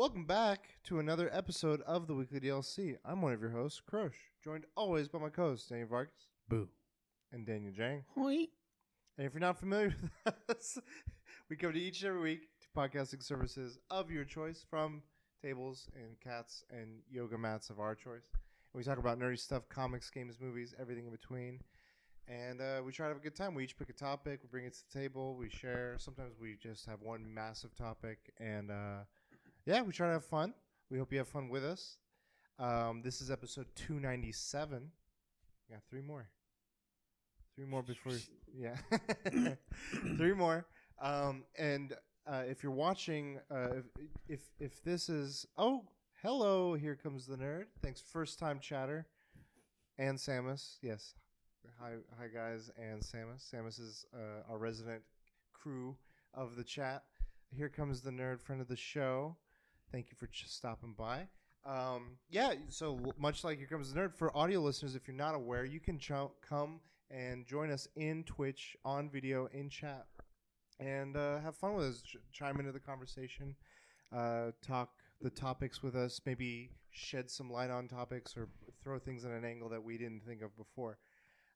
Welcome back to another episode of the Weekly DLC. I'm one of your hosts, Krosh, joined always by my co-hosts, Daniel Vargas Boo. and Daniel Jang. Hoi. And if you're not familiar with us, we come to each and every week to podcasting services of your choice, from tables and cats and yoga mats of our choice. And we talk about nerdy stuff, comics, games, movies, everything in between. And uh, we try to have a good time. We each pick a topic, we bring it to the table, we share. Sometimes we just have one massive topic, and uh, yeah, we try to have fun. We hope you have fun with us. Um, this is episode 297. We got three more. Three more before, yeah, three more. Um, and uh, if you're watching, uh, if, if if this is oh hello, here comes the nerd. Thanks, first time chatter, and Samus. Yes, hi hi guys, and Samus. Samus is uh, our resident crew of the chat. Here comes the nerd, friend of the show. Thank you for just stopping by. Um, yeah, so much like Here Comes the Nerd, for audio listeners, if you're not aware, you can ch- come and join us in Twitch, on video, in chat, and uh, have fun with us. Ch- chime into the conversation, uh, talk the topics with us, maybe shed some light on topics or throw things at an angle that we didn't think of before.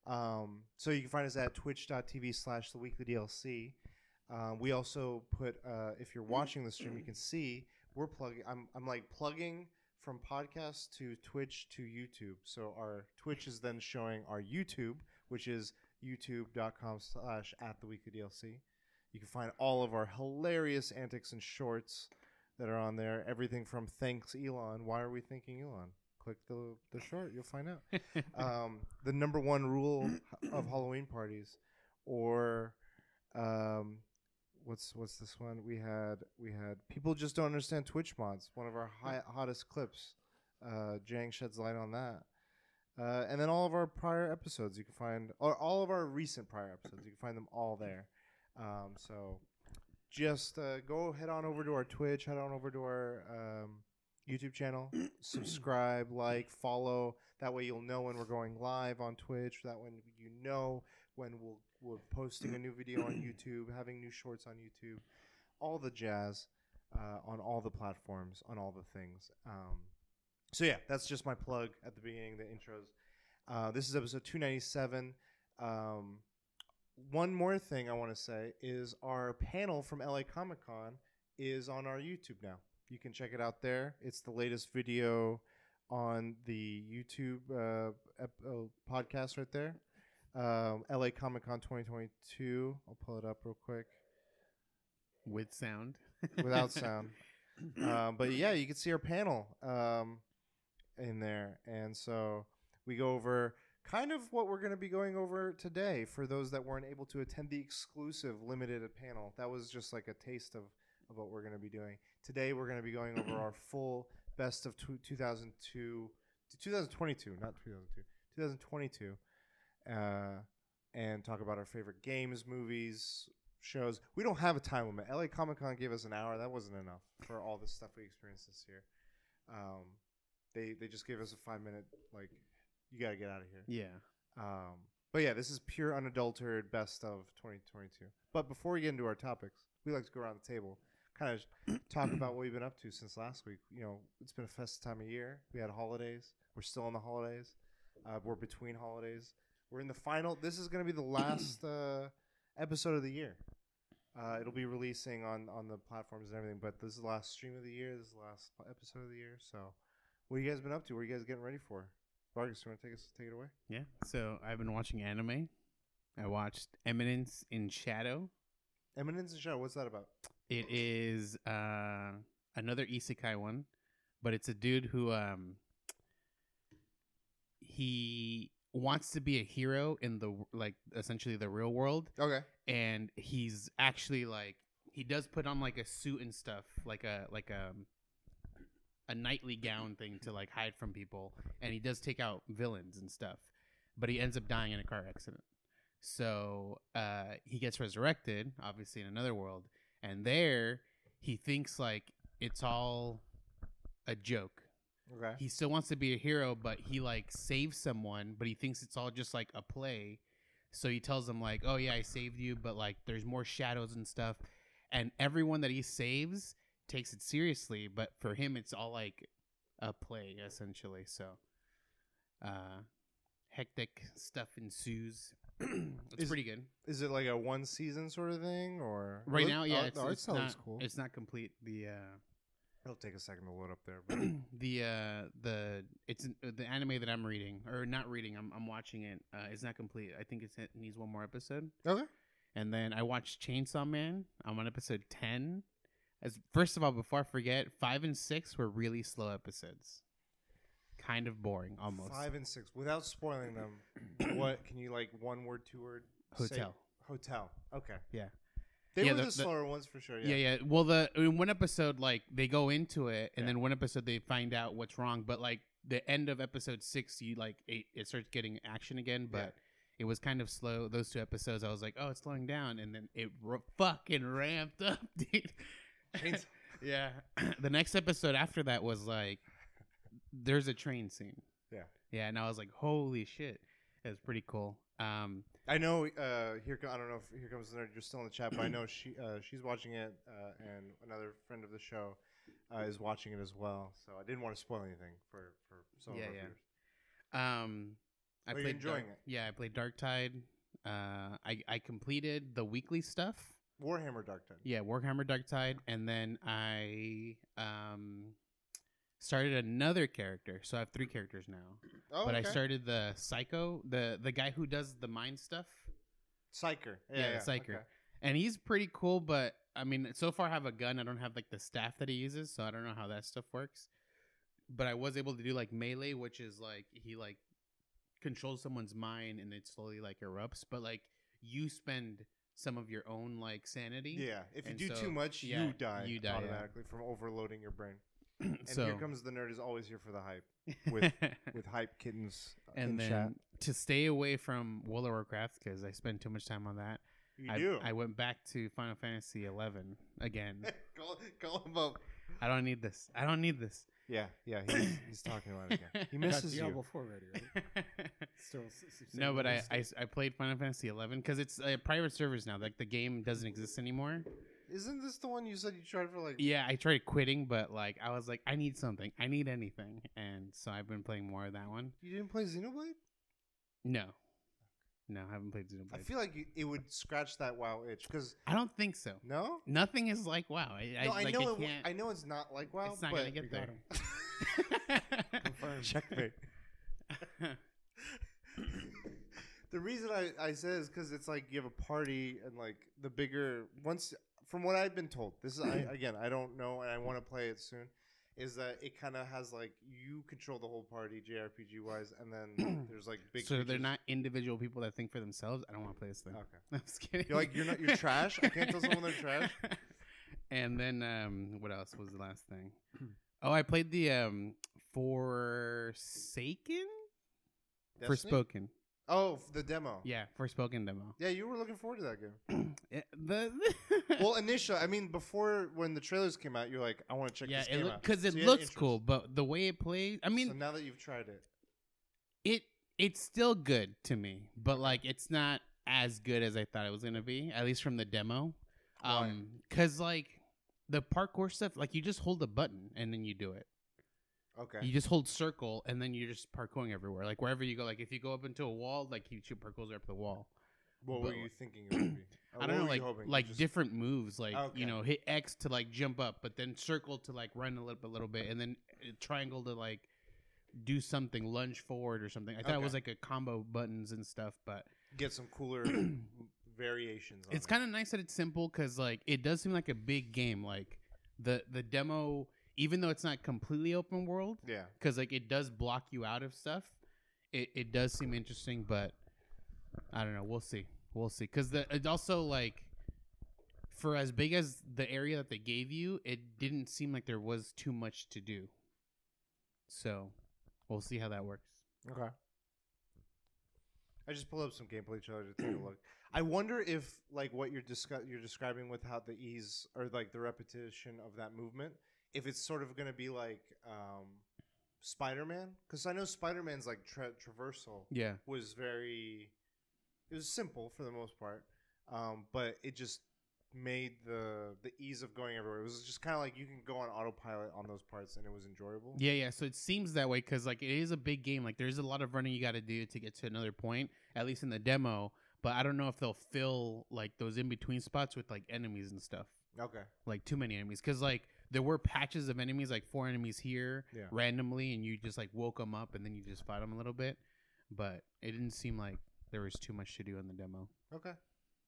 Um, so you can find us at twitch.tv slash the weekly DLC. Um, we also put, uh, if you're watching the stream, you can see we're plugging. I'm, I'm like plugging from podcast to Twitch to YouTube. So our Twitch is then showing our YouTube, which is youtube.com slash at the weekly DLC. You can find all of our hilarious antics and shorts that are on there. Everything from thanks Elon. Why are we thanking Elon? Click the the short, you'll find out. um, the number one rule of Halloween parties, or um, what's what's this one? We had we had people just don't understand Twitch mods. One of our high, hottest clips. Uh, Jang sheds light on that. Uh, and then all of our prior episodes you can find, or all of our recent prior episodes, you can find them all there. Um, so just uh, go head on over to our Twitch, head on over to our um, YouTube channel, subscribe, like, follow. That way you'll know when we're going live on Twitch. That way you know when we'll, we're posting a new video on YouTube, having new shorts on YouTube, all the jazz uh, on all the platforms, on all the things. Um, so yeah, that's just my plug at the beginning, the intros. Uh, this is episode 297. Um, one more thing I want to say is our panel from LA Comic Con is on our YouTube now. You can check it out there. It's the latest video on the YouTube uh, ep- uh, podcast right there. Um, LA Comic Con 2022. I'll pull it up real quick With sound. without sound. um, but yeah, you can see our panel um, in there, and so we go over kind of what we're going to be going over today for those that weren't able to attend the exclusive limited panel. That was just like a taste of, of what we're going to be doing today. We're going to be going over our full best of two, 2002 to 2022, not 2002, 2022, uh, and talk about our favorite games, movies, shows. We don't have a time limit. LA Comic Con gave us an hour. That wasn't enough for all the stuff we experienced this year. Um, they they just gave us a five minute like you got to get out of here. Yeah. Um, but yeah, this is pure unadulterated best of 2022. But before we get into our topics, we like to go around the table, kind of talk about what we've been up to since last week. You know, it's been a festive time of year. We had holidays. We're still in the holidays. Uh, we're between holidays. We're in the final. This is going to be the last uh, episode of the year. Uh, it'll be releasing on on the platforms and everything. But this is the last stream of the year. This is the last episode of the year. So, what have you guys been up to? What are you guys getting ready for? Vargas, you want to take us take it away? Yeah. So I've been watching anime. I watched Eminence in Shadow. Eminence in Shadow. What's that about? It is uh, another isekai one, but it's a dude who um he wants to be a hero in the like essentially the real world Okay. and he's actually like he does put on like a suit and stuff like a like a a nightly gown thing to like hide from people and he does take out villains and stuff but he ends up dying in a car accident so uh he gets resurrected obviously in another world and there he thinks like it's all a joke Okay. he still wants to be a hero, but he like saves someone, but he thinks it's all just like a play. So he tells them like, "Oh yeah, I saved you, but like there's more shadows and stuff." And everyone that he saves takes it seriously, but for him, it's all like a play essentially. So, uh, hectic stuff ensues. it's Is- pretty good Is it like a one season sort of thing or right now. Yeah, oh, it's, the art it's not. cool. It's not complete. The uh, It'll take a second to load up there. But the uh the it's the anime that I'm reading or not reading. I'm I'm watching it. Uh, it's not complete. I think it's, it needs one more episode. okay. And then I watched Chainsaw Man. I'm on episode ten. As first of all, before I forget, five and six were really slow episodes. Kind of boring, almost. Five and six. Without spoiling them, what can you like one word, two word? say- Hotel. Hotel. Okay. Yeah. They Yeah, were the- the, the- slower ones for sure. Yeah. Yeah. yeah, Well, the in one episode, like they go into it, and Yeah. then one episode they find out what's wrong. But like the end of episode six, you like it, it starts getting action again. But it was kind of slow. Those two episodes, I was like, oh, it's slowing down, and then it r- fucking ramped up, dude. Yeah. the next episode after that was like, there's a train scene. Yeah. Yeah, and I was like, holy shit, it was pretty cool. Um, I know. Uh, here, co- I don't know if here comes the nerd. You're still in the chat, but I know she uh, she's watching it, uh, and another friend of the show uh, is watching it as well. So I didn't want to spoil anything for for some Yeah, of our yeah. viewers. Um, I Are you played enjoying Dark- it? Yeah, I played Darktide. Uh, I I completed the weekly stuff. Warhammer Darktide. Yeah, Warhammer Darktide, and then I um started another character. So I have three characters now. Oh, but I started the Psycho, the the guy who does the mind stuff, Psyker. Yeah, Yeah, yeah, Psyker. okay. and he's pretty cool. But I mean, so far I have a gun. I don't have like the staff that he uses, so I don't know how that stuff works. But I was able to do like melee, which is like he like controls someone's mind and it slowly like erupts. But like you spend some of your own like sanity. Yeah, if you do so- too much, yeah, you die, you die, yeah. automatically from overloading your brain. And so here comes the nerd is always here for the hype with with hype kittens uh, in and then chat. to stay away from World of Warcraft because I spend too much time on that. You I, do. I went back to Final Fantasy eleven again. call, call him up. I don't need this. I don't need this. Yeah, yeah, he's, he's talking about it again. He Got misses Diablo you. 4 ready, right? Still, s- s- no, but I, release I, date. s- I played Final Fantasy eleven because it's uh, private servers now. Like the game doesn't exist anymore. Isn't this the one you said you tried for like? Yeah, I tried quitting, but like I was like, I need something. I need anything, and so I've been playing more of that one. You didn't play Xenoblade? No, no, I haven't played Xenoblade. I feel like you, it would scratch that WoW itch because I don't think so. no, Nothing is like wow. I, I, no, I like, know I it. w- can't. I know it's not like WoW, it's not but gonna get We there. got Confirmed. checkmate. the reason I, I say is because it's like you have a party and like the bigger once from what I've been told this is I, again I don't know and I want to play it soon is that it kind of has like you control the whole party JRPG wise and then there's like big so they're creatures. not individual people that think for themselves. I don't want to play this thing. okay I'm just kidding. you're like you're not you're trash I can't tell someone they're trash and then um, what else was the last thing? oh, I played the um, Forsaken, Destiny? Forspoken. Oh the demo Yeah, Forspoken demo. yeah you were looking forward to that game the well initially I mean before when the trailers came out you're like I want to check yeah, this it game out because So it you had looks interest. cool, but the way it plays, I mean, so now that you've tried it it it's still good to me, but like it's not as good as I thought it was gonna be, at least from the demo. Why? Um, cause like the parkour stuff, like you just hold a button and then you do it. Okay You just hold circle and then you're just parkouring everywhere. Like wherever you go, like if you go up into a wall, like you shoot parkours up the wall. What But- were you thinking it would be? I don't know, like like Just- different moves, like Okay. you know, hit X to like jump up, but then circle to like run a little bit, little bit, and then uh, triangle to like do something, lunge forward or something. I thought it was like a combo buttons and stuff, but get some cooler variations. On it's it. kind of nice that it's simple because like it does seem like a big game. Like the the demo, even though it's not completely open world, yeah. because like it does block you out of stuff. It it does seem interesting, but I don't know. We'll see. We'll see. Because the it also like for as big as the area that they gave you, it didn't seem like there was too much to do. So we'll see how that works. Okay. I just pulled up some gameplay trailer to take a look. I wonder if like what you're discuss- you're describing with how the ease or like the repetition of that movement, if it's sort of going to be like um, Spider-Man, because I know Spider-Man's like tra- traversal Yeah. was very, it was simple for the most part, um, but it just made the the ease of going everywhere. It was just kind of like you can go on autopilot on those parts, and it was enjoyable. Yeah, yeah. So it seems that way because like it is a big game. Like there's a lot of running you got to do to get to another point. At least in the demo. But I don't know if they'll fill like those in between spots with like enemies and stuff. Okay. Like too many enemies because like there were patches of enemies, like four enemies here Yeah. randomly, and you just like woke them up and then you just fight them a little bit. But it didn't seem like there was too much to do in the demo. Okay.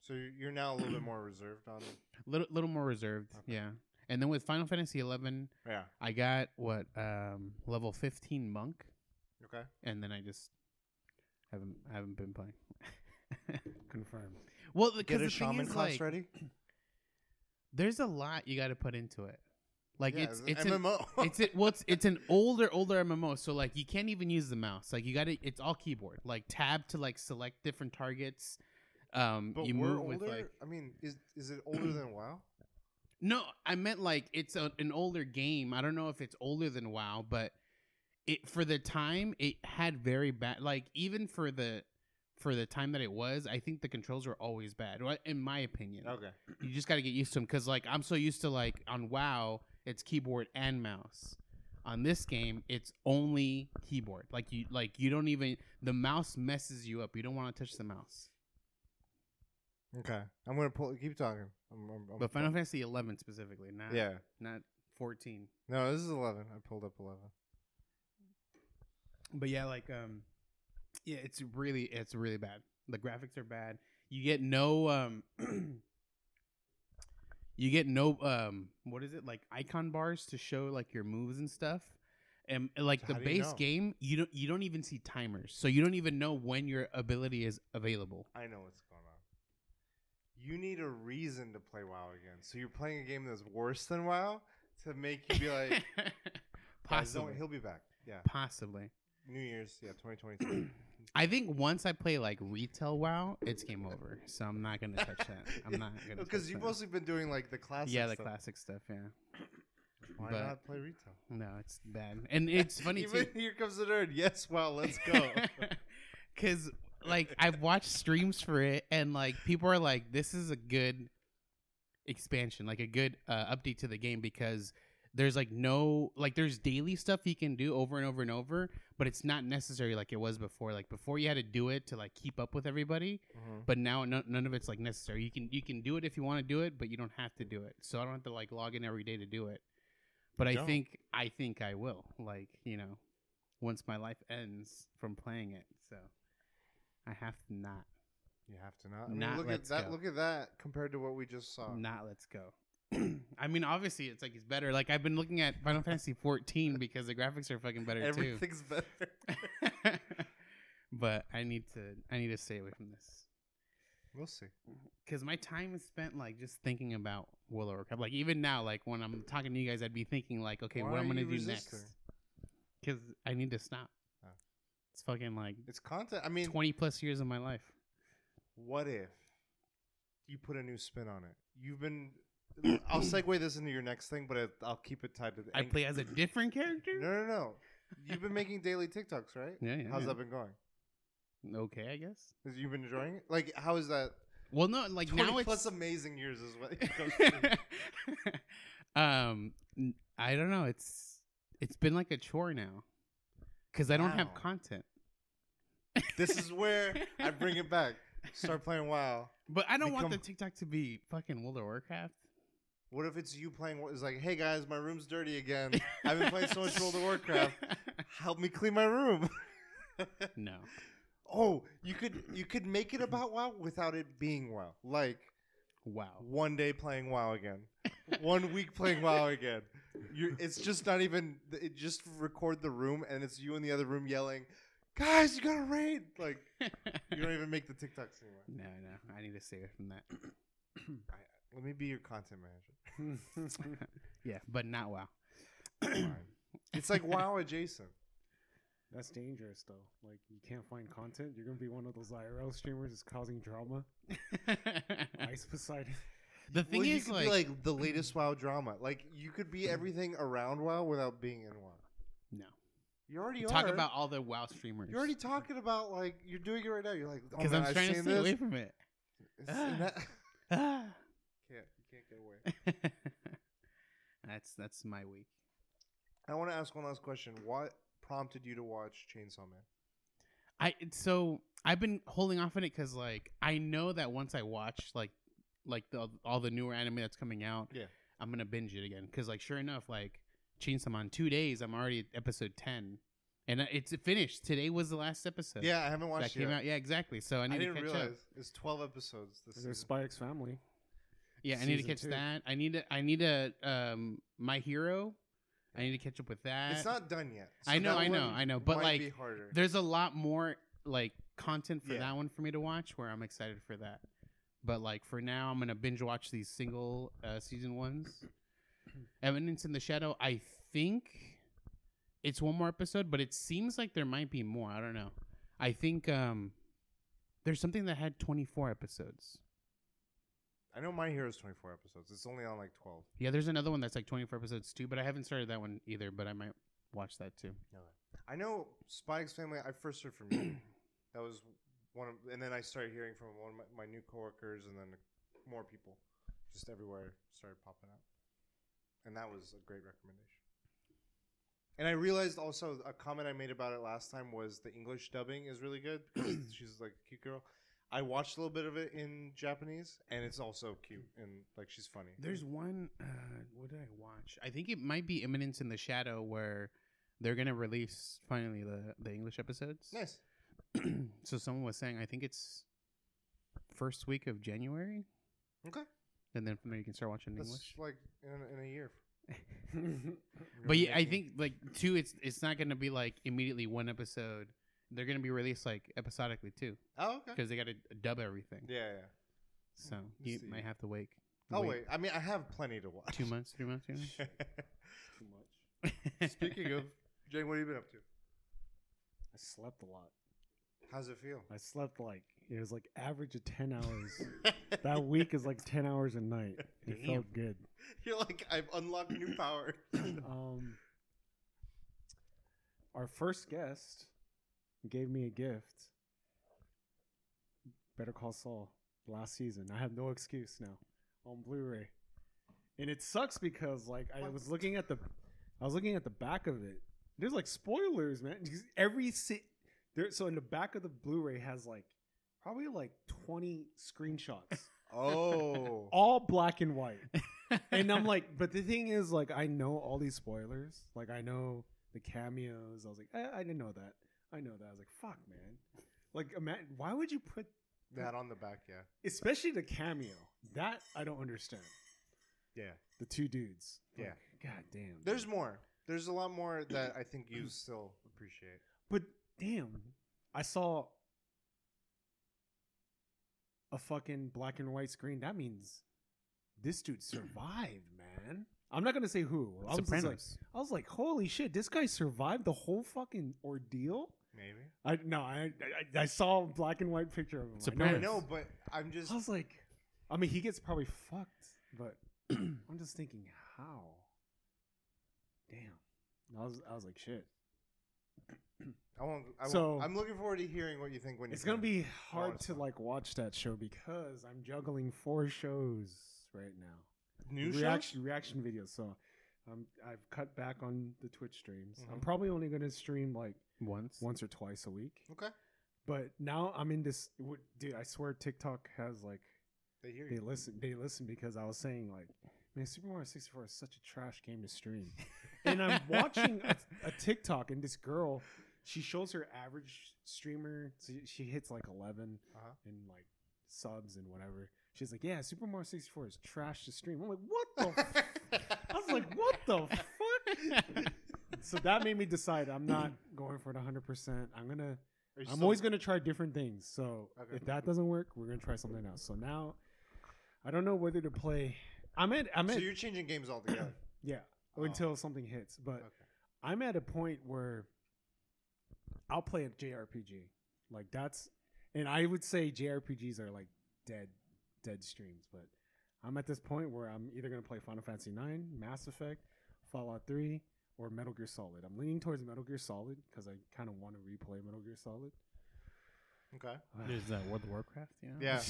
So you're- you're now a little bit more reserved on. Little little more reserved, Okay. yeah. And then with Final Fantasy 11, Yeah. I got what um level 15 monk. Okay. and then I just haven't haven't been playing. Confirmed. well, because a the thing shaman is, class like, ready. there's a lot you got to put into it. Like Yeah, it's an it's an, MMO. it's it, well, it's it's an older older MMO, so like you can't even use the mouse. Like you got to it's all keyboard. Like tab to like select different targets. Um, but you we're move older. with like I mean, is is it older than WoW? no, I meant like it's a, an older game. I don't know if it's older than WoW, but it for the time it had very bad. Like even for the for the time that it was, I think the controls were always bad, in my opinion. Okay. You just got to get used to them because like I'm so used to like on WoW, it's keyboard and mouse. On this game, it's only keyboard. Like you like you don't even the mouse messes you up. You don't want to touch the mouse. Okay. I'm gonna pull. Keep talking. I'm, I'm, I'm But Final Fantasy 11 specifically, not Yeah. not 14. No, this is 11. I pulled up 11. But yeah, like um yeah, it's really it's really bad. The graphics are bad. You get no um you get no um what is it? Like icon bars to show like your moves and stuff. And like the do you base know? game, you don't you don't even see timers. So you don't even know when your ability is available. I know what's going on. You need a reason to play WoW again. So you're playing a game that's worse than WoW to make you be like, Possibly. he'll be back. Yeah. Possibly. New Year's. Yeah, 2023. I think once I play like retail WoW, it's game over. So I'm not gonna touch that. I'm not gonna Because you've that. mostly been doing like the classic. yeah, the stuff. classic stuff. Yeah. Why but- not play retail? No, it's bad, and it's funny Even too. here comes the nerd. Yes, wow, let's go. Because like I've watched streams for it, and like people are like, "This is a good expansion, like a good uh, update to the game," because there's like no like there's daily stuff you can do over and over and over, but it's not necessary like it was before. Like before, you had to do it to like keep up with everybody, Mhm. but now no, none of it's like necessary. You can you can do it if you want to do it, but you don't have to do it. So I don't have to like log in every day to do it. But I Don't. think I think I will. Like you know, once my life ends from playing it, so I have to not You have to not. I mean, Not look at let's that. go. Look at that compared to what we just saw. not let's go. I mean, obviously, it's like it's better. Like I've been looking at Final Fantasy 14 because the graphics are fucking better too. Everything's better. but I need to I need to stay away from this. we'll see. because my time is spent like just thinking about World of Warcraft. Like even now, like when I'm talking to you guys, I'd be thinking like, okay, Why what are I'm gonna do resisting? next? Because I need to stop. Oh. It's fucking like It's content. I mean, 20 plus years of my life. what if you put a new spin on it? You've been. I'll segue this into your next thing, but I'll keep it tied to the. I play as a different character. No, no, no. You've been making daily TikToks, right? Yeah, yeah. How's yeah. that been going? Okay, I guess. Has you been enjoying it? Like, how is that? Well, no, like 20 now plus it's amazing years is what it goes through. um, n- I don't know. It's it's been like a chore now because I don't have Wow. content. This is where I bring it back. Start playing WoW. But I don't want the TikTok to be fucking World of Warcraft. What if it's you playing? It's like, hey guys, my room's dirty again. I've been playing so much World of Warcraft. Help me clean my room. no. oh, you could you could make it about WoW without it being WoW. Like Wow. one day playing WoW again, one week playing WoW again. You're, it's just not even. It just record the room and it's you in the other room yelling, guys, you got to raid. Like you don't even make the TikToks anymore. No, no, I need to stay away from that. I, let me be your content manager. yeah, but not WoW. It's like WoW adjacent. That's dangerous, though. Like, you can't find content. You're gonna be one of those IRL streamers that's causing drama. Ice Poseidon. the thing well, you is, could like, be like the latest WoW drama. Like you could be everything around WoW without being in WoW. no. You already Talk are. about all the WoW streamers. You're already talking about like you're doing it right now. You're like, oh because man, I'm I've trying to stay this. away from it. It's- and that-. Can't you can't get away. that's that's my week. I want to ask one last question. What prompted you to watch Chainsaw Man? I so I've been holding off on it because like I know that once I watch like like the all the newer anime that's coming out, Yeah. I'm gonna binge it again. Because like sure enough, like Chainsaw Man, two days I'm already at episode ten, and uh, it's finished. Today was the last episode. Yeah, I haven't that watched it came yet. out. Yeah, exactly. So I I, need didn't to catch realize up. it's twelve episodes. This There's season. Spy X Family. Yeah, I need to season catch two. that. I need to. I need to. Um, My Hero. I need to catch up with that. It's not done yet. I know, that I know, one I know, but, might like, be harder. There's a lot more like content for Yeah. that one for me to watch. Where I'm excited for that. But like for now, I'm gonna binge watch these single uh, season ones. Evidence in the Shadow. I think it's one more episode, but it seems like there might be more. I don't know. I think um, there's something that had 24 episodes. I know My Hero's twenty four episodes. It's only on like twelve. Yeah, there's another one that's like 24 episodes too, but I haven't started that one either. But I might watch that too. I know Spy X Family. I first heard from you. that was one of, and then I started hearing from one of my, my new coworkers, and then more people, just everywhere started popping up, and that was a great recommendation. And I realized also a comment I made about it last time was the English dubbing is really good because she's like a cute girl. I watched a little bit of it in Japanese, and it's also cute and like she's funny. There's one. Uh, what did I watch? I think it might be Eminence in the Shadow, where they're gonna release finally the the English episodes. nice. so someone was saying, I think it's first week of January, Okay, and then from there you can start watching that's English. like in, in a year. But yeah, I think like two, it's it's not gonna be like immediately one episode. They're gonna be released like episodically too, Oh, okay. because they got to dub everything. Yeah, yeah. So Let's you see. might have to wait. Oh wait, I mean, I have plenty to watch. two months, three months. You know? Too much. Speaking of, Jang, what have you been up to? I slept a lot. How's it feel? I slept like it was like average of ten hours. that week is like ten hours a night. It Damn. felt good. You're like, I've unlocked new power. Um, our first guest gave me a gift. Better Call Saul last season. I have no excuse now on Blu-ray, and it sucks because like I was looking at the, I was looking at the back of it. There's like spoilers, man. Every si- there, so in the back of the Blu-ray has like probably like 20 screenshots, oh, all black and white and I'm like, but the thing is, like, I know all these spoilers. Like, I know the cameos. I was like, I, I didn't know that. I know that. I was like, fuck, man. Like, ima- why would you put, that on the back, yeah, especially the cameo? That I don't understand. yeah. The two dudes. Yeah. God damn. There's dude. more. There's a lot more that I think you still appreciate. But damn, I saw a fucking black and white screen. That means this dude survived, man. I'm not gonna say who. I was like, Sopranos. I was like, holy shit, this guy survived the whole fucking ordeal. Maybe. I no, I I, I saw a black and white picture of him. I know Sopranos. I it. know, but I'm just. I was like, I mean, he gets probably fucked, but I'm just thinking, how? Damn. I was I was like, shit. I won't. I won't So- I'm looking forward to hearing what you think when you. It's gonna be hard to not. like watch that show because I'm juggling four shows right now. New shows? reaction reaction videos. So um, I've cut back on the Twitch streams. I'm Mhm. probably only gonna stream like Once. once or twice a week. Okay, But now I'm in this. w- Dude, I swear TikTok has like they hear they you. listen. They listen because I was saying like, man, Super Mario 64 is such a trash game to stream. and I'm watching a, a TikTok and this girl, she shows her average streamer. So she hits like 11 Uh-huh. and like subs and whatever. She's like, yeah, Super Mario 64 is trash to stream. I'm like, what the? f-" I was like, what the fuck? so that made me decide I'm not going for it 100. percent I'm gonna. I'm still- always gonna try different things. So Okay. if that doesn't work, we're gonna try something else. So now, I don't know whether to play. I'm at. I'm So you're changing games altogether. yeah. Oh. Until something hits, but okay. I'm at a point where I'll play a JRPG. Like that's, and I would say JRPGs are like dead, dead streams. But I'm at this point where I'm either gonna play Final Fantasy IX, Mass Effect, Fallout 3, or Metal Gear Solid. I'm leaning towards Metal Gear Solid because I kind of want to replay Metal Gear Solid. Okay. There's that World of Warcraft. You know? Yeah.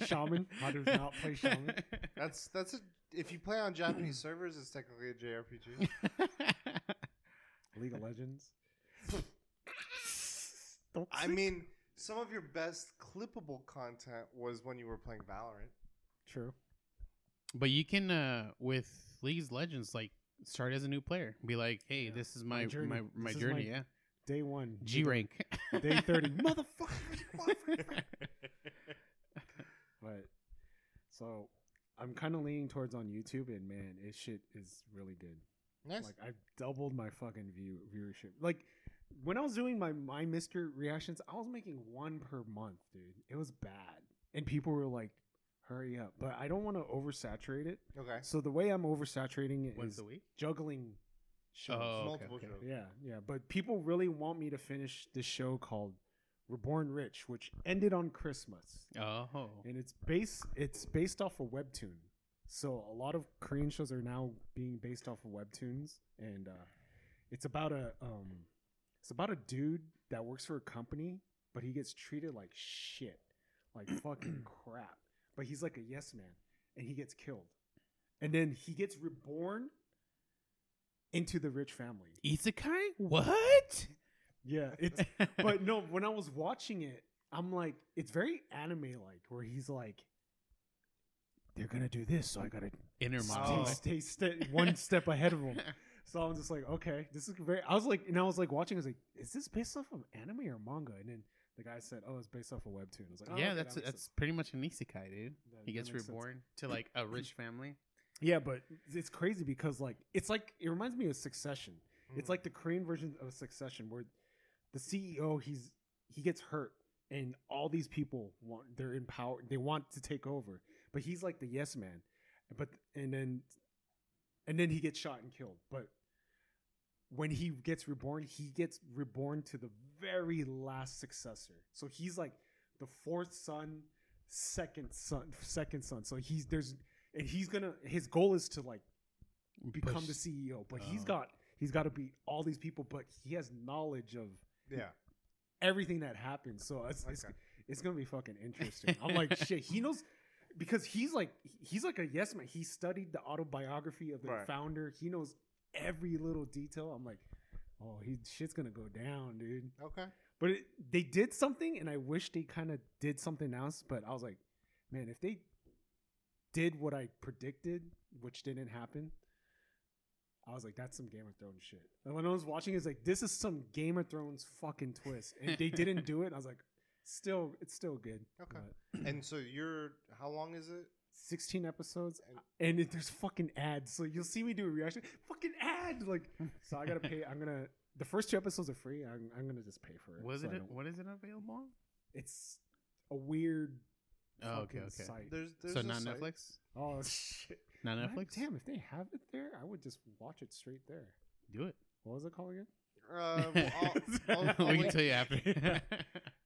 Shaman. How does not play Shaman? That's that's a, if you play on Japanese servers, it's technically a JRPG. League of Legends. I mean, some of your best clippable content was when you were playing Valorant. True. but you can uh with League of Legends like start as a new player. Be like, hey, Yeah. this is My my journey. my my, journey. my yeah, Day one. G rank. Day thirty. Motherfucker. But so I'm kind of leaning towards on YouTube, and man, it shit is really good. Nice. Like I've doubled my fucking view viewership. Like when I was doing my my Mister reactions, I was making one per month, dude. It was bad, and people were like, "Hurry up!" But I don't want to oversaturate it. okay. So the way I'm oversaturating it Once is a week. juggling shows. Oh, okay, Multiple okay. shows. Yeah, yeah. But people really want me to finish this show called Reborn Rich, which ended on Christmas, Oh, and it's based it's based off a webtoon. So a lot of Korean shows are now being based off of webtoons, and uh, it's about a um, it's about a dude that works for a company, but he gets treated like shit, like fucking crap. But he's like a yes man, and he gets killed, and then he gets reborn into the rich family. isekai. What? Yeah, it's but no, when I was watching it, I'm like, it's very anime like, where he's like, they're gonna do this, so I gotta Inner stay, stay, stay one step ahead of them. So I'm just like, okay, this is very. I was like, and I was like watching. I was like, is this based off of anime or manga? And then the guy said, oh, it's based off a webtoon. I was like, oh, yeah, okay, that's that that's sense. pretty much an isekai, dude. That- He gets makes sense. reborn to like a rich family. Yeah, but it's crazy because like it's like it reminds me of Succession. It's Mm. like the Korean version of Succession where the CEO he's he gets hurt and all these people want they're in power they want to take over but he's like the yes man but and then and then he gets shot and killed but when he gets reborn he gets reborn to the very last successor so he's like the fourth son second son second son so he's there's and he's gonna his goal is to like become Push- the CEO but he's uh-huh. got he's got to beat all these people but he has knowledge of Yeah. everything that happens. So it's it's, it's gonna be fucking interesting. I'm like shit. He knows because he's like he's like a yes man. He studied the autobiography of the Right. founder. He knows every little detail. I'm like, oh, he shit's gonna go down, dude. Okay. But it, they did something, and I wish they kind of did something else. But I was like, man, if they did what I predicted, which didn't happen. I was like, that's some Game of Thrones shit. And when I was watching, it's like, this is some Game of Thrones fucking twist. And they didn't do it. I was like, still, it's still good. Okay. But And so you're how long is it? 16 episodes, And- and it, there's fucking ads. So you'll see me do a reaction. Fucking ad! Like, so I gotta pay. I'm gonna. The first two episodes are free. I'm, I'm gonna just pay for it. Was so it? I A, what is it available on? It's a weird. Oh, okay, fucking okay. Site. There's there's So a not site. Netflix. Oh shit! Not Man, Netflix. Damn, if they have it there, I would just watch it straight there. Do it. What was it called again? Uh, well, I'll, I'll, I'll we can link- tell you after.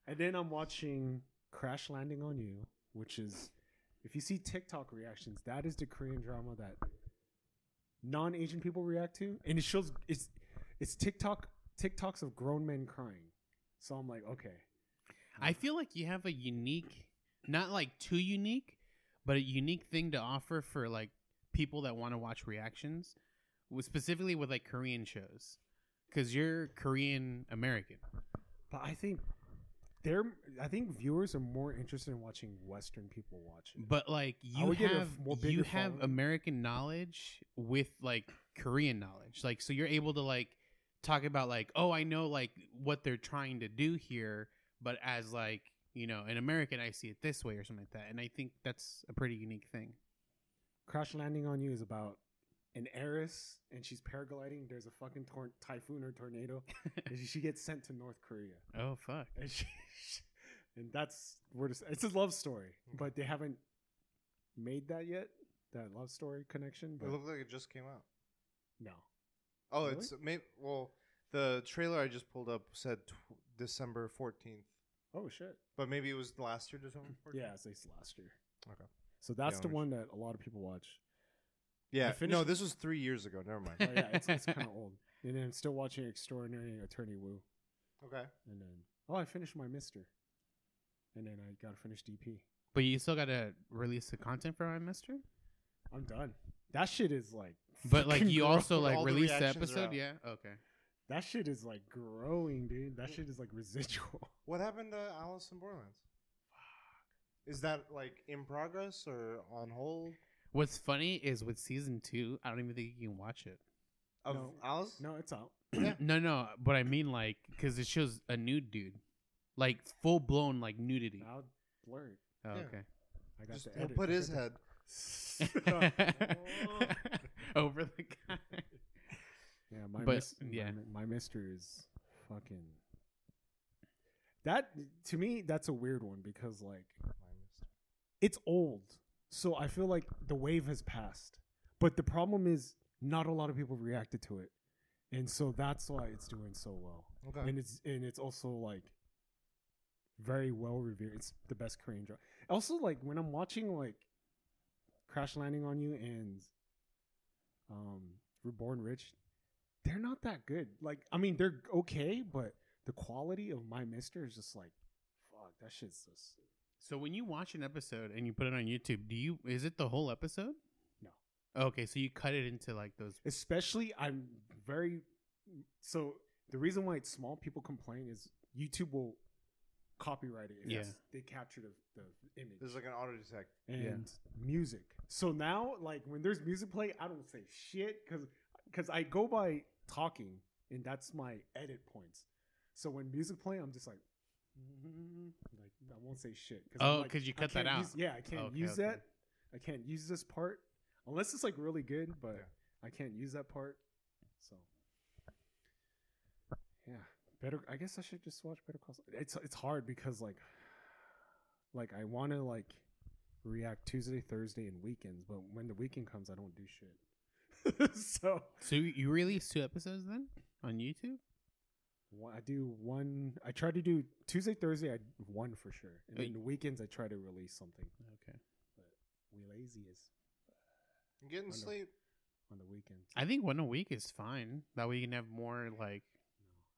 And then I'm watching Crash Landing on You, which is, if you see TikTok reactions, that is the Korean drama that non-Asian people react to, and it shows it's it's TikTok TikToks of grown men crying. So I'm like, okay, I feel like you have a unique, not like too unique, but a unique thing to offer for like people that want to watch reactions, with specifically with like Korean shows, because you're Korean American. but I think they're I think viewers are more interested in watching Western people watch it. But like you would get a have more you have following. American knowledge with like Korean knowledge. Like so you're able to like talk about like, oh, I know like what they're trying to do here, but as like, you know, an American I see it this way or something like that. And I think that's a pretty unique thing. Crash Landing on You is about an heiress and she's paragliding. There's a fucking tor- typhoon or tornado, and she gets sent to North Korea. Oh fuck. and she, and that's where this, it's a love story, but they haven't made that yet. That love story connection, But It but looked like it just came out. no. Oh, Really? it's may well the trailer I just pulled up said tw- December fourteenth, Oh shit! but maybe it was last year December. 14th? Yeah, it's it's last year. Okay. So that's the owners. one that a lot of people watch. Yeah. finished- No, this was three years ago. Never mind. Oh yeah, it's, it's kind of old. And then I'm still watching Extraordinary Attorney Woo, okay. and then Oh, I finished my Mister, and then I got to finish DP. But you still gotta release the content for my Mister. I'm done. That shit is like. But like you also like All the release the reactions are episode, out. yeah. Okay. That shit is like growing, dude. That shit is like residual. What happened to Alice in Borderlands? Is that like in progress or on hold? What's funny is with season two, I don't even think you can watch it. Of No. Alice? No, it's out. no, no, but I mean like because it shows a nude dude, like full blown like nudity. I'll blur it. Oh, Yeah. okay. I got Just to he'll edit. put his head. Over the guy. yeah, my But, mis- yeah. mi- my Mister is fucking. That to me, that's a weird one because like it's old, so I feel like the wave has passed. But the problem is, not a lot of people reacted to it, and so that's why it's doing so well. Okay. and it's and it's also like very well revered. It's the best Korean drama. Also, like when I'm watching like Crash Landing on You and um Reborn Rich, they're not that good. Like I mean, they're okay, but the quality of My Mister is just like, fuck, that shit's just So when you watch an episode and you put it on YouTube, do you is it the whole episode? No. Okay, so you cut it into like those. especially I'm very so the reason why it's small people complain is YouTube will copyright it if Yeah. they capture the, the image There's like an auto detect. and Yeah. music. So now like when there's music play, I don't say shit cuz cuz I go by talking and that's my edit points. So when music play, I'm just like Mm-hmm. like I won't say shit cuz Oh, 'cause you cut that out. use- yeah, I can't Okay, use okay. that. I can't use this part unless it's like really good, but Yeah. I can't use that part. So yeah, better. I guess I should just watch Better Call. Saul. It's it's hard because like like I want to like react Tuesday, Thursday, and weekends, but when the weekend comes, I don't do shit. so So you release two episodes then on YouTube? One- I do one. I try to do Tuesday, Thursday. I one for sure, and then the weekends I try to release something. Okay. We lazy as You getting I know. sleep? on the weekends. I think one a week is fine. That way you can have more like.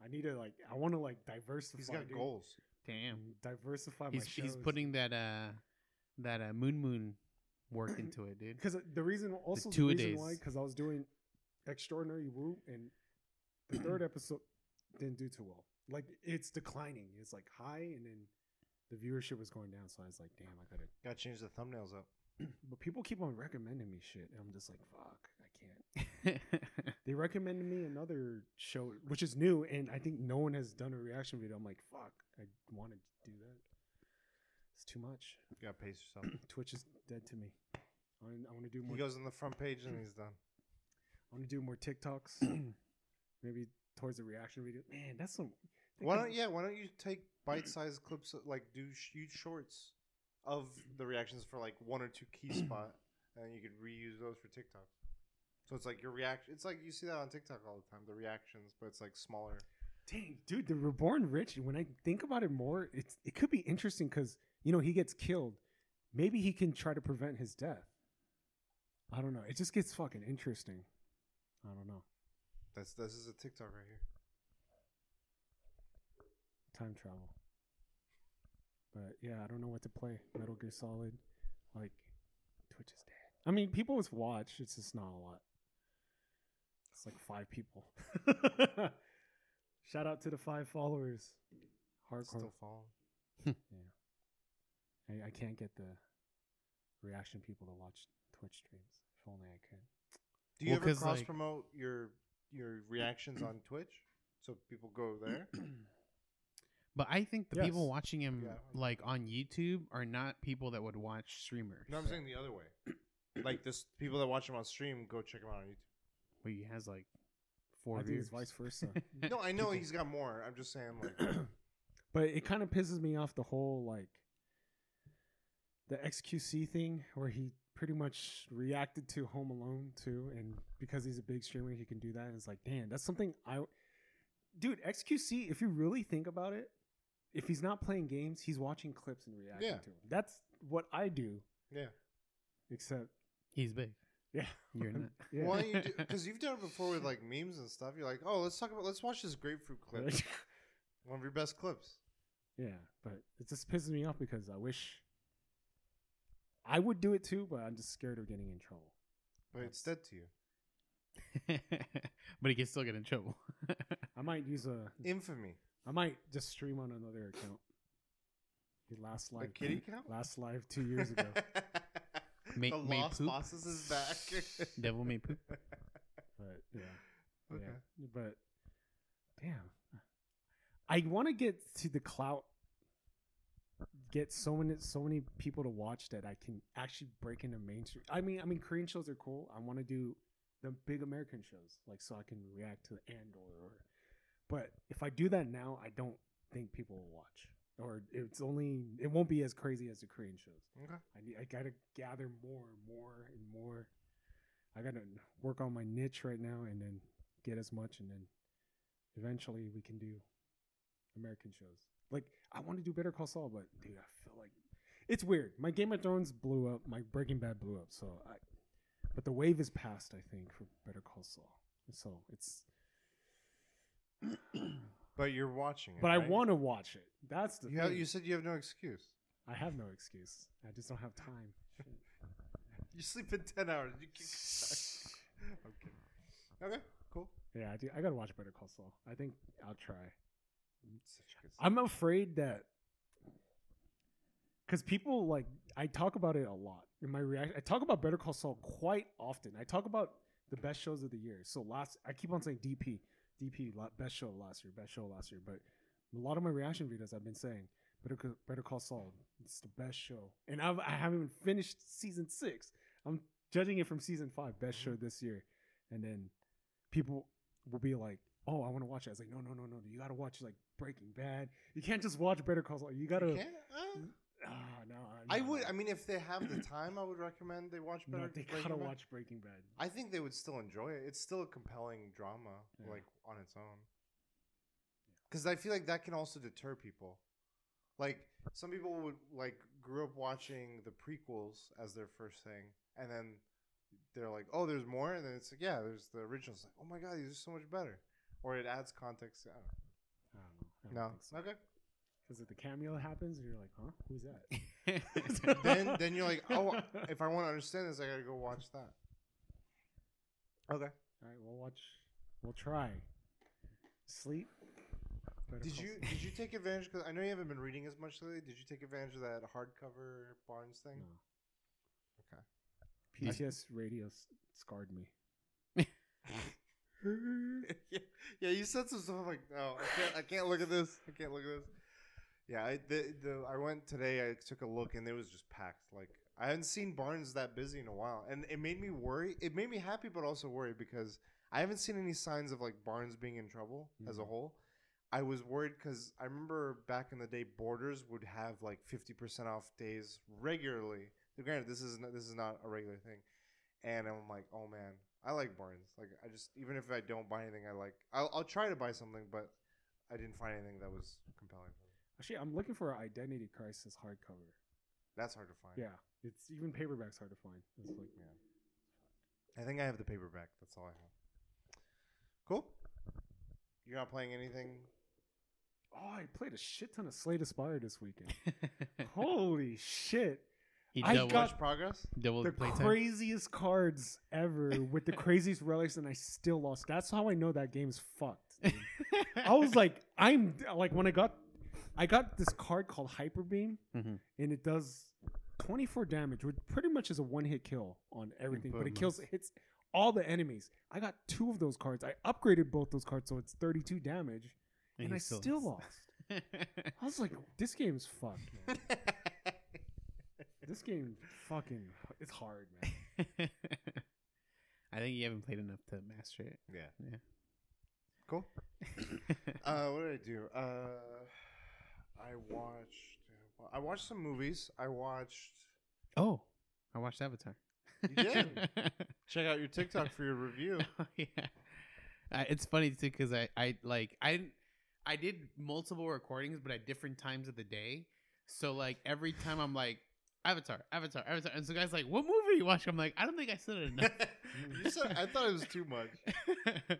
I need to like. I want to like diversify. He's got dude. goals. Damn. and diversify my He's shows. he's putting that uh that uh moon moon work into it, dude. because the reason also the, two-a-days. reason why because I was doing extraordinary woo and the third episode didn't do too well. Like it's declining. It's like high and then the viewership was going down. So I was like, damn, I gotta. Got to change the thumbnails up. But people keep on recommending me shit, and I'm just like, fuck, I can't. They recommended me another show, which is new, and I think no one has done a reaction video. I'm like, fuck, I wanted to do that. It's too much. You got to pace yourself. Twitch is dead to me. I want, I want to do more. he goes on the front page and he's done. I want to do more TikToks. Maybe towards the reaction video. Man, that's some. Why don't yeah? Why don't you take bite-sized clips? Of, like do huge shorts of the reactions for like one or two key spot, and you could reuse those for TikTok. So it's like your reaction. It's like you see that on TikTok all the time. The reactions, but it's like smaller. Dang, dude, the Reborn Rich. When I think about it more, it's it could be interesting because you know he gets killed. Maybe he can try to prevent his death. I don't know. It just gets fucking interesting. I don't know. That's this is a TikTok right here. Time travel. But yeah, I don't know what to play. Metal Gear Solid, like Twitch is dead. I mean, people with watch. It's just not a lot. It's like five people. Shout out to the five followers. Hardcore. Still following. I, I can't get the reaction people to watch Twitch streams. If only I could. Do you Well, ever 'cause, cross like- promote your your reactions on Twitch so people go there? But I think the Yes. people watching him Yeah. like on YouTube are not people that would watch streamers. no, I'm saying the other way. Like this, people that watch him on stream go check him out on YouTube. Well, he has like four I think it's vice versa. No, I know he's got more. I'm just saying like but it kind of pisses me off the whole like the XQC thing where he pretty much reacted to Home Alone too, and because he's a big streamer, he can do that. And it's like, damn, that's something I, dude, XQC. If you really think about it, if he's not playing games, he's watching clips and reacting Yeah. to them. That's what I do, yeah. except He's big. yeah, You're not. yeah. Why don't you do? Because you've done it before with like memes and stuff. You're like, oh, let's talk about, let's watch this grapefruit clip. One of your best clips. Yeah, but it just pisses me off because I wish I would do it too, but I'm just scared of getting in trouble. But it's dead to you. but he can still get in trouble. I might use a. Infamy. I might just stream on another account. The last A live. kitty count? Last live two years ago. Make- the made Lost poop? Bosses is back. Devil may poop. But yeah, Okay. yeah. But damn, I want to get to the clout. Get so many so many people to watch that I can actually break into mainstream. I mean, I mean, Korean shows are cool. I want to do the big American shows, like so I can react to Andor. Or, but if I do that now, I don't think people will watch, or it's only it won't be as crazy as the Korean shows. okay. I need, I gotta gather more and more and more. I gotta work on my niche right now and then get as much and then eventually we can do American shows. Like I want to do Better Call Saul, but dude, I feel like it's weird. My Game of Thrones blew up, my Breaking Bad blew up, so I. But the wave is past, I think, for Better Call Saul. So it's. But you're watching it. But I want to watch it. That's the. You, have, thing. you said you have no excuse. I have no excuse. I just don't have time. You sleep in 10 hours. You can... okay. Okay, cool. Yeah, I do. I gotta watch Better Call Saul. I think I'll try. Such a good I'm afraid that because people like I talk about it a lot in my reaction. I talk about Better Call Saul quite often. I talk about the best shows of the year. So last, I keep on saying DP, DP, best show of last year, best show of last year. But a lot of my reaction videos, I've been saying Better Call, Better Call Saul, it's the best show, and I've, I haven't even finished season six. I'm judging it from season five, best mm-hmm. show this year, and then people will be like, "Oh, I want to watch it." I was like, "No, no, no, no! You got to watch like Breaking Bad. You can't just watch Better Call Saul. You got to." Uh, Ah, no, I no, would. I mean, if they have the time, I would recommend they watch no, Better. they Breaking gotta Bad. watch Breaking Bad. I think they would still enjoy it. It's still a compelling drama, Yeah. like on its own. Because I feel like that can also deter people. Like some people would like grew up watching the prequels as their first thing, and then they're like, "Oh, there's more," and then it's like, "Yeah, there's the originals." Like, "Oh my god, these are so much better," or it adds context. I I don't don't know. know. No, okay. Because if the cameo happens, you're like, huh? Who's that? then then you're like, "Oh, if I want to understand this, I gotta go watch that." Okay. All right, we'll watch. We'll try. Sleep. Better Did you Saul. did you take advantage? Because I know you haven't been reading as much lately. Did you take advantage of that hardcover Barnes thing? No. Okay. PTS radio s- scarred me. yeah, yeah, you said some stuff. I'm like, no, I can't. I can't look at this. I can't look at this. Yeah, I the, the I went today. I took a look, and it was just packed. Like I hadn't seen Barnes that busy in a while, and it made me worry. It made me happy, but also worried because I haven't seen any signs of like Barnes being in trouble as a Mhm. whole. I was worried because I remember back in the day, Borders would have like fifty percent off days regularly. Granted, this is not, this is not a regular thing, and I'm like, oh man, I like Barnes. Like I just even if I don't buy anything, I like I'll, I'll try to buy something, but I didn't find anything that was compelling for me. Actually, I'm looking for an Identity Crisis hardcover. That's hard to find. Yeah, it's even paperback's hard to find. It's like I think I have the paperback. That's all I have. Cool. You're not playing anything. Oh, I played a shit ton of Slay the Spire this weekend. Holy shit. He I doubled, got- doubled The the playtime. craziest cards ever with the craziest relics, and I still lost. That's how I know that game's fucked. dude. I was like, I'm like when I got, I got this card called Hyper Beam, Mhm. and it does 24 damage, which pretty much is a one hit kill on everything, but it Boom. kills hits all the enemies. I got two of those cards. I upgraded both those cards, so it's 32 damage, and, he I still, lost. I was like, this game's fucked, man. this game fucking, it's hard, man. I think you haven't played enough to master it. yeah. Yeah. Cool. Uh, what did I do? Uh, I watched. Well, I watched some movies. I watched. oh, I watched Avatar. You did? Check out your TikTok for your review. Oh, yeah. Uh, it's funny too because I, I like I didn't I did multiple recordings but at different times of the day. So like every time I'm like Avatar, Avatar, Avatar, and so guys like, what movie are you watching? I'm like, I don't think I said it enough. you said I thought it was too much.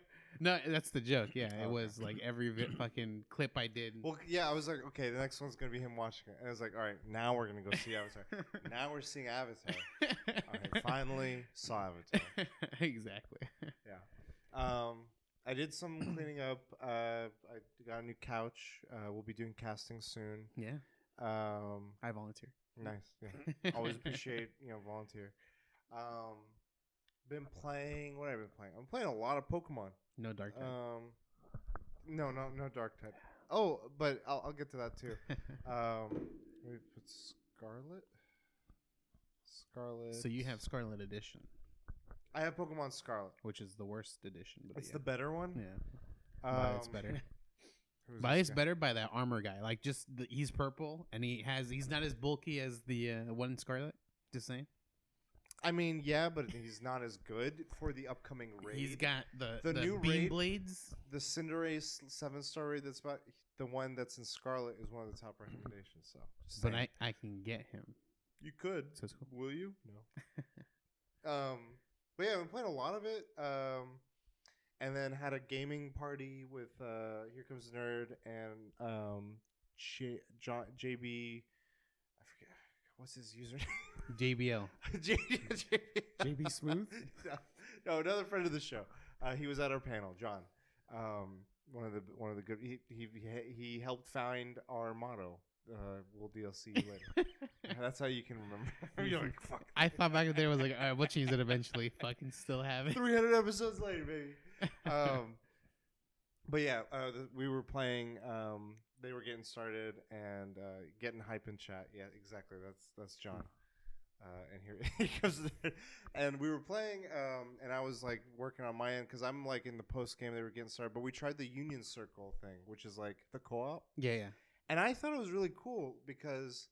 No, that's the joke. Yeah, it was like every vi- fucking clip I did. Well, yeah, I was like, okay, the next one's gonna be him watching it, and I was like, all right, now we're gonna go see Avatar. now we're seeing Avatar. All right, finally saw Avatar. exactly. Yeah. Um, I did some cleaning up. Uh, I got a new couch. Uh, we'll be doing casting soon. Yeah, Um, I volunteer. Nice. Yeah. Always appreciate you know volunteer. Um, been playing. What have I been playing? I'm playing a lot of Pokemon. No dark. Tide. Um, no, no, no dark type. Oh, but I'll, I'll get to that too. Um, let me put Scarlet. Scarlet. so you have Scarlet Edition, I have Pokemon Scarlet. which is the worst edition. But It's yeah. the better one. yeah. Um, But it's better. But it's guy? better by that armor guy. Like just the, he's purple and he has he's not as bulky as the uh, one in Scarlet. Just saying. I mean, yeah, but he's not as good for the upcoming raid. He's got the The the, new beam raid- blades. the Cinderace seven star raid. That's about the one that's in Scarlet is one of the top recommendations. So, just But saying. I, I can get him. you could. So cool. Will you? No. um, but yeah, I've been playing a lot of it. Um, and then had a gaming party with uh, Here Comes the Nerd and um, J- John, JB. I forget what's his username. JBL. J- JB. JB Smooth? no, no, another friend of the show. Uh, he was at our panel, John. Um, one of the one of the good. He he he helped find our motto. Uh, we'll DLC you later. That's how you can remember. You're like, fuck. I thought back there was like, all right, we'll change it eventually. Fucking still have it. 300 episodes later, baby. Um, but yeah, uh, the, we were playing. Um, they were getting started and uh, getting hype in chat. Yeah, exactly. That's that's John. Uh, and here he comes. And we were playing, um, and I was like working on my end because I'm like in the post game. They were getting started, but we tried the Union Circle thing, which is like the co-op. Yeah, yeah. And I thought it was really cool because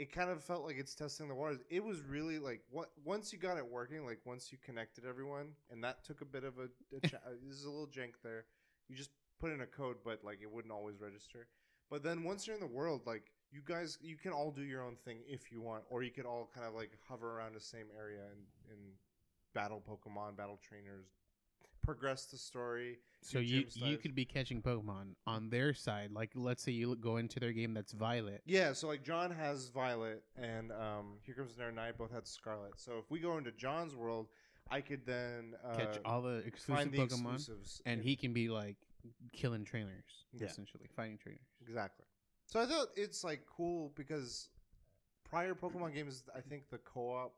it kind of felt like it's testing the waters. It was really like what, once you got it working, like once you connected everyone, and that took a bit of a, a cha- uh, this is a little jank there. You just put in a code, but like it wouldn't always register. But then once you're in the world, like you guys, you can all do your own thing if you want, or you could all kind of like hover around the same area and, and battle Pokemon, battle trainers, progress the story. So you you could be catching Pokemon on their side. Like, let's say you go into their game that's Violet. Yeah, so like John has Violet, and um, Here Comes and I both had Scarlet. So if we go into John's world, I could then uh, Catch all the exclusive the Pokemon, exclusives, and he can be like killing trainers, Yeah. essentially fighting trainers. exactly. So I thought it's like cool because prior Pokemon games, I think the co-op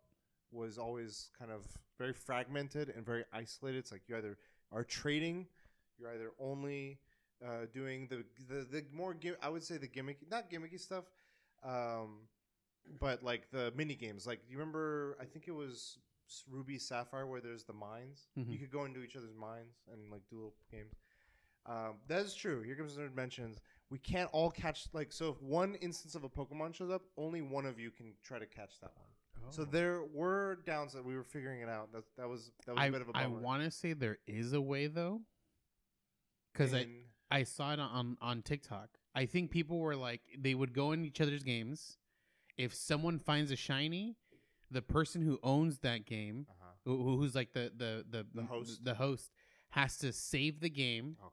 was always kind of very fragmented and very isolated. It's like you either are trading, you're either only uh, doing the, the the more I would say the gimmicky, not gimmicky stuff, um, but like the mini games. Like you remember? I think it was Ruby Sapphire where there's the mines. Mhm. You could go into each other's mines and like do little games. Um, that is true. Here comes the nerd mentions. We can't all catch like so. If one instance of a Pokemon shows up, only one of you can try to catch that one. So there were downs that we were figuring it out. That that was that was I a bit of a I bummer. want to say there is a way though, because I In- I saw it on on TikTok. I think people were like they would go in each other's games. If someone finds a shiny, the person who owns that game, uh-huh. who, who's like the the the The host. the host, has to save the game, Oh.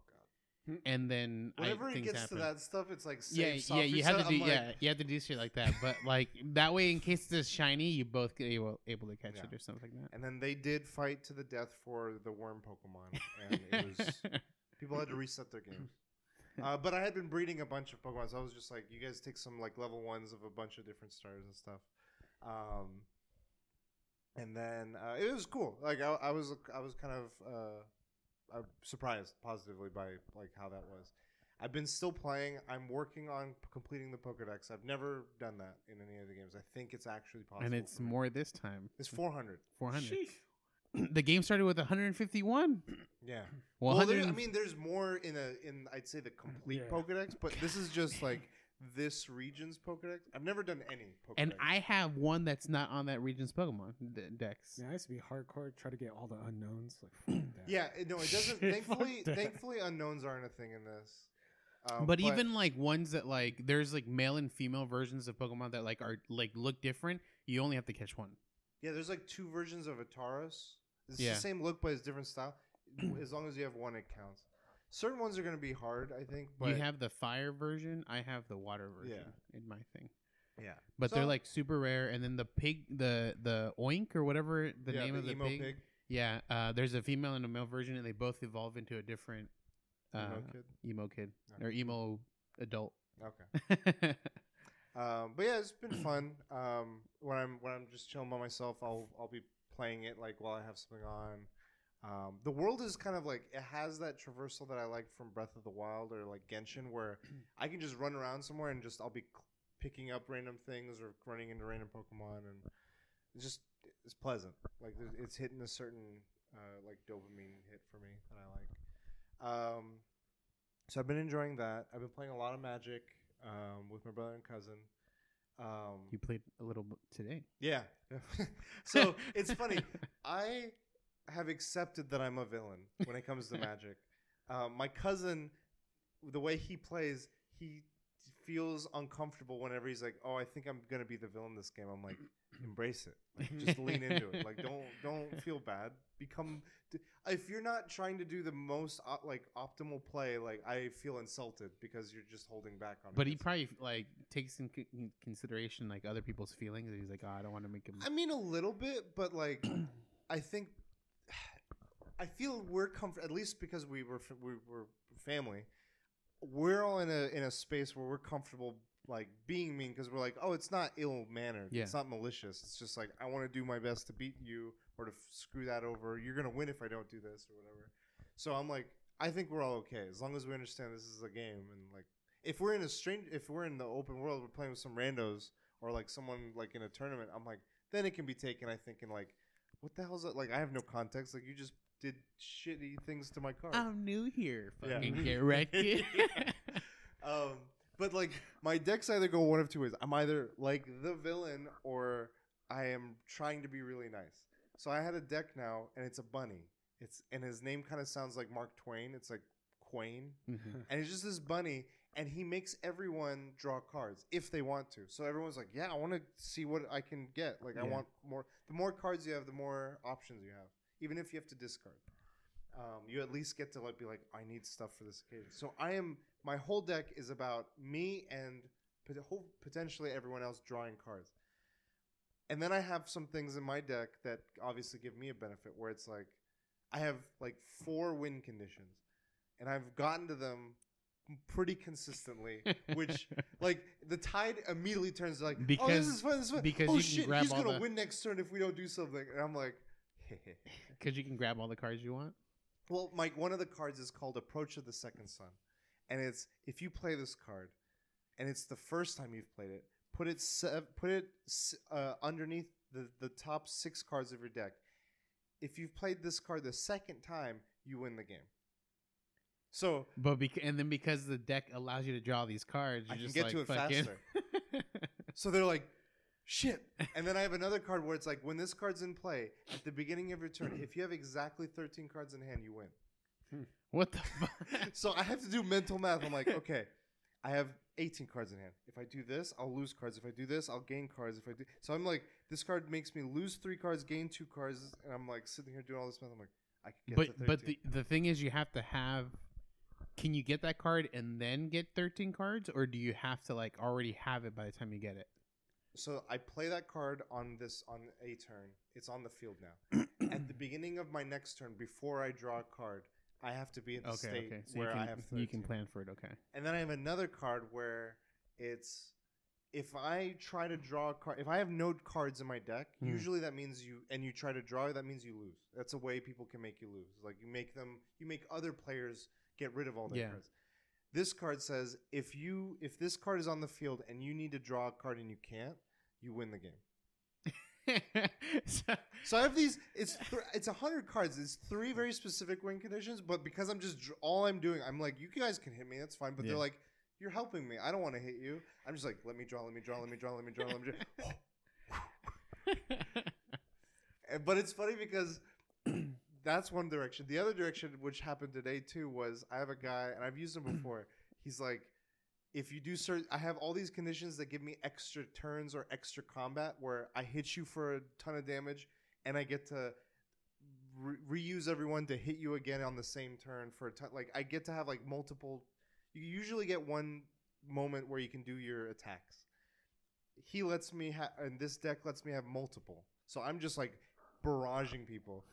And then I- Whenever it gets happen. to that stuff, it's like yeah, yeah, you have to do I'm like, yeah, you have to do shit like that. But like that way, in case it's shiny, you both get able, able to catch Yeah. it or something like that. And then they did fight to the death for the worm Pokemon, and it was people had to reset their games. Uh, but I had been breeding a bunch of Pokemon, so I was just like, you guys take some like level ones of a bunch of different stars and stuff. Um, and then uh, it was cool. Like I, I was, I was kind of uh, uh, surprised positively by like how that was. I've been still playing. I'm working on completing the Pokedex. I've never done that in any of the games. I think it's actually possible. and it's more this time. It's 400. 400. the game started with 151. Yeah. Well, Well, 100 I mean, there's more in a in I'd say the complete Yeah. Pokedex, but this is just like this region's Pokedex. I've never done any Pokedex. and I have one that's not on that region's Pokemon de- dex. Yeah, I used to be hardcore, try to get all the unknowns. Like, fuck that. yeah, it- no, it doesn't. Shit, thankfully, that. thankfully, unknowns aren't a thing in this. Um, but, even like ones that like there's like male and female versions of Pokemon that like are like look different. You only have to catch one. yeah, there's like two versions of a Tauros. It's Yeah. the same look, but it's different style. as long as you have one, it counts. Certain ones are going to be hard, I think. But you have the fire version. I have the water version Yeah. in my thing. yeah, But So- they're like super rare. And then the pig, the the oink or whatever the yeah, name of the emo pig. Yeah, uh, there's a female and a male version, and they both evolve into a different uh, Emo kid. emo kid Okay. or emo adult. Okay. Um, but yeah, it's been fun. Um, when I'm when I'm just chilling by myself, I'll I'll be playing it like while I have something on. Um, the world is kind of like it has that traversal that I like from Breath of the Wild or like Genshin, where I can just run around somewhere and just I'll be c- picking up random things or running into random Pokemon, and it's just it's pleasant. Like it's hitting a certain uh, like dopamine hit for me that I like. Um, so I've been enjoying that. I've been playing a lot of Magic um, with my brother and cousin. Um, you played a little bit today. yeah. so it's funny. I have accepted that I'm a villain when it comes to Magic. Um, my cousin, the way he plays, he feels uncomfortable whenever he's like, "Oh, I think I'm gonna be the villain this game." I'm like, embrace it. Like, just lean into it. Like, don't don't feel bad. Become. If you're not trying to do the most op- like optimal play, like I feel insulted because you're just holding back on. it. But he probably like takes in c- consideration like other people's feelings. And he's like, oh, I don't want to make him. I mean, a little bit, but like, I think I feel we're comfort at least because we were we were family. We're all in a in a space where we're comfortable like being mean because we're like, oh, it's not ill mannered, Yeah. it's not malicious. It's just like I want to do my best to beat you or to f- screw that over. You're gonna win if I don't do this or whatever. So I'm like, I think we're all okay as long as we understand this is a game and like if we're in a strange if we're in the open world, we're playing with some randos or like someone like in a tournament. I'm like, then it can be taken. I think in like, what the hell is that? Like I have no context. Like you just did shitty things to my car. I'm new here. Yeah. Fucking get wrecked. um, but like my decks either go one of two ways. I'm either like the villain or I am trying to be really nice. So I had a deck now, and it's a bunny. It's and his name kind of sounds like Mark Twain. It's like Kwain, Mhm. and it's just this bunny, and he makes everyone draw cards if they want to. So everyone's like, "Yeah, I want to see what I can get. Like, I want more. The more cards you have, the more options you have. Even if you have to discard, um, you at least get to like be like, I need stuff for this occasion. So I am. My whole deck is about me and potentially everyone else drawing cards. And then I have some things in my deck that obviously give me a benefit where it's like I have like four win conditions and I've gotten to them pretty consistently which like the tide immediately turns like oh this Because- is fun this is fun because oh you shit grab he's gonna the- win next turn if we don't do something and I'm like Because you can grab all the cards you want. Well, Mike, one of the cards is called Approach of the Second Sun. And it's if you play this card and it's the first time you've played it, put it se- put it uh, underneath the, the top 6 cards of your deck. If you've played this card the second time, you win the game. So, But bec- and then because the deck allows you to draw these cards, you I can just get like to it fucking- faster. so they're like shit. And then I have another card where it's like when this card's in play at the beginning of your turn, if you have exactly 13 cards in hand, you win. what the fuck? so I have to do mental math. I'm like, okay, I have 18 cards in hand. If I do this, I'll lose cards. If I do this, I'll gain cards. If I do, so I'm like, this card makes me lose three cards, gain two cards, and I'm like sitting here doing all this math. I'm like, I can get but 13. but the the thing is, you have to have. Can you get that card and then get thirteen cards, or do you have to like already have it by the time you get it? So I play that card on this on a turn. It's on the field now. At the beginning of my next turn, before I draw a card, I have to be in the Okay, state okay. So where you can I have 13. you can plan for it. Okay. And then I have another card where it's if I try to draw a card, if I have no cards in my deck, Hmm. usually that means you and you try to draw, that means you lose. That's a way people can make you lose. Like you make them, you make other players get rid of all their Yeah. cards. This card says if you if this card is on the field and you need to draw a card and you can't, you win the game. So- So I have these. It's th- it's a hundred cards. It's three very specific win conditions. But because I'm just dr- all I'm doing, I'm like, you guys can hit me. That's fine. But Yeah. they're like, you're helping me. I don't want to hit you. I'm just like, let me draw. Let me draw. Let me draw. Let me draw. Let me draw. But it's funny because that's one direction. The other direction, which happened today too, was I have a guy, and I've used him mm. before. He's like, if you do certain, I have all these conditions that give me extra turns or extra combat where I hit you for a ton of damage, and I get to re- reuse everyone to hit you again on the same turn for a ti- like I get to have like multiple. You usually get one moment where you can do your attacks. He lets me have, and this deck lets me have multiple. So I'm just like barraging people,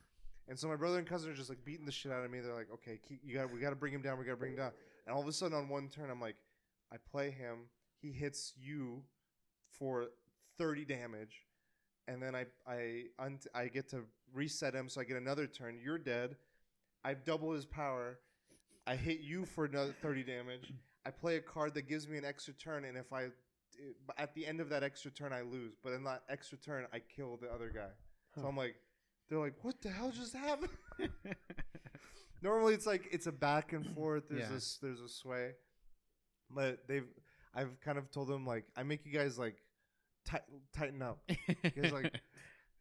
and so my brother and cousin are just like beating the shit out of me. They're like, "Okay, keep, you got, we got to bring him down. We got to bring him down." And all of a sudden, on one turn, I'm like, I play him. He hits you for 30 damage, and then I I I get to reset him, so I get another turn. You're dead. I double his power. I hit you for another 30 damage. I play a card that gives me an extra turn, and if I at the end of that extra turn I lose, but in that extra turn I kill the other guy. So I'm like, they're like, what the hell just happened? Normally it's like it's a back and forth. There's Yeah. this there's a sway, but they've I've kind of told them like I make you guys like tight, tighten up. guys like-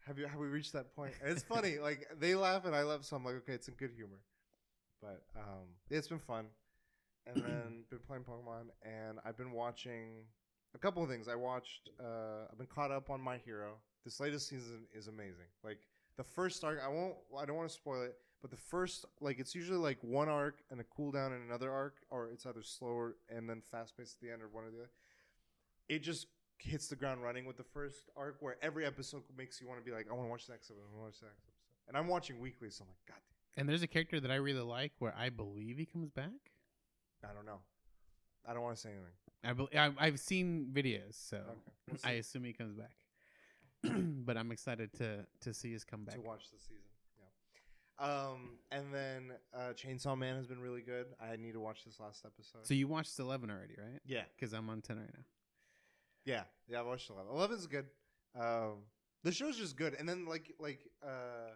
Have you have we reached that point? And it's funny. Like they laugh and I laugh, so I'm like, okay, it's in good humor. But um, it's been fun, and then been playing Pokemon, and I've been watching a couple of things. I watched. Uh, I've been caught up on My Hero. This latest season is amazing. Like the first arc, I won't. I don't want to spoil it, but the first, like, it's usually like one arc and a cooldown in another arc, or it's either slower and then fast paced at the end, or one or the other. It just hits the ground running with the first arc, where every episode makes you want to be like, I want to watch the next episode. I want to watch the next episode. And I'm watching weekly, so I'm like, God, and there's a character that I really like where I believe he comes back. I don't know. I don't want to say anything. I bel I, I've seen videos, so Okay. I assume he comes back. but I'm excited to to see his comeback. to watch the season. Yeah. Um, and then uh, Chainsaw Man has been really good. I need to watch this last episode. So you watched 11 already, right? yeah, Because I'm on 10 right now. yeah, yeah. I watched eleven. 11 is good. Um, the show's just good. And then like like uh,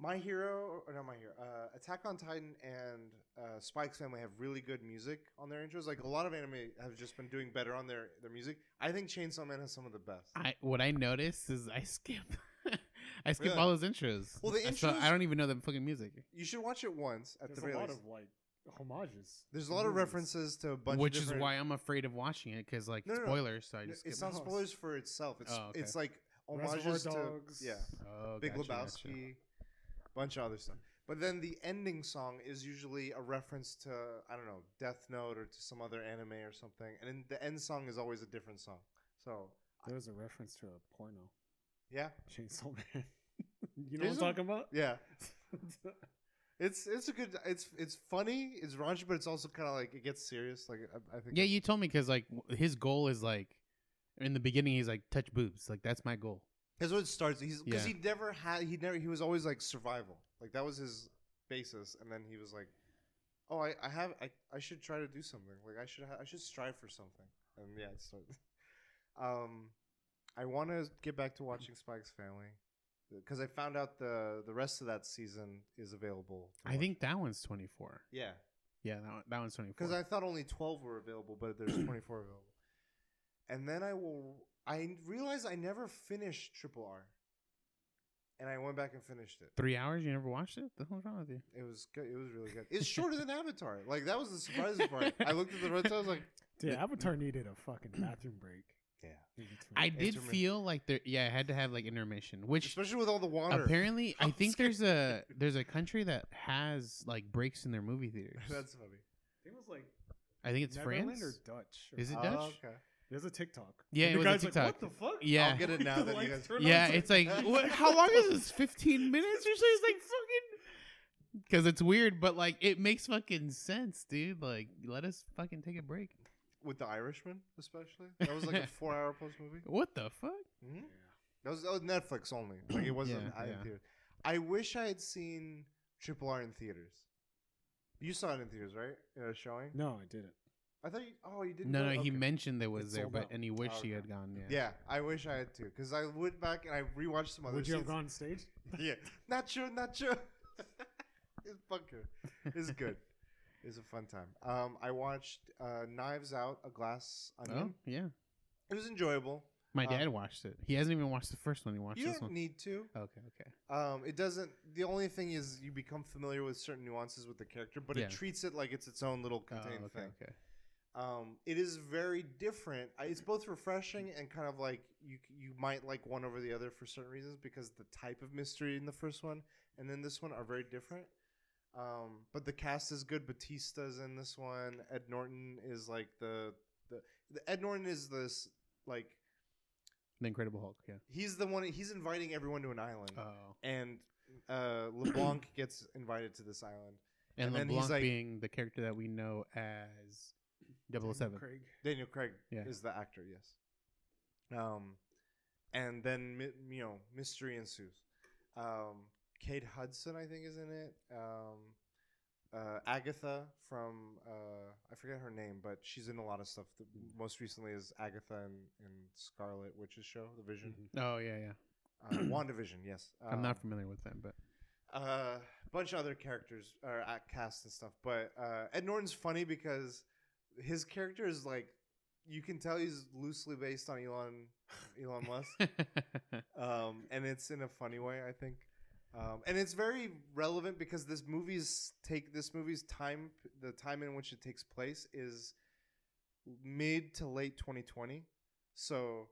My Hero or not My Hero, uh, Attack on Titan and uh, Spy X Family have really good music on their intros. Like a lot of anime have just been doing better on their their music. I think Chainsaw Man has some of the best. I what I notice is I skip I skip Really? all those intros. Well, the I- so intros- I don't even know the fucking music. You should watch it once at the moment. There's the a lot least. of like homages. There's a to lot of movies. references to a bunch Which of is different why I'm afraid of watching it because like No, no, no. spoilers. So I No, just it's not it. spoilers for itself. It's Oh, okay. it's like Reservoir homages to Dogs. yeah, Oh, Big gotcha, Lebowski, gotcha. Bunch of other stuff. But then the ending song is usually a reference to I don't know Death Note or to some other anime or something, and then the end song is always a different song. So There was a reference to a porno. yeah, Chainsaw Man. you know There's what I'm talking about? yeah, it's it's a good it's it's funny, it's raunchy, but it's also kind of like it gets serious. Like I, I think Yeah, you told me because like his goal is like in the beginning he's like touch boobs. Like that's my goal. That's what it starts. He's because Yeah. he never had. He never. He was always like survival. Like that was his basis, and then he was like, "Oh, I, I have. I, I should try to do something. Like I should. Ha- I should strive for something." And yeah, it started. um, I want to get back to watching Spy X Family because I found out the the rest of that season is available. to I watch. think that one's 24. Yeah, Yeah, that, one, that one's 24. because I thought only twelve were available, but there's twenty four available. And then I will. I realized I never finished Triple R. And I went back and finished it. Three hours? You never watched it? The hell's wrong with you? It was good. It was really good. It's shorter than Avatar. Like that was the surprising part. I looked at the runtime. I was like, Dude, Avatar needed a fucking bathroom break. yeah. I did feel like there. Yeah, I had to have like intermission, which Especially with all the water. apparently I think there's a there's a country that has like breaks in their movie theaters. That's funny. it was like I think it's Netherlands France. or Dutch. or Is it something. Dutch? Oh, okay. There's a TikTok. Yeah, And it the was a TikTok. Like, what the fuck? Yeah. I'll get it now that you guys. turn on, Yeah, it's like what, how long is this? Fifteen minutes or so? It's like fucking because it's weird, but like it makes fucking sense, dude. Like let us fucking take a break. With the Irishman, especially. That was like a four-hour plus movie. What the fuck? hmm Yeah. That was, that was Netflix only. Like it wasn't Yeah, in yeah. theaters. I wish I had seen Triple R in theaters. You saw it in theaters, right? In a showing. No, I didn't. I thought. You, oh, you didn't. No, go? no, he mentioned there was It's there, sold but out. and he wished he Okay. had gone. Yeah. Yeah, I wish I had too, because I went back and I rewatched some other. Would you have scenes. gone on stage? yeah, not sure, not sure. it's fucker. It's good. It's a fun time. Um, I watched uh, Knives Out, A Glass Oh Onion. yeah. It was enjoyable. My Um, dad watched it. He hasn't even watched the first one. He watched You this don't one. need to. Okay, okay. Um, it doesn't. The only thing is you become familiar with certain nuances with the character, but Yeah. it treats it like it's its own little Oh, contained okay, thing. okay. Um, it is very different. It's both refreshing and kind of like you you might like one over the other for certain reasons because the type of mystery in the first one and then this one are very different. Um, but the cast is good. Bautista's in this one. Ed Norton is like the the, the Ed Norton is this like The Incredible Hulk. Yeah. he's the one he's inviting everyone to an island Oh. and uh, LeBlanc gets invited to this island. And, And then he's LeBlanc like- being the character that we know as 007. Craig. Daniel Craig Yeah. is the actor, yes. Um, and then mi- you know mystery ensues. Um, Kate Hudson, I think, is in it. Um, uh, Agatha from uh, I forget her name, but she's in a lot of stuff. The, most recently is Agatha in, in Scarlet Witch's show, The Vision. Oh yeah, yeah. Uh, WandaVision, yes. I'm not Um, familiar with them, but a uh, bunch of other characters or uh, cast and stuff. But uh, Ed Norton's funny because his character is like you can tell he's loosely based on Elon Elon Musk, um, and it's in a funny way, I think. Um, and it's very relevant because this movie's take this movie's time the time in which it takes place is mid to late 2020 so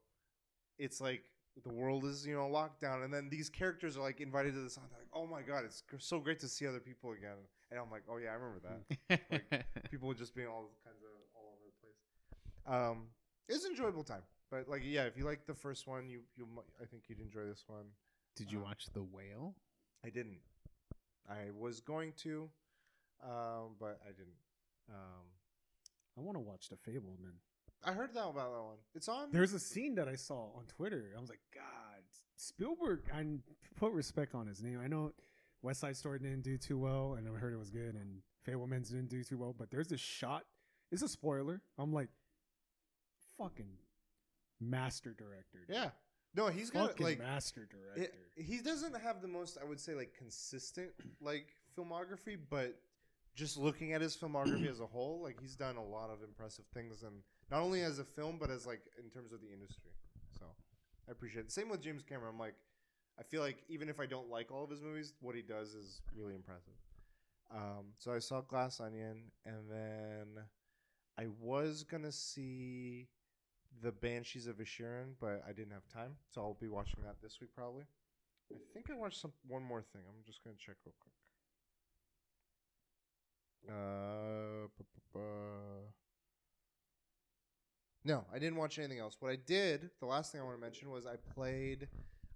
it's like the world is you know locked down and then these characters are like invited to this. They're like oh my god it's so great to see other people again and i'm like oh yeah i remember that people just being all kinds of all over the place um it's an enjoyable time but like yeah if you like the first one you you i think you'd enjoy this one Did you uh, watch The Whale? i didn't i was going to um but i didn't um I want to watch The Fabelman. i heard that about that one it's on There's a scene that I saw on Twitter. I was like, God, Spielberg. I put respect on his name. I know West Side Story didn't do too well, and I heard it was good, and Fabelman's didn't do too well. But there's this shot. It's a spoiler. I'm like, fucking master director. dude. yeah no he's got fucking like master director. It, he doesn't have the most, I would say, like consistent like filmography, but just looking at his filmography as a whole, like he's done a lot of impressive things, and not only as a film, but as like in terms of the industry. So I appreciate it. Same with James Cameron. I'm like, I feel like even if I don't like all of his movies, what he does is really impressive. Um, so I saw Glass Onion, and then I was gonna see the Banshees of Inisherin, but I didn't have time, so I'll be watching that this week probably. I think I watched some one more thing. I'm just gonna check real quick. Uh, no, I didn't watch anything else. What I did, the last thing I want to mention was I played,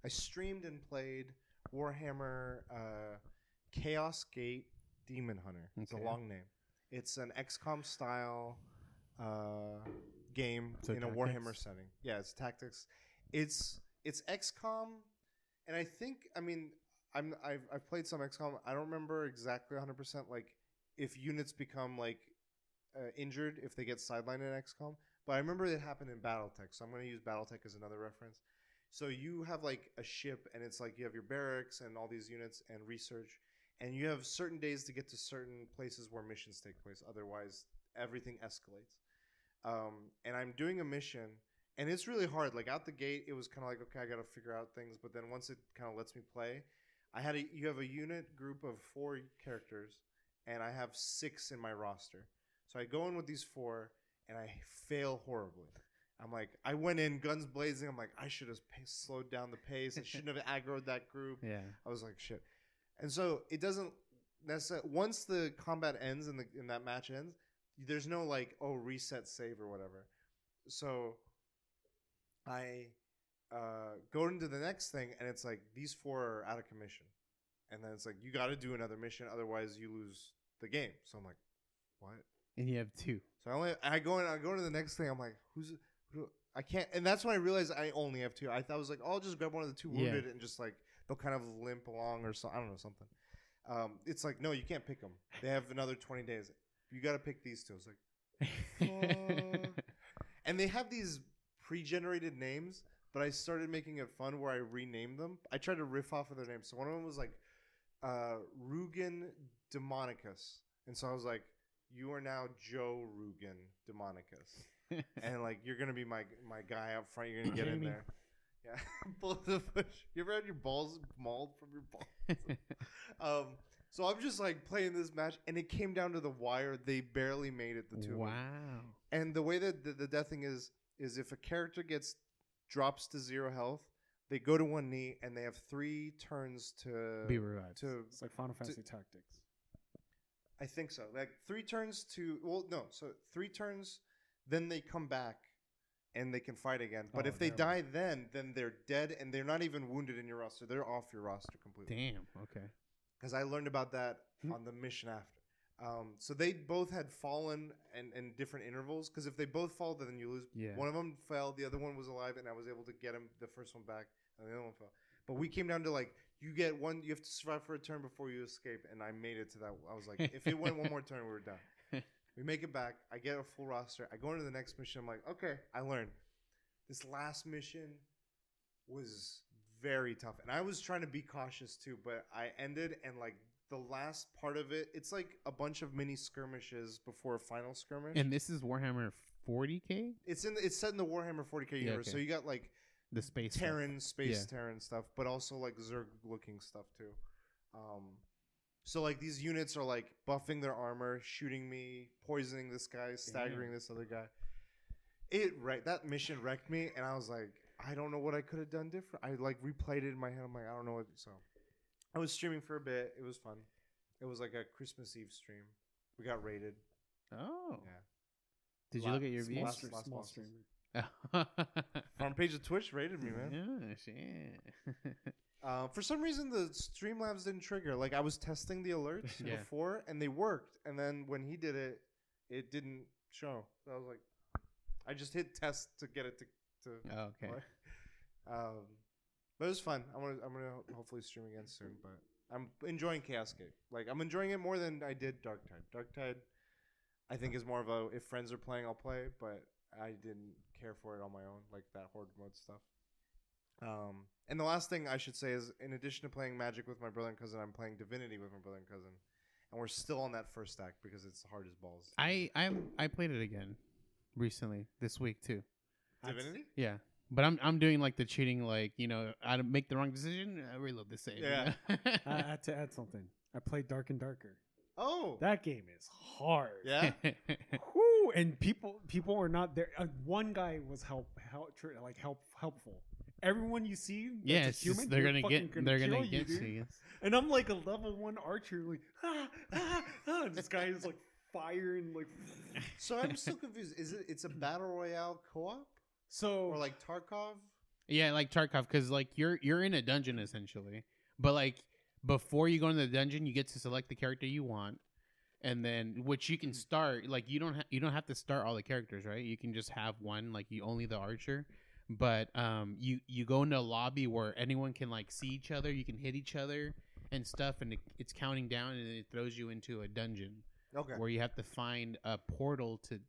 I streamed and played Warhammer uh, Chaos Gate Demon Hunter. It's a Okay. long name. It's an XCOM style uh, game So in a tactics? Warhammer setting. Yeah, it's tactics. It's it's XCOM, and I think I mean I'm I've, I've played some XCOM. I don't remember exactly 100 percent like if units become like uh, injured if they get sidelined in XCOM. But I remember it happened in BattleTech, so I'm going to use BattleTech as another reference. So you have like a ship, and it's like you have your barracks and all these units and research, and you have certain days to get to certain places where missions take place. Otherwise, everything escalates. Um, and I'm doing a mission, and it's really hard. Like out the gate, it was kind of like okay, I got to figure out things. But then once it kind of lets me play, I had a you have a unit group of four characters, and I have six in my roster. So I go in with these four, and I fail horribly. I'm like, I went in guns blazing. I'm like, I should have pa- slowed down the pace. I shouldn't have aggroed that group. Yeah. I was like, shit. And so it doesn't necessarily. Once the combat ends and the and that match ends, there's no like, oh, reset save or whatever. So I uh, go into the next thing, and it's like these four are out of commission, and then it's like you got to do another mission, otherwise you lose the game. So I'm like, what? And you have two. So I only I go in I go to the next thing. I'm like, who's who, I can't, and that's when I realized I only have two. I thought I was like, oh, I'll just grab one of the two Yeah. wounded and just like they'll kind of limp along or so I don't know something. Um, it's like no, you can't pick them. They have another 20 days. You got to pick these two. It's like, and they have these pre-generated names, but I started making it fun where I renamed them. I tried to riff off of their names. So one of them was like uh, Rugen Demonicus, and so I was like, "You are now Joe Rugen Demonicus." And like you're gonna be my my guy up front. You're gonna get in there. Yeah, pull the push. You ever had your balls mauled from your balls? um, so I'm just like playing this match, and it came down to the wire. They barely made it. The two. wow. And the way that the, the death thing is is if a character gets drops to zero health, they go to one knee and they have three turns to Be revived. to It's like Final Fantasy Tactics. I think so. Like three turns to well, no, so three turns, then they come back, and they can fight again. But Oh, if they never die, then then they're dead, and they're not even wounded in your roster. They're off your roster completely. Damn. Okay. Because I learned about that Hmm. on the mission after. Um, so they both had fallen and in different intervals. Because if they both fall, then you lose. Yeah. One of them fell, the other one was alive, and I was able to get him the first one back, and the other one fell. But we came down to like you get one, you have to survive for a turn before you escape, and I made it to that. I was like, if it went one more turn, we were done. We make it back. I get a full roster. I go into the next mission. I'm like, okay, I learned. This last mission was very tough, and I was trying to be cautious too. But I ended, and like the last part of it, it's like a bunch of mini skirmishes before a final skirmish. And this is Warhammer 40k, it's in it's set in the Warhammer 40k Yeah, universe, okay. so you got like the space. stuff. Terran, space Terran stuff, but also like Zerg looking stuff too. Um, so like these units are like buffing their armor, shooting me, poisoning this guy, staggering this other guy. It right that mission wrecked me, and I was like, I don't know what I could have done different. I like replayed it in my head. I'm like, I don't know what. So I was streaming for a bit. It was fun. It was like a Christmas Eve stream. We got rated. Oh. Yeah. Did you look at your Small, views? Last- stream, last small streamer. Front page of Twitch rated me, man. Yeah, shit. Uh, for some reason, the Streamlabs didn't trigger. Like I was testing the alerts Yeah. before, and they worked. And then when he did it, it didn't show. So I was like, I just hit test to get it to. to Oh, okay. Um, but it was fun. I'm gonna I'm gonna hopefully stream again soon. But I'm enjoying Chaos Gate. Like I'm enjoying it more than I did Darktide. Dark Tide, I think is more of a if friends are playing, I'll play. But I didn't care for it on my own, like that horde mode stuff. Um, and the last thing I should say is, in addition to playing Magic with my brother and cousin, I'm playing Divinity with my brother and cousin, and we're still on that first stack because it's hard as balls. I I I played it again recently this week too. Divinity? Yeah. But I'm I'm doing like the cheating, like you know, I make the wrong decision, I reload the save. you Yeah. know? I had to add something. I played Dark and Darker. Oh, That game is hard. yeah. Whew, and people people are not there. Uh, one guy was help help tr- like help helpful. Everyone you see, that's yeah, it's human, just, they're gonna fucking get they're gonna kill you, get dude. you. And I'm like a level one archer, like ah, ah, ah, and this guy is like firing like. So I'm still confused. Is it? It's a battle royale co-op So or like Tarkov? Yeah, like Tarkov, because like you're you're in a dungeon essentially, but like before you go into the dungeon, you get to select the character you want, and then which you can start. Like you don't ha- you don't have to start all the characters, right? You can just have one, like you only the archer. But um, you you go into a lobby where anyone can like see each other, you can hit each other and stuff, and it, it's counting down, and it throws you into a dungeon Okay. where you have to find a portal to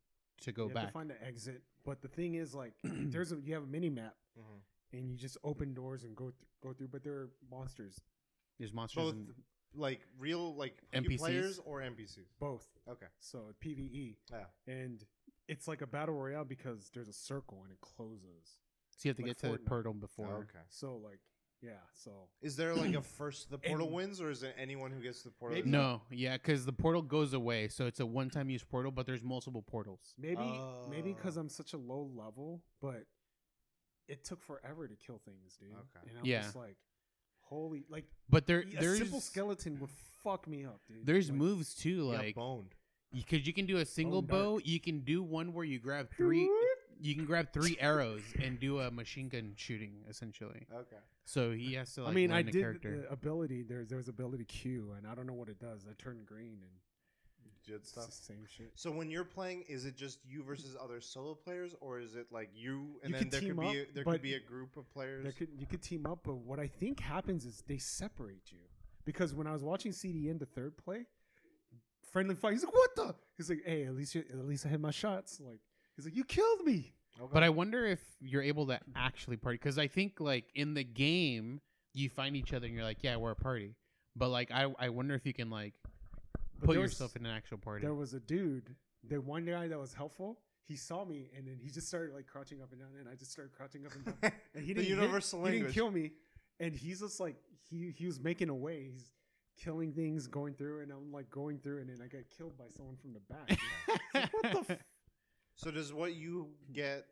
to go you have back. to find the exit. But the thing is, like, there's a you have a mini map, Mhm. and you just open doors and go th- go through. But there are monsters, There's monsters. Both and- like real like NPCs? players or NPCs. both. Okay. So PVE, Yeah. and it's like a battle royale because there's a circle and it closes. So you have to like get to the Fortnite. portal before. okay. So like, yeah. So Is there like a first the portal And- wins, or is it anyone who gets to the portal? Maybe- No, yeah, because the portal goes away, so it's a one-time use portal, but there's multiple portals. maybe oh. maybe because Oh. I'm such a low level, but it took forever to kill things, dude. Okay. And I'm Yeah. just like, holy, like But there, a there's simple skeleton would fuck me up, dude. there's Like, moves too, You got like boned. because you can do a single Bone dark. bow. You can do one where you grab three. You can grab three arrows and do a machine gun shooting essentially. Okay. So he has to. Like, I mean, I learn the did uh, character. the ability. There's there's ability Q, and I don't know what it does. I turn green, and Good stuff. same shit. So when you're playing, is it just you versus other solo players, or is it like you and You then there could team be up, a, there could be a group of players? There could you could team up, but what I think happens is they separate you because when I was watching CDN the third play, friendly fight. He's like, "What the?" He's like, "Hey, at least you, at least I hit my shots." Like he's like, "You killed me." Okay. But I wonder if you're able to actually party because I think like in the game you find each other and you're like, yeah, we're a party. But like I, I wonder if you can like But put there was- yourself in an actual party. There was a dude, the one guy that was helpful. He saw me and then he just started like crouching up and down, and I just started crouching up and down. And he The didn't hit- universal he didn't kill me, and he's just like he he was making a way. He's killing things, going through, and I'm like going through, and then I got killed by someone from the back. Like, what the? F-? So does what you get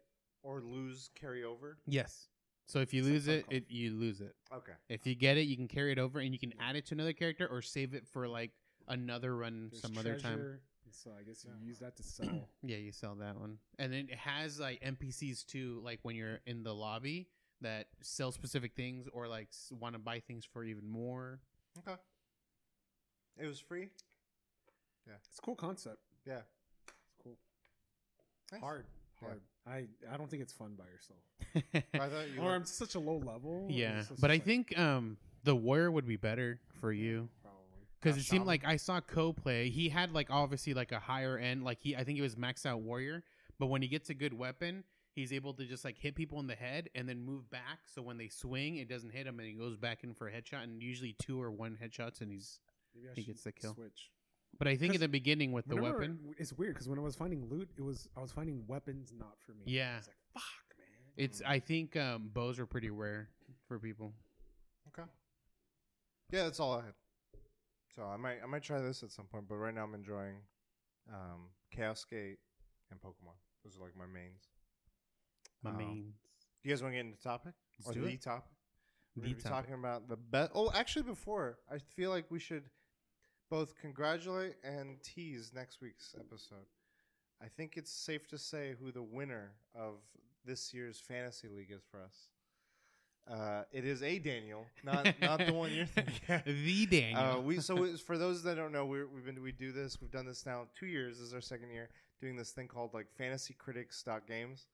or lose carry over? Yes. So if you It's lose it, Funcom. it you lose it. Okay. If you get it, you can carry it over and you can add it to another character or save it for like another run There's some other time. treasure, So I guess you Yeah. use that to sell. Yeah, you sell that one. And then it has like NPCs too, like when you're in the lobby that sell specific things or like want to buy things for even more. Okay. It was free. Yeah. It's a cool concept. Yeah. It's cool. Nice. Hard. Yeah. Hard. I, I don't think it's fun by yourself. I thought you. Or liked- I'm such a low level. yeah, it's just but I like- think um the warrior would be better for you probably. because it seemed like I saw Co play. He had like obviously like a higher end, like he I think he was max out warrior, but when he gets a good weapon. He's able to just like hit people in the head and then move back. So when they swing, it doesn't hit him, and he goes back in for a headshot. And usually two or one headshots, and he's. Maybe I he should gets the kill. Switch. But I think in 'Cause the beginning with the Whenever- weapon, It's weird because when I was finding loot, it was I was finding weapons not for me. Yeah. I was like, fuck, man. It's I think um, bows are pretty rare for people. Okay. Yeah, that's all I had. So I might I might try this at some point, but right now I'm enjoying um, Chaos Gate and Pokemon. Those are like my mains. My Um, main. Do you guys want to get into the topic Let's or do the it. topic? We're The gonna be topic. talking about the best. Oh, actually, before I feel like we should both congratulate and tease next week's episode. I think it's safe to say who the winner of this year's fantasy league is for us. Uh, it is a Daniel, not not the one you're thinking. the Daniel. Uh, we so for those that don't know, we're, we've been we do this. We've done this now two years. This is our second year doing this thing called like Fantasy Critics dot Games.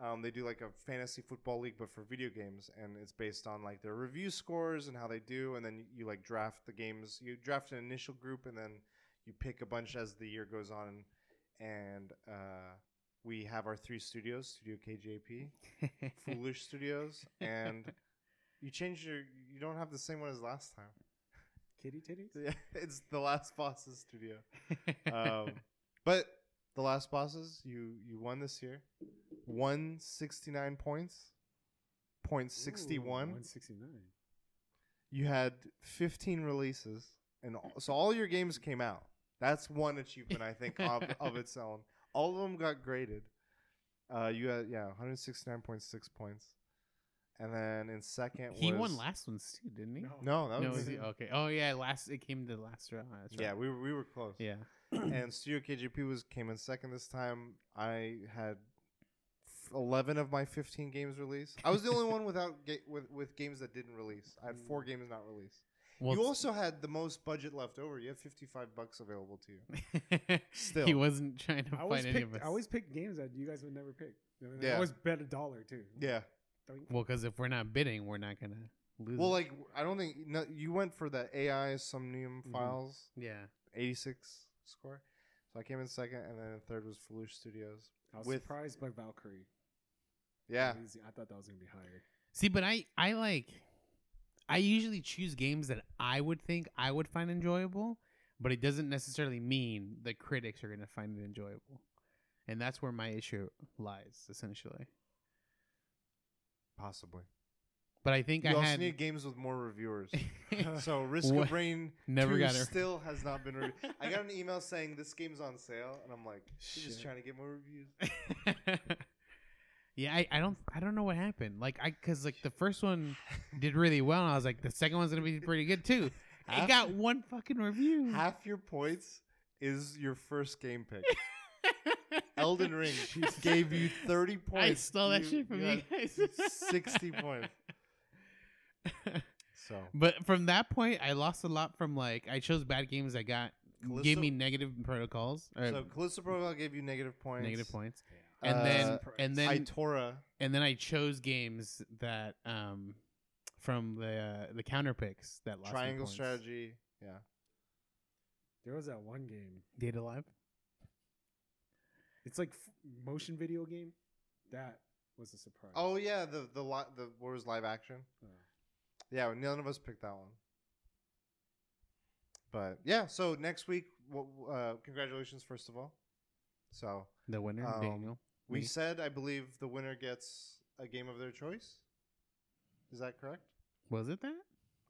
Um, they do like a fantasy football league, but for video games, and it's based on like their review scores and how they do, and then you, you like draft the games. You draft an initial group, and then you pick a bunch as the year goes on. And uh, we have our three studios: Studio KJP, Foolish Studios, and you change your. You don't have the same one as last time. Kitty titties. Yeah, it's the last boss's studio. Um, but the last bosses, you you won this year. One sixty nine points. Point sixty one. One sixty nine. You had fifteen releases, and all, so all your games came out. That's one achievement I think of, of its own. All of them got graded. Uh, you had yeah, one hundred sixty nine point six points, and then in second he was, won last ones too, didn't he? No. No, that No, was was he? Okay. Oh yeah, last it came to the last round. That's right. yeah. We were, we were close. Yeah. and Studio KGP was came in second this time. I had f- eleven of my fifteen games released. I was the only one without ga- with with games that didn't release. I had four games not released. Well, you also had the most budget left over. You have fifty five bucks available to you. Still. he wasn't trying to I always find any pick. of us. I always pick games that you guys would never pick. And I Yeah. always bet a dollar too. Yeah. Doink. well, because if we're not bidding, we're not gonna lose. Well, it. like I don't think no, you went for the AI Somnium Mhm. Files yeah. eighty six score. So I came in second, and then third was Foolish Studios. I was With- surprised by Valkyrie. Yeah, I thought that was gonna be higher. See, but I I like I usually choose games that I would think I would find enjoyable, but it doesn't necessarily mean the critics are going to find it enjoyable. And that's where my issue lies essentially. possibly. But I think You I also had need games with more reviewers. so Risk of Rain never 2 got it. still has not been reviewed. I got an email saying this game's on sale, and I'm like, she's just trying to get more reviews. yeah, I, I don't I don't know what happened. Like I cuz like the first one did really well and I was like the second one's going to be pretty good too. It Half- got one fucking review. Half your points is your first game pick. Elden Ring she gave you 30 points. I stole that You- shit from you got guys. 60 points. So But from that point, I lost a lot from like I chose bad games that got gave me negative protocols or so Callisto Protocol gave you negative points. negative points, Yeah. and then Uh, and then Itorah. and then I chose games that um from the uh, the counter picks that lost Triangle strategy. Yeah. There was that one game. Data Live. It's like f- motion video game. That was a surprise. Oh yeah, the the li- the what was live action? Uh, Yeah, none of us picked that one. But yeah, so next week, uh, congratulations first of all. So The winner, Um, Daniel. we Me. said, I believe the winner gets a game of their choice. Is that correct? Was it that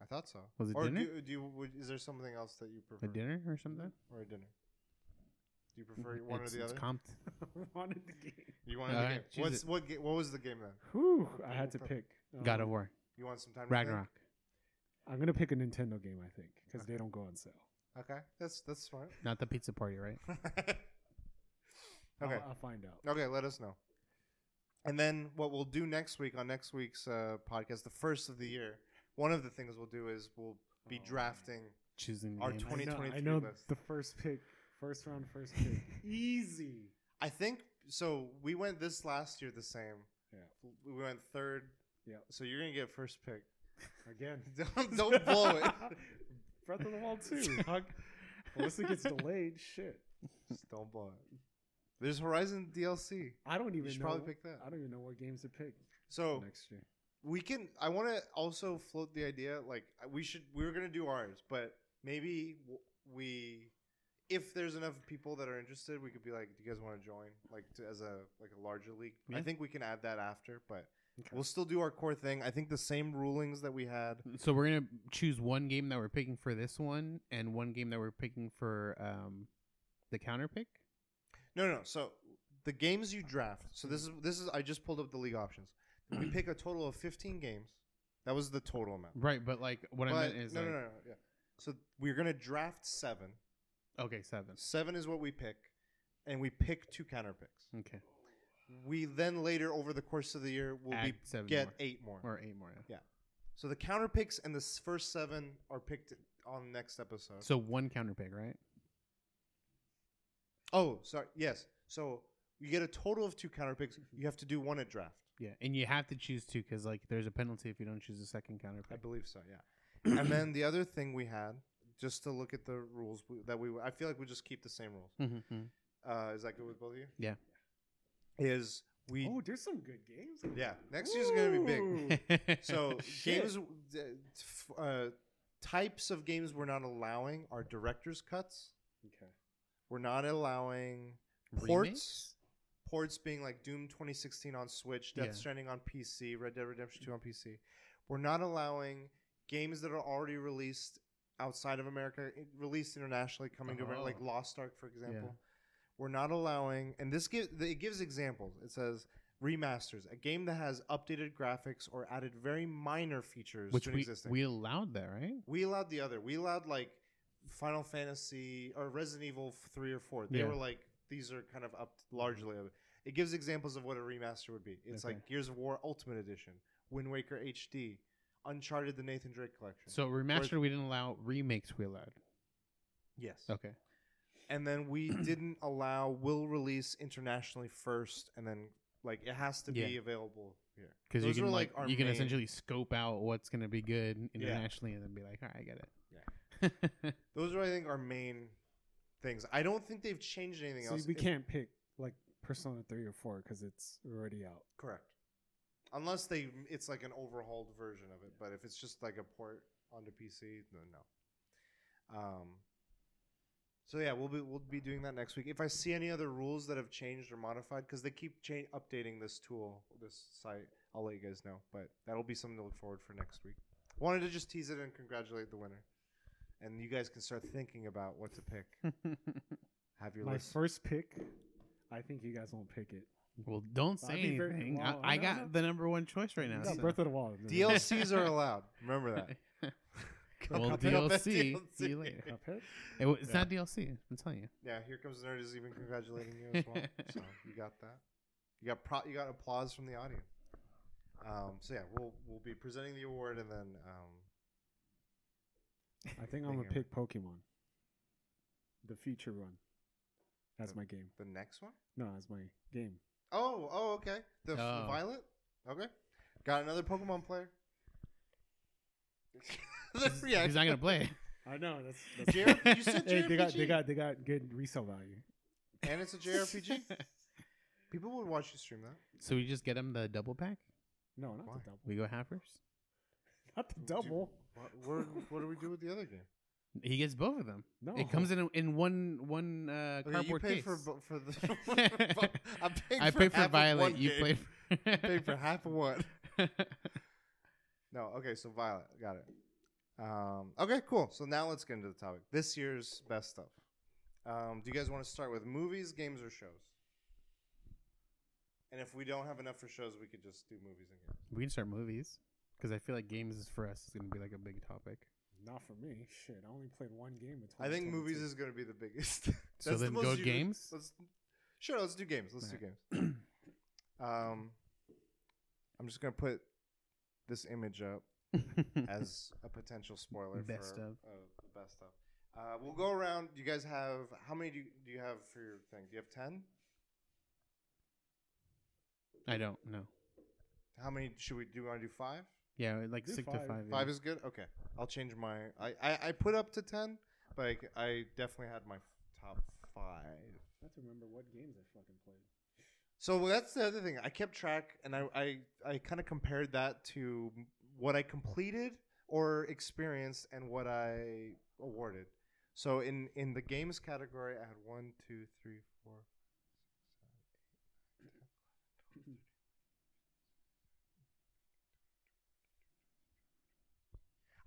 I thought so. Was it or dinner? Do, do you? Would, is there something else that you prefer? a dinner or something? or a dinner? Do you prefer one it's, or the it's other? comped. Wanted the game. you wanted All the right, game. What's it. what? Ga- what was the game then? Whew, I had to pick. God of Um, War. You want some time? to think? Ragnarok. I'm gonna pick a Nintendo game, I think, because they don't go on sale. Okay, that's that's smart. Not the pizza party, right? okay. I'll, I'll find out. Okay, let us know. And then what we'll do next week on next week's uh, podcast, the first of the year, one of the things we'll do is we'll be Oh, drafting. Choosing Our games. I know, 2023 I know list. the first pick, first round, first pick, easy. I think so. We went this last year the same. Yeah. We went third. Yep. So you're gonna get first pick. Again, don't, don't blow it. Breath of the Wild too. Unless it gets delayed, shit. Just don't blow it. There's Horizon DLC. I don't even should know. probably pick that. I don't even know what games to pick So next year. we can. I want to also float the idea. Like we should. We were gonna do ours, but maybe we, if there's enough people that are interested, we could be like, "Do you guys want to join?" Like to, as a like a larger league. I think we can add that after, but Okay. we'll still do our core thing. I think the same rulings that we had. So we're gonna choose one game that we're picking for this one, and one game that we're picking for um, the counter pick. No, no. So the games you draft. So this is this is. I just pulled up the league options. We pick a total of 15 games. That was the total amount. Right, but like what I But- meant is no, like, no, no, no. Yeah. So we're gonna draft seven. okay, seven. Seven is what we pick, and we pick two counter picks. Okay, We then later over the course of the year will Add be seven get more. eight more. or eight more. Yeah. So the counter picks and the s- first seven are picked on next episode. So one counter pick, right? oh, sorry. Yes. So you get a total of two counter picks. You have to do one at draft. Yeah, and you have to choose two because like there's a penalty if you don't choose the second counter I pick. believe so. Yeah. and then the other thing we had, just to look at the rules we, that we, I feel like we just keep the same rules. Mm-hmm. Uh, is that good with both of you? Yeah. Is we Oh, there's some good games. in yeah. there. Next year's gonna be big. So games, uh, uh, types of games we're not allowing are director's cuts. Okay. We're not allowing ports. Remakes? Ports being like Doom 2016 on Switch, Death Yeah. Stranding on PC, Red Dead Redemption 2 on PC. We're not allowing games that are already released outside of America, released internationally, coming to America, like Oh. Lost Ark, for example. We're not allowing, and this gives it gives examples. It says remasters, a game that has updated graphics or added very minor features Which to an we existing. we allowed that, right? We allowed the other. We allowed like Final Fantasy or Resident Evil three or four. They Yeah. were like these are kind of up largely. It. gives examples of what a remaster would be. It's Okay. like Gears of War Ultimate Edition, Wind Waker HD, Uncharted: The Nathan Drake Collection. So remastered we didn't allow remakes we allowed. yes. Okay. And then we didn't allow will release internationally first, and then like it has to be Yeah. available here. Because you Those can were, like, our you can main- essentially scope out what's gonna be good internationally and then be like, all right, I get it. Yeah. Those are I think our main things. I don't think they've changed anything See, else. we If- can't pick like Persona three or four because it's already out. Correct. Unless they, it's like an overhauled version of it. But if it's just like a port onto PC, then no. Um. So yeah, we'll be we'll be doing that next week. If I see any other rules that have changed or modified, because they keep cha- updating this tool, this site, I'll let you guys know. But that'll be something to look forward for next week. Wanted to just tease it and congratulate the winner, and you guys can start thinking about what to pick. Have your My list. first pick, I think you guys won't pick it. well, don't say I'd be very- anything. well, I, I no, got no. the number one choice right now. You got so- Breath of the Wild. DLCs are allowed. Remember that. well, Cuphead. DLC. See you later. Cuphead? It, wa- it's Yeah. not DLC. I'm telling you. Yeah, here comes the Nerd is even congratulating you as well. so you got that. You got pro- you got applause from the audience. Um, so yeah, we'll we'll be presenting the award and then um, I think I'm gonna pick Pokemon. The future one. That's The- my game. the next one. No, that's my game. Oh, oh, okay. The, f- Oh. violet. Okay, got another Pokemon player. the He's, he's not gonna play. I know that's. that's JR- you said hey, they got JRPG. they got they got good resale value. and it's a JRPG. People would watch you stream that. so we just get him the double pack. No, not Why? the double. We go halfers. Not the double. What, where, what do we do with the other game? He gets both of them. No, It comes in a- in one one uh, Okay, you pay case. for for the. I'm paying I for pay for half Violet. You game. play. For pay for half of what? No, okay, so Violet, got it. Um, okay, cool. So now let's get into the topic. This year's best stuff. Um, do you guys want to start with movies, games, or shows? And if we don't have enough for shows, we could just do movies and games. We can start movies because I feel like games is for us is gonna be like a big topic. Not for me. Shit, I only played one game. In I think movies is going to be the biggest. So That's the then most go uni- games? Let's, sure, let's do games. Let's do games. Um, I'm just going to put this image up as a potential spoiler Best for of. Uh, the best of. Uh, we'll go around. You guys have how many do you, do you have for your thing? Do you have ten? I don't know. How many should we do? You want to do five? Yeah, like Do stick five. to five. yeah. Five is good. Okay, I'll change my. I I, I put up to ten, but I definitely had my f- top five. I have to remember what games I fucking played. So that's the other thing. I kept track, and I I, I kind of compared that to what I completed or experienced and what I awarded. So in in the games category, I had one, two, three, four.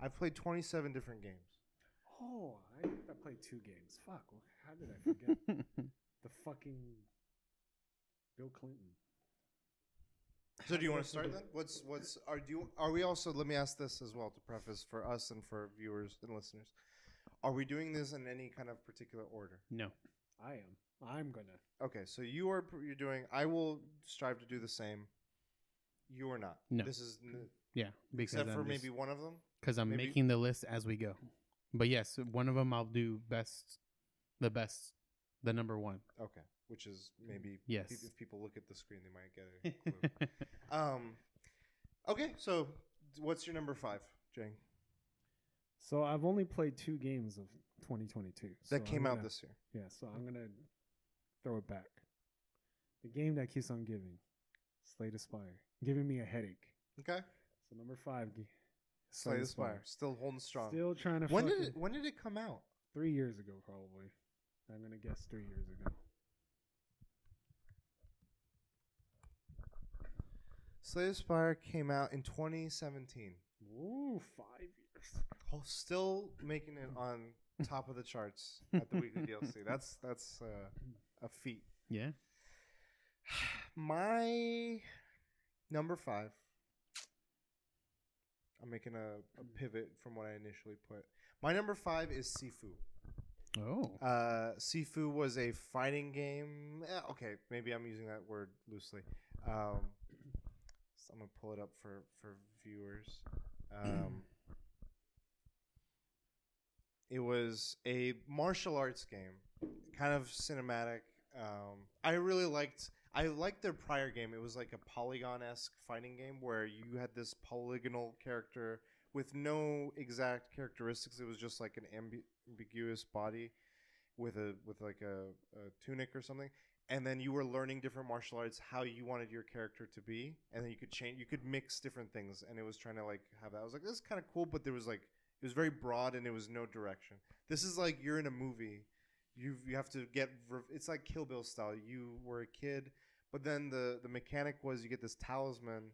I've played 27 different games. Oh, I, I played two games. Fuck. How did I forget the fucking Bill Clinton? So do you want to start then? What's what's are do you, are we also let me ask this as well to preface for us and for viewers and listeners. Are we doing this in any kind of particular order? no. I am. I'm gonna. Okay, so you are you're doing I will strive to do the same. You are not. No. This is n- Yeah, because except for I'm maybe one of them. because I'm maybe- making the list as we go. But yes, one of them I'll do best, the best, the number one. Okay, which is maybe Yes. pe- if people look at the screen they might get a clue. um Okay, so what's your number 5, Jang? So I've only played two games of 2022. That I'm came out gonna- this year. Yeah, so I'm gonna throw it back. The game that keeps on giving, Slay the Spire, giving me a headache. Okay? So number five, g- Slay the Spire, still holding strong. Still trying to. when did it when did it come out? Three years ago, probably. I'm gonna guess three years ago. Slay the Spire came out in 2017. Ooh, five years. Oh, still making it on top of the charts at the weekly DLC. That's that's uh, a feat. yeah. My number five. I'm making a, a pivot from what I initially put. My number five is Sifu. Oh. Uh, Sifu was a fighting game. eh, okay, maybe I'm using that word loosely. Um, so I'm gonna pull it up for for viewers. Um, it was a martial arts game, kind of cinematic. Um, I really liked. I liked their prior game. It was like a polygon esque fighting game where you had this polygonal character with no exact characteristics. It was just like an ambi- ambiguous body with a with like a, a tunic or something. And then you were learning different martial arts, how you wanted your character to be, and then you could change. You could mix different things, and it was trying to like have that. I was like, this is kind of cool, but there was like it was very broad, and it was no direction. This is like you're in a movie. You you have to get. It's like Kill Bill style. You were a kid, but then the the mechanic was you get this talisman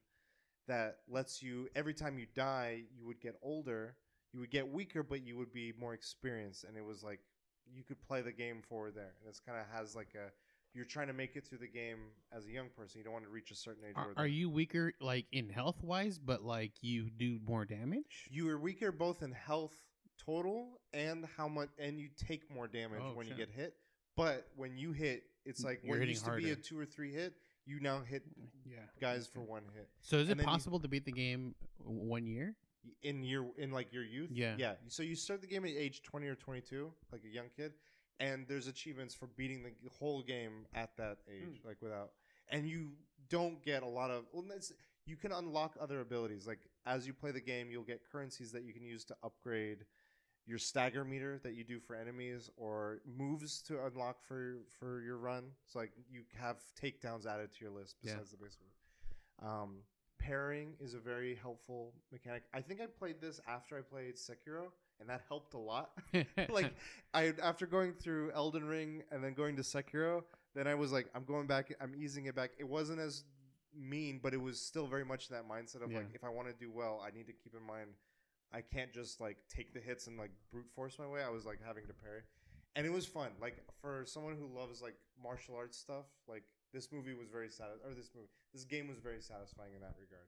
that lets you every time you die you would get older you would get weaker but you would be more experienced and it was like you could play the game forward there and it's kind of has like a you're trying to make it through the game as a young person you don't want to reach a certain age Are, are you weaker like in health wise, but like you do more damage? you are weaker both in health total and how much and you take more damage Oh, when shit. you get hit but when you hit it's like You're what used to be a two or three hit you now hit Yeah. guys for one hit So is And it then you- possible to beat the game one year? in your in like your youth Yeah. yeah so you start the game at age 20 or 22 like a young kid and there's achievements for beating the whole game at that age like without and you don't get a lot of well it's, you can unlock other abilities like as you play the game you'll get currencies that you can use to upgrade your stagger meter that you do for enemies or moves to unlock for for your run. So like you have takedowns added to your list besides the base move um, pairing is a very helpful mechanic. I think I played this after I played Sekiro, and that helped a lot. like I after going through Elden Ring and then going to Sekiro, then I was like, I'm going back. I'm easing it back. It wasn't as mean, but it was still very much that mindset of Yeah. like, if I want to do well, I need to keep in mind I can't just like take the hits and like brute force my way. I was like having to parry. and it was fun. Like for someone who loves like martial arts stuff, like this movie was very satis- or this movie, this game was very satisfying in that regard.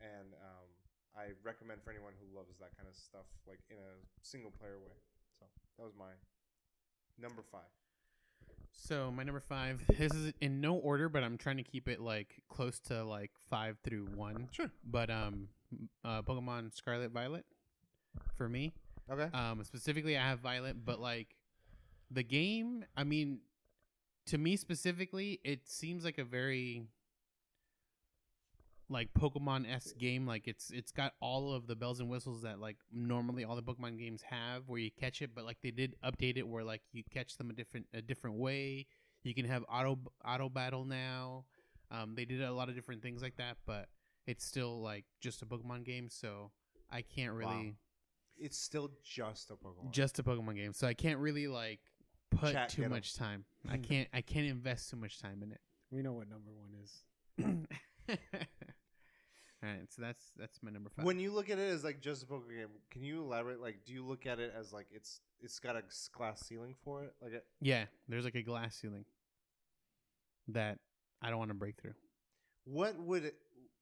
And um, I recommend for anyone who loves that kind of stuff, like in a single player way. So that was my number five. So my number five. This is in no order, but I'm trying to keep it like close to like five through one. Sure. But um, uh, Pokemon Scarlet Violet, for me. Okay. Um, specifically, I have Violet, but like the game, I mean, to me specifically, it seems like a very like Pokemon s game. Like it's it's got all of the bells and whistles that like normally all the Pokemon games have, where you catch it, but like they did update it where like you catch them a different a different way. You can have auto auto battle now. Um, they did a lot of different things like that, but it's still like just a Pokemon game, so I can't really Wow. It's still just a Pokemon. just a Pokemon game, so I can't really like put Chat, too get 'em. much time. I can't I can't invest too much time in it. We know what number one is. So that's that's my number five. when you look at it as like just a Pokemon game, can you elaborate? Like, do you look at it as like it's it's got a glass ceiling for it? Like, it, yeah, there's like a glass ceiling that I don't want to break through. what would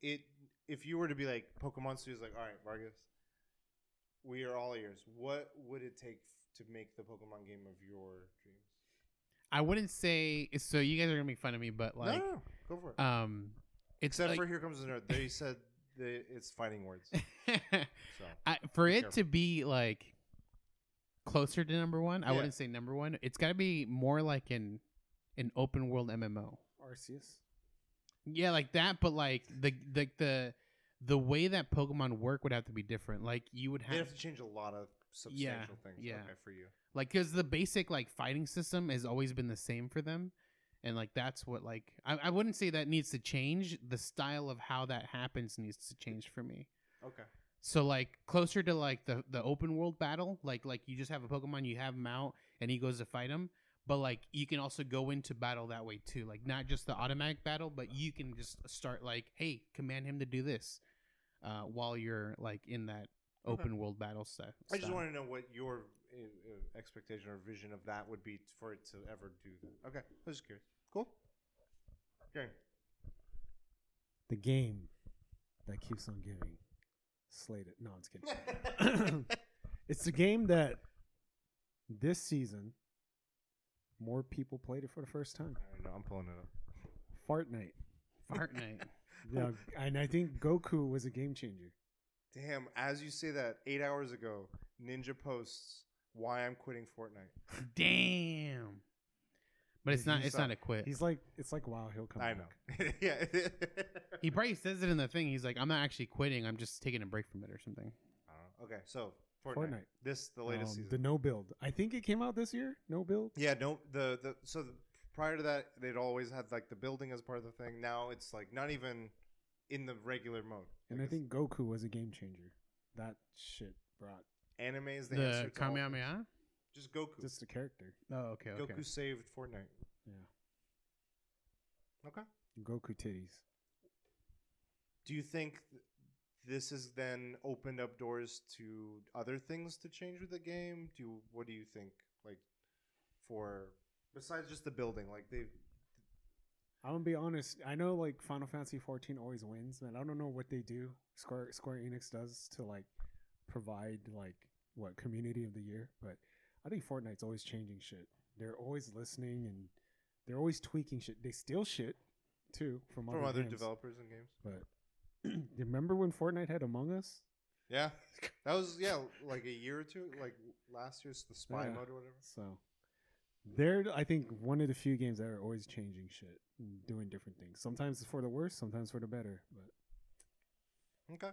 it, if you were to be like Pokemon Studios? Like, all right, Vargas, we are all ears. What would it take to make the Pokemon game of your dreams? I wouldn't say so. You guys are gonna make fun of me, but like, no, no, no, go for it. um, it's Except like, for Here Comes the Nerd, they said the it's fighting words. So I, for it careful. to be like closer to number one, I Yeah. wouldn't say number one. It's got to be more like an an open world MMO. Arceus. Yeah, like that, but like the the the the way that Pokemon work would have to be different. Like you would they have have to change a lot of substantial things. yeah. Okay, for you. like because the basic like fighting system has always been the same for them, and like that's what like I, I wouldn't say that needs to change. The style of how that happens needs to change for me. Okay. So like closer to like the the open world battle, like like you just have a Pokemon, you have him out, and he goes to fight him. But like you can also go into battle that way too, like not just the automatic battle, but you can just start like, hey, command him to do this, uh, while you're like in that Okay. open world battle stuff. I just want to know what your uh, uh, expectation or vision of that would be for it to ever do that. Okay, I was just curious. Cool. Okay. The game that keeps on giving. Slate it. No, I'm kidding. it's the game that this season more people played it for the first time. I know. I'm pulling it up. Fortnite. Fortnite. Yeah, and I think Goku was a game changer. Damn. As you say that, eight hours ago, Ninja posts why I'm quitting Fortnite. Damn. But it's not. It's not a quit. He's like, it's like, wow, he'll come. Back. I back. know. yeah. He probably says it in the thing. He's like, I'm not actually quitting. I'm just taking a break from it or something. I don't know. Okay, so Fortnite. Fortnite. This the latest Um, season. The no build. I think it came out this year. No build. Yeah, no, the the so the, prior to that, they'd always had like the building as part of the thing. Now it's like not even in the regular mode. And I think Goku was a game changer. That shit brought it's- anime is the, The, answer to all. Kamehameha. Just Goku. just the character. Oh, okay. Okay. Goku saved Fortnite. Yeah. Okay. Goku titties. Do you think th- this has then opened up doors to other things to change with the game? Do you, what do you think? Like for besides just the building, like they I'm gonna be honest. I know like Final Fantasy 14 always wins, but I don't know what they do. Square Square Enix does to like provide like what community of the year, but I think Fortnite's always changing shit. They're always listening and they're always tweaking shit. They steal shit too from, from other games. developers and games. But remember when Fortnite had Among Us? Yeah, that was yeah, like a year or two, like last year's the spy Yeah. mode or whatever. So they're I think one of the few games that are always changing shit and doing different things. Sometimes for the worse, sometimes for the better. But Okay.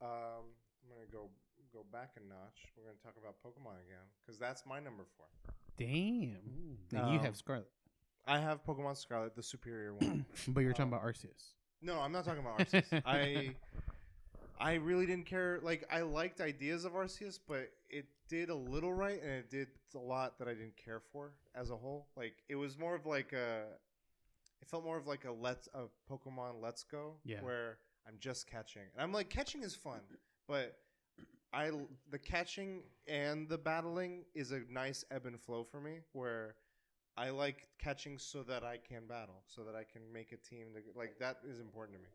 Um, I'm gonna go go back a notch. We're gonna talk about Pokemon again because that's my number four. Damn. Now you Um, have Scarlet, I have Pokemon Scarlet, the superior one. but you're talking um, about Arceus. no, I'm not talking about Arceus. I I really didn't care. Like I liked ideas of Arceus, but it did a little right, and it did a lot that I didn't care for as a whole. Like it was more of like a. It felt more of like a let's a Pokemon Let's Go, Yeah. where I'm just catching, and I'm like catching is fun, but I the catching and the battling is a nice ebb and flow for me where I like catching so that I can battle, so that I can make a team to, like that is important to me.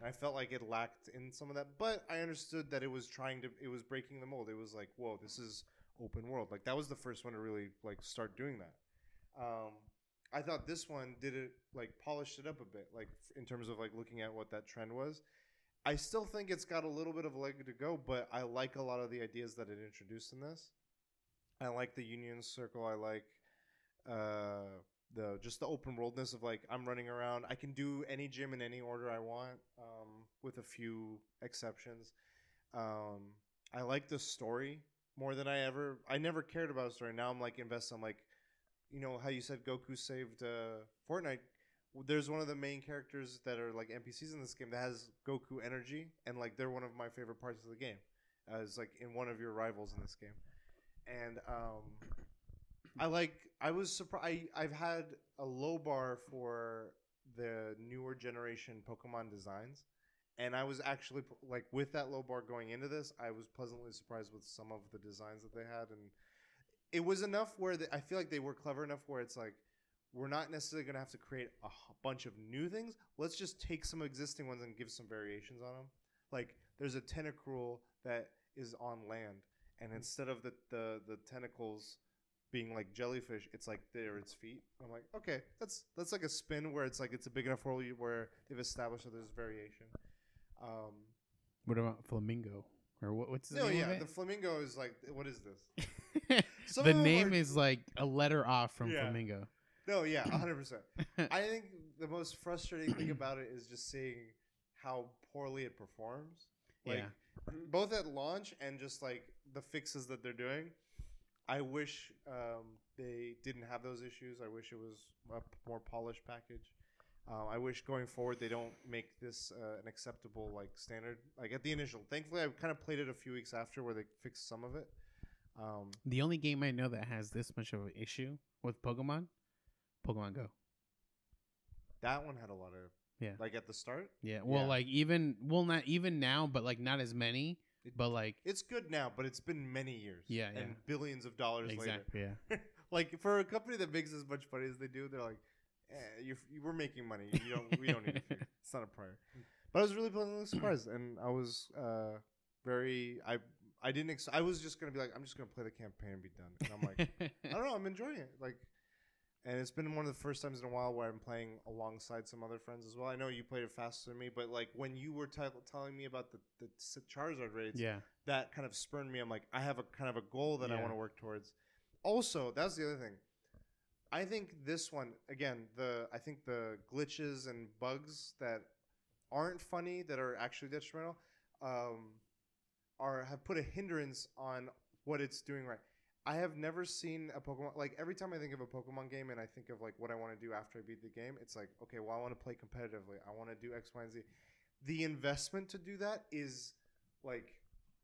And I felt like it lacked in some of that, but I understood that it was trying to it was breaking the mold. It was like, whoa, this is open world. Like that was the first one to really like start doing that. Um, I thought this one did it like polished it up a bit, like in terms of like looking at what that trend was. I still think it's got a little bit of a leg to go, but I like a lot of the ideas that it introduced in this. I like the Union Circle. I like uh, the just the open worldness of like I'm running around. I can do any gym in any order I want, um, with a few exceptions. Um, I like the story more than I ever. I never cared about story. Now I'm like invested. I'm like, you know how you said Goku saved uh, Fortnite. There's one of the main characters that are like NPCs in this game that has Goku energy, and like they're one of my favorite parts of the game. As like in one of your rivals in this game, and um, I like. I was surprised. I've had a low bar for the newer generation Pokemon designs, and I was actually like with that low bar going into this. I was pleasantly surprised with some of the designs that they had, and it was enough where the, I feel like they were clever enough where it's like we're not necessarily going to have to create a bunch of new things. Let's just take some existing ones and give some variations on them. Like there's a Tentacruel that is on land, and instead of the the, the tentacles being like jellyfish, it's like they're its feet. I'm like, okay, that's that's like a spin where it's like it's a big enough world where they've established that there's variation. Um, What about flamingo? Or what, what's the no, name yeah, the flamingo is like, what is this? the name are- is like a letter off from Yeah. flamingo. No, yeah, 100. percent I think the most frustrating thing about it is just seeing how poorly it performs. Like Yeah. both at launch and just like the fixes that they're doing. I wish um, they didn't have those issues. I wish it was a p- more polished package. Um, I wish going forward they don't make this uh, an acceptable like standard. Like at the initial, thankfully I kind of played it a few weeks after where they fixed some of it. Um, The only game I know that has this much of an issue with Pokemon, Pokemon Go. that one had a lot of Yeah. like at the start. Yeah. Well, Yeah. like even well, not even now, but like not as many. It- But like It's good now, but it's been many years. Yeah, and yeah. billions of dollars later. exactly. Yeah. like for a company that makes as much money as they do, they're like, eh, you're, you, "We're making money. You don't. we don't need to. It's not a priority." But I was really pleasantly surprised, and I was uh, very. I I didn't. Ex- I was just gonna be like, I'm just gonna play the campaign and be done. And I'm like, I don't know. I'm enjoying it. Like, and it's been one of the first times in a while where I'm playing alongside some other friends as well. I know you played it faster than me, but like when you were t- telling me about the the Charizard raids, yeah. that kind of spurned me. I'm like, I have a kind of a goal that I want to work towards. Also, that's the other thing. I think this one again, the I think the glitches and bugs that aren't funny that are actually detrimental um, are have put a hindrance on what it's doing right. I have never seen a Pokemon like every time I think of a Pokemon game and I think of like what I want to do after I beat the game, it's like okay, well I want to play competitively. I want to do X, Y, and Z. The investment to do that is like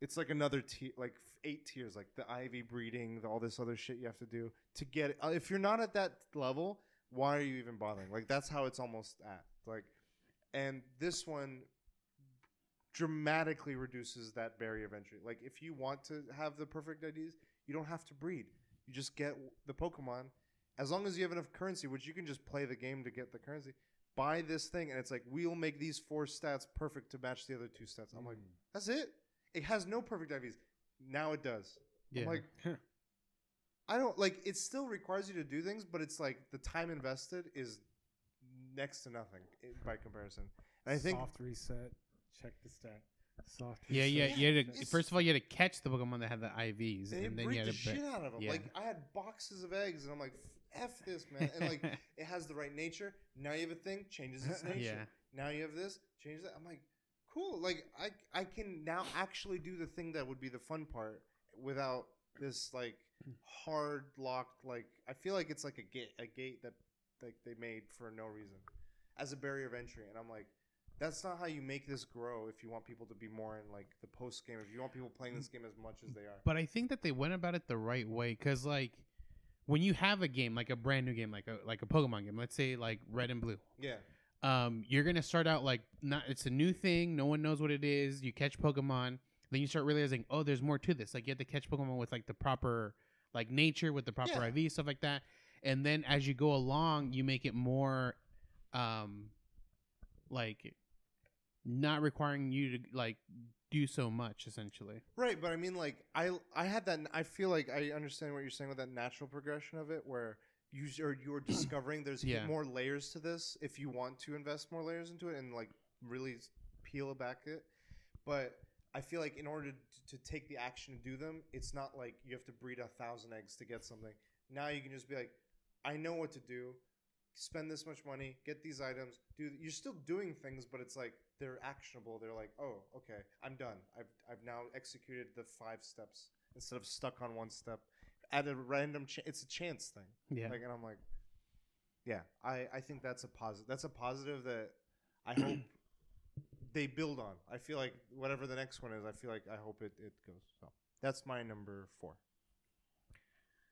it's like another tier, like eight tiers, like the IV breeding, the, all this other shit you have to do to get. it. Uh, if you're not at that level, why are you even bothering? Like that's how it's almost at. Like, and this one dramatically reduces that barrier of entry. Like, if you want to have the perfect IVs, you don't have to breed. You just get the Pokemon. As long as you have enough currency, which you can just play the game to get the currency, buy this thing, and it's like we'll make these four stats perfect to match the other two stats. I'm like, mm. that's it. It has no perfect IVs. Now it does. Yeah. I'm like, I don't like. It still requires you to do things, but it's like the time invested is next to nothing i- by comparison. And I think soft reset. Check the stat. Soft. yeah, yeah, reset. you had to, It's- first of all, you had to catch the Pokemon that had the IVs, and and, it then you breed had the to. shit out of them. yeah. Like I had boxes of eggs, and I'm like, f this, man. And like it has the right nature. Now you have a thing, changes its nature. Yeah. Now you have this, changes that. I'm like, cool. Like I I can now actually do the thing that would be the fun part without this like hard locked like I feel like it's like a gate a gate that like they made for no reason as a barrier of entry and I'm like that's not how you make this grow if you want people to be more in like the post game if you want people playing this game as much as they are But I think that they went about it the right way because, like, when you have a game like a brand new game, like a like a Pokemon game, let's say like Red and Blue, yeah um, you're gonna start out like not it's a new thing, no one knows what it is. You catch Pokemon, then you start realizing, oh, there's more to this. Like you have to catch Pokemon with like the proper like nature with the proper Yeah. IV stuff like that. And then as you go along, you make it more um like not requiring you to like do so much essentially. Right, but I mean, like I I had that. I feel like I understand what you're saying with that natural progression of it, where you or you're discovering there's Yeah. more layers to this if you want to invest more layers into it and like really peel back it. But I feel like in order to, to take the action to do them, it's not like you have to breed a thousand eggs to get something. Now you can just be like, I know what to do. Spend this much money, get these items. Do you're still doing things, but it's like they're actionable. They're like, oh, okay, I'm done. I've I've now executed the five steps instead of stuck on one step. At a random, ch- it's a chance thing. Yeah. Like, and I'm like, yeah, I I think that's a positive. That's a positive that I hope they build on. I feel like whatever the next one is, I feel like I hope it it goes. So that's my number four.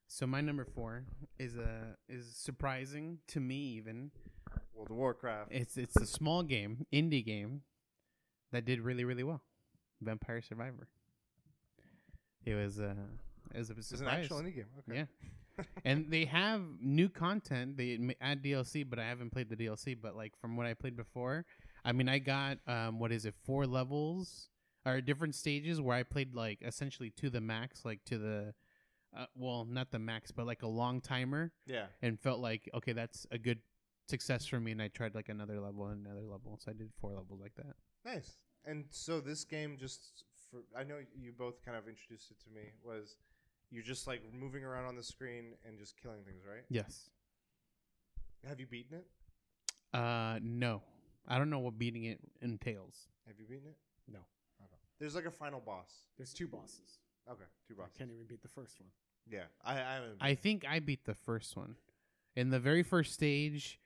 So my number 4 is a is surprising to me even. World of Warcraft. It's it's a small game, indie game that did really really well. Vampire Survivor. It was uh it was a It's an actual indie game. Okay. Yeah. and they have new content. They add DLC, but I haven't played the DLC. But like from what I played before, I mean, I got um, what is it, four levels or different stages where I played like essentially to the max, like to the, uh, well, not the max, but like a long timer, Yeah. and felt like okay, that's a good success for me. And I tried like another level and another level, so I did four levels like that. Nice. And so this game just for I know you both kind of introduced it to me was you're just like moving around on the screen and just killing things, right? Yes. Have you beaten it? Uh, no, I don't know what beating it entails. Have you beaten it? No. Okay. There's like a final boss. There's two bosses. Okay, two I bosses. can't even beat the first one. Yeah, I I haven't. I think I beat the first one. In the very first stage,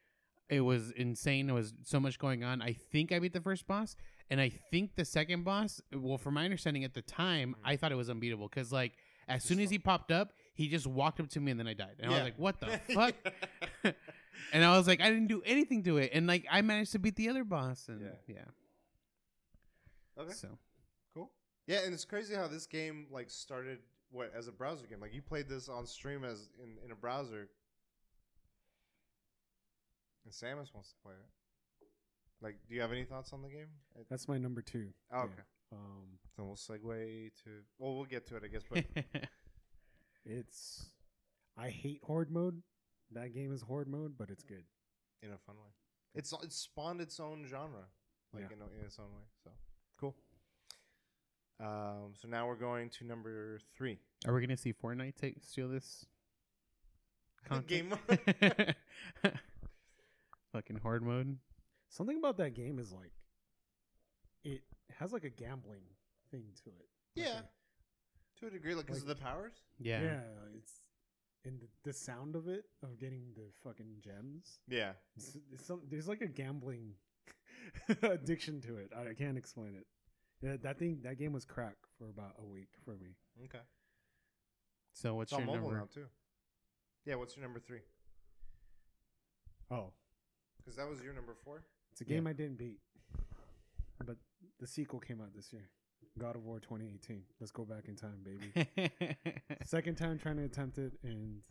it was insane. There was so much going on. I think I beat the first boss, and I think the second boss. Well, from my understanding at the time, Mhm. I thought it was unbeatable because, like, as soon as he popped up, he just walked up to me, and then I died, and I was Yeah. like, "What the fuck?" and I was like, "I didn't do anything to it," and like, I managed to beat the other boss, and Yeah. yeah. okay, So cool. Yeah, and it's crazy how this game like started what as a browser game. Like you played this on stream as in in a browser, and Samus wants to play it. Like, do you have any thoughts on the game? That's my number two. Oh, Yeah. okay. Um, So we'll segue to. Well, we'll get to it, I guess. But it's I hate horde mode. That game is horde mode, but it's good. in a fun way. It's it's spawned its own genre, like Yeah. in, a, in its own way. So. Um, so now we're going to number three. are we gonna see Fortnite take steal this? Game content? Fucking hard mode. Something about that game is like it has like a gambling thing to it. Like Yeah. a- to a degree, like because Like- of the powers. Yeah. yeah, it's and the, the sound of it of getting the fucking gems. Yeah. It's, it's some, there's like a gambling addiction to it. I, I can't explain it. Yeah, that thing, that game was crack for about a week for me. Okay. So what's It's on your mobile number? now too. Yeah. What's your number three? Oh, Because that was your number four. it's a Yeah. game I didn't beat, but the sequel came out this year. God of War 2018. Let's go back in time, baby. Second time trying to attempt it, and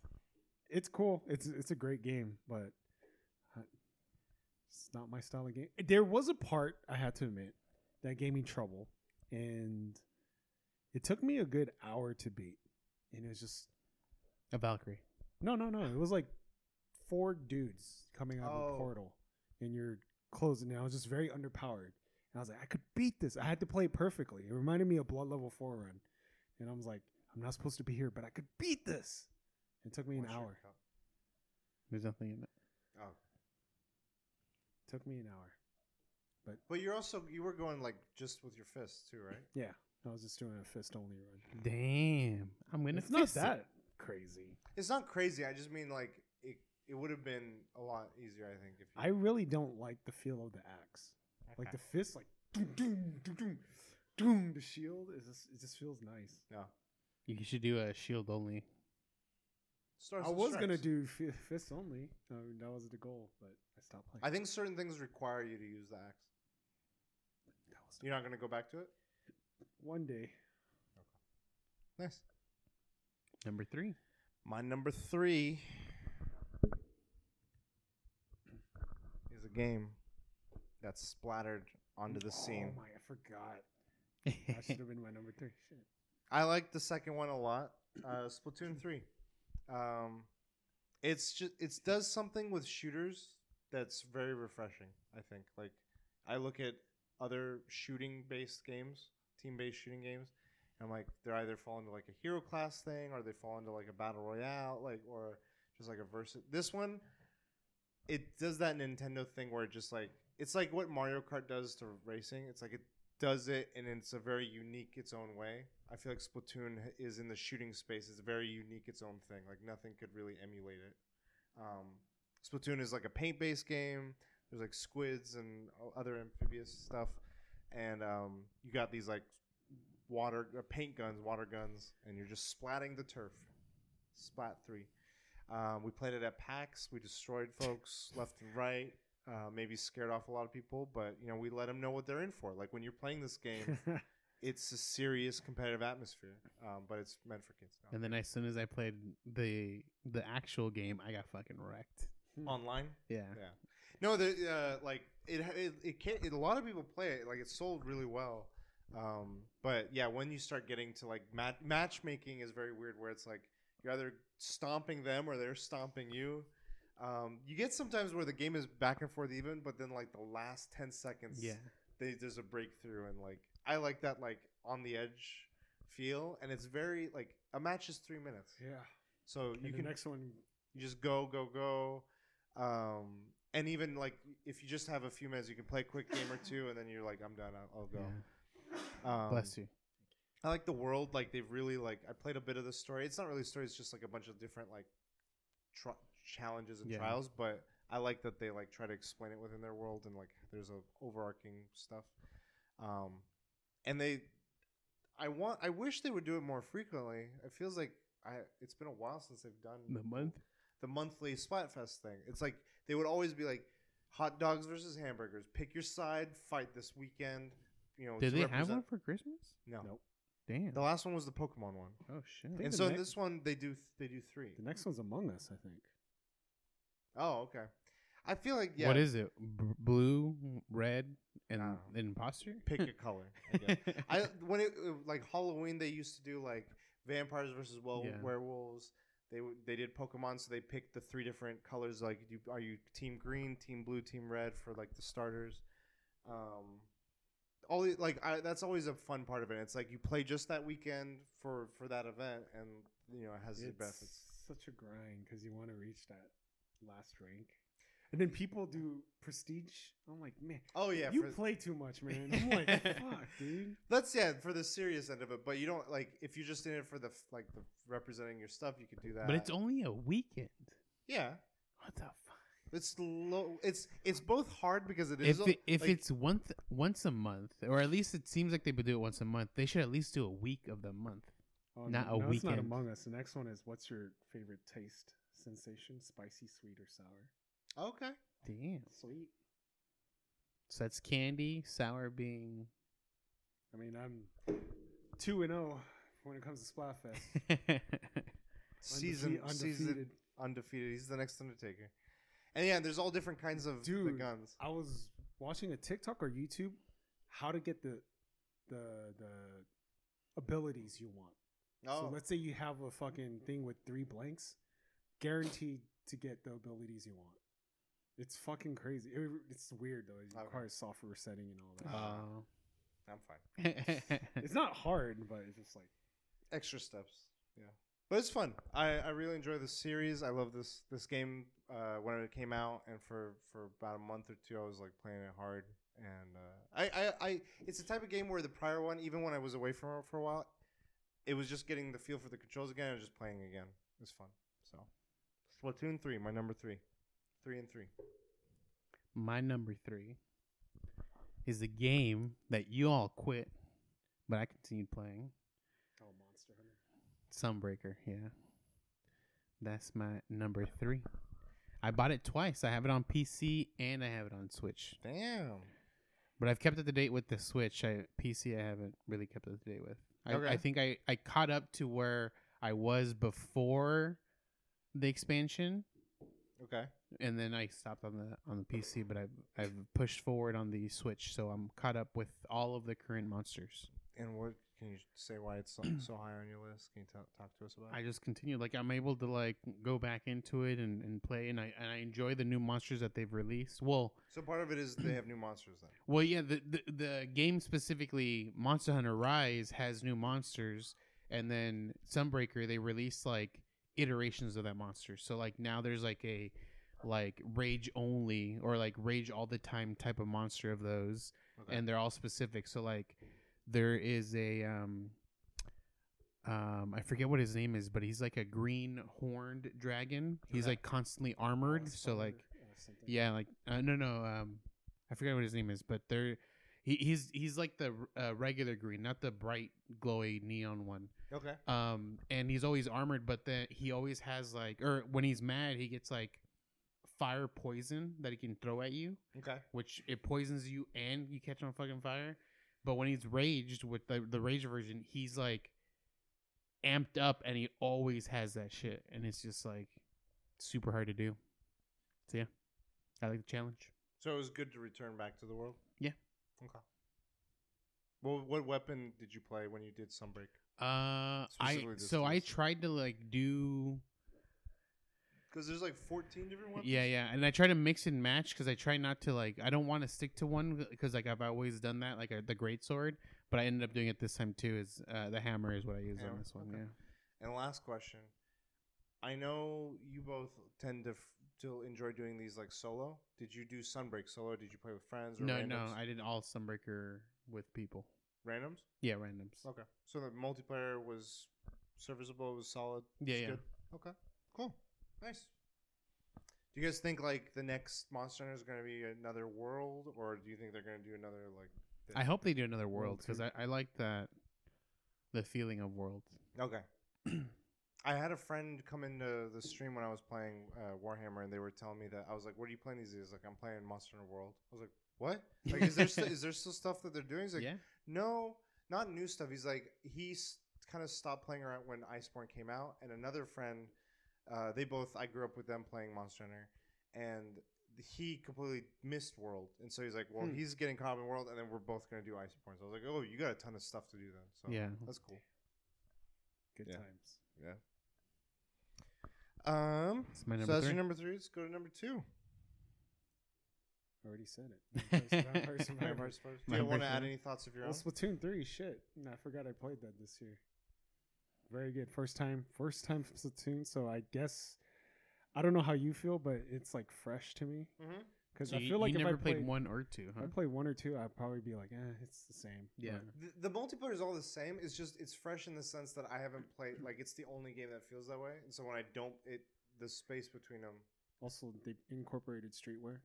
it's cool. It's it's a great game, but uh, it's not my style of game. There was a part I had to admit that gave me trouble, and it took me a good hour to beat, and it was just a Valkyrie. no, no, no. It was like four dudes coming out of Oh. a portal, and you're closing. And I was just very underpowered. And I was like, I could beat this. I had to play it perfectly. It reminded me of Blood Level Four Run, and I was like, I'm not supposed to be here, but I could beat this. It took me an What's your hour. count? There's nothing in it. Oh. took me an hour. But you're also you were going like just with your fists too, right? Yeah, I was just doing a fist only run. Damn. I'm gonna It's not fist it. that crazy. It's not crazy. I just mean like it. It would have been a lot easier, I think. If you, I really don't like the feel of the axe. Like the fist, like doom, doom, doom, doom, doom, the shield is just, it just feels nice. no. You should do a shield only. Stars I and was gonna Stripes. do fi- fist only. I mean, that was the goal, but I stopped playing. I think certain things require you to use the axe. That was You're not gonna go back to it. One day. Nice. Number three. My number three is a game that's splattered onto the scene. Oh my, I forgot. That should have been my number three. Shit. I like the second one a lot. Uh, Splatoon three. Um, it's just it does something with shooters that's very refreshing. I think. Like, I look at other shooting based games, team based shooting games, and I'm like, they're either fall into like a hero class thing, or they fall into like a battle royale, like or just like a versus. This one, it does that Nintendo thing where it just like it's like what Mario Kart does to racing. It's like it does it and it's a very unique its own way. I feel like Splatoon is in the shooting space. It's very unique its own thing. Like nothing could really emulate it. Um, Splatoon is like a paint based game. There's like squids and other amphibious stuff, and um, you got these like water uh, paint guns, water guns, and you're just splatting the turf. Splat three. Um, we played it at PAX. We destroyed folks left and right. Uh, maybe scared off a lot of people, but you know we let them know what they're in for. Like when you're playing this game, it's a serious competitive atmosphere, um, but it's meant for kids. and then as soon as I played the the actual game, I got fucking wrecked. Online, Yeah. yeah. No, the uh, like it it, it can't. It, a lot of people play it. Like it sold really well. Um, but yeah, when you start getting to like mat- matchmaking is very weird. Where it's like you're either stomping them or they're stomping you. Um, you get sometimes where the game is back and forth even, but then like the last ten seconds, Yeah. they, there's a breakthrough and like I like that like on the edge feel, and it's very like a match is three minutes, yeah. so And you can next one. you just go go go, um, and even like if you just have a few minutes, you can play a quick game or two, and then you're like I'm done, I'll, I'll go. Um, Bless you. I like the world. Like they've really like I played a bit of the story. It's not really a story. It's just like a bunch of different like tr- challenges and Yeah. trials. But I like that they like try to explain it within their world and like there's a overarching stuff. Um, and they, I want. I wish they would do it more frequently. It feels like I. It's been a while since they've done The month. the monthly Splatfest thing. It's like they would always be like hot dogs versus hamburgers. Pick your side. Fight this weekend. You know. Did to they have one for Christmas? No. Nope. Damn. The last one was the Pokemon one. Oh shit. And the so in next- this one they do they do three. The next one's Among Us, I think. Oh, okay. I feel like yeah. What is it? B- blue, red, and No. imposter. pick a color? I, guess. I when it like Halloween they used to do like vampires versus well Yeah. werewolves. They they did Pokemon, so they picked the three different colors. Like, you, are you Team Green, Team Blue, Team Red for like the starters? Um, all like I, that's always a fun part of it. It's like you play just that weekend for for that event, and you know it has the It's benefits. such a grind because you want to reach that last rank. And then people do prestige. I'm like, man, Oh yeah, you for- play too much, man. I'm like, fuck, dude. That's yeah for the serious end of it, but you don't like if you're just in it for the f- like the representing your stuff, you could do that. but it's only a weekend. yeah, What the fuck? it's low. It's it's both hard because it is. If it, if like, it's once once a month, or at least it seems like they would do it once a month, they should at least do a week of the month. Oh, Not no, a no, It's not weekend. Among Us. The next one is what's your favorite taste sensation? Spicy, sweet, or sour? Okay, Damn. Sweet. So that's candy, sour being. I mean, I'm two and zero when it comes to Splatfest. season Undefe- season undefeated. He's the next Undertaker, and yeah, there's all different kinds of the guns. I was watching a TikTok or YouTube how to get the the the abilities you want. So Oh, let's say you have a fucking thing with three blanks, guaranteed to get the abilities you want. It's fucking crazy. It- it's weird though. It Okay. requires software setting and all that. Oh. I'm fine. it's not hard, but it's just like Extra steps, yeah, but it's fun. I, I really enjoy the series. I love this this game uh, when it came out, and for for about a month or two, I was like playing it hard. And uh, I, I, I, it's the type of game where the prior one, even when I was away from it for a while, it was just getting the feel for the controls again and just playing again. It was fun. So, Splatoon three, my number three, three and three. My number three is a game that you all quit, but I continued playing. oh, Monster Hunter. Sunbreaker, yeah. That's my number three. I bought it twice. I have it on PC and I have it on Switch. Damn. But I've kept up to date with the Switch. I PC I haven't really kept up to date with. I, Okay. I think I, I caught up to where I was before the expansion, Okay. And then I stopped on the on the PC. But I've I've pushed forward on the Switch, so I'm caught up with all of the current monsters. And what can you say why it's so, so high on your list? Can you ta- talk to us about? it? I just continue like I'm able to like go back into it and, and play, and I and I enjoy the new monsters that they've released. Well, So part of it is they have new monsters then. Well, yeah, the, the the game specifically, Monster Hunter Rise has new monsters, and then Sunbreaker they released like iterations of that monster. So like now there's like a like rage only or like rage all the time type of monster of those, Okay. and they're all specific. So like there is a um um I forget what his name is, but he's like a green horned dragon. He's Okay. like constantly armored. So like yeah, like uh, no, no. Um, I forget what his name is, but they're he, he's he's like the uh, regular green, not the bright glowy neon one. okay. Um, and he's always armored, but then he always has like, or when he's mad, he gets like fire poison that he can throw at you, Okay. which it poisons you and you catch on fucking fire. But when he's raged with the the rage version, he's like amped up, and he always has that shit, and it's just like super hard to do. So yeah, I like the challenge. So it was good to return back to the world. Yeah. Okay. Well, what weapon did you play when you did Sunbreak? Uh, I so I tried to like do Because there's like 14 different ones. yeah yeah, and I try to mix and match because I try not to like I don't want to stick to one because like I've always done that like uh, the great sword, but I ended up doing it this time too. Is uh, the hammer is what I use on this one? okay. Yeah. And last question. I know you both tend to f- to enjoy doing these like solo. Did you do Sunbreak solo? Did you play with friends or No randoms? no, I did all Sunbreaker with people. randoms. Yeah, randoms. Okay. So the multiplayer was serviceable. It was solid. Yeah yeah. good? Okay. Cool. Nice. Do you guys think like the next Monster Hunter is going to be another world, or do you think they're going to do another like? I hope they do another world World because. I, I like that the feeling of worlds. Okay. I had a friend come into the stream when I was playing uh, Warhammer, and they were telling me that I was like, "What are you playing these days?" Like, I'm playing Monster Hunter World. I was like, "What? Like, is there st- is there still stuff that they're doing?" He's like, yeah. "No, not new stuff." He's like, he's kind of stopped playing around when Iceborne came out, and another friend, uh, they both I grew up with them playing Monster Hunter, and he completely missed World, and so he's like, "Well, Hmm. he's getting caught up in World, and then we're both gonna do Iceborne." So I was like, "Oh, you got a ton of stuff to do then." So Yeah. that's cool. Good Yeah. times. Yeah. Um. It's my so number that's three. your number three. Let's go to number two. Already said it. Vampire Vampire Survivors. Survivors. Do you want to add any thoughts of your Well, own? Splatoon three, shit. No, I forgot I played that this year. Very good. First time, first time from Splatoon. So I guess I don't know how you feel, but it's like fresh to me Mm-hmm. because So I you, feel like you if never I played, played one or two, if? I play one or two, I'd probably be like, eh, it's the same. Yeah. But The, the multiplayer is all the same. It's just it's fresh in the sense that I haven't played. Like it's the only game that feels that way. And so when I don't, it the space between them. also they incorporated streetwear.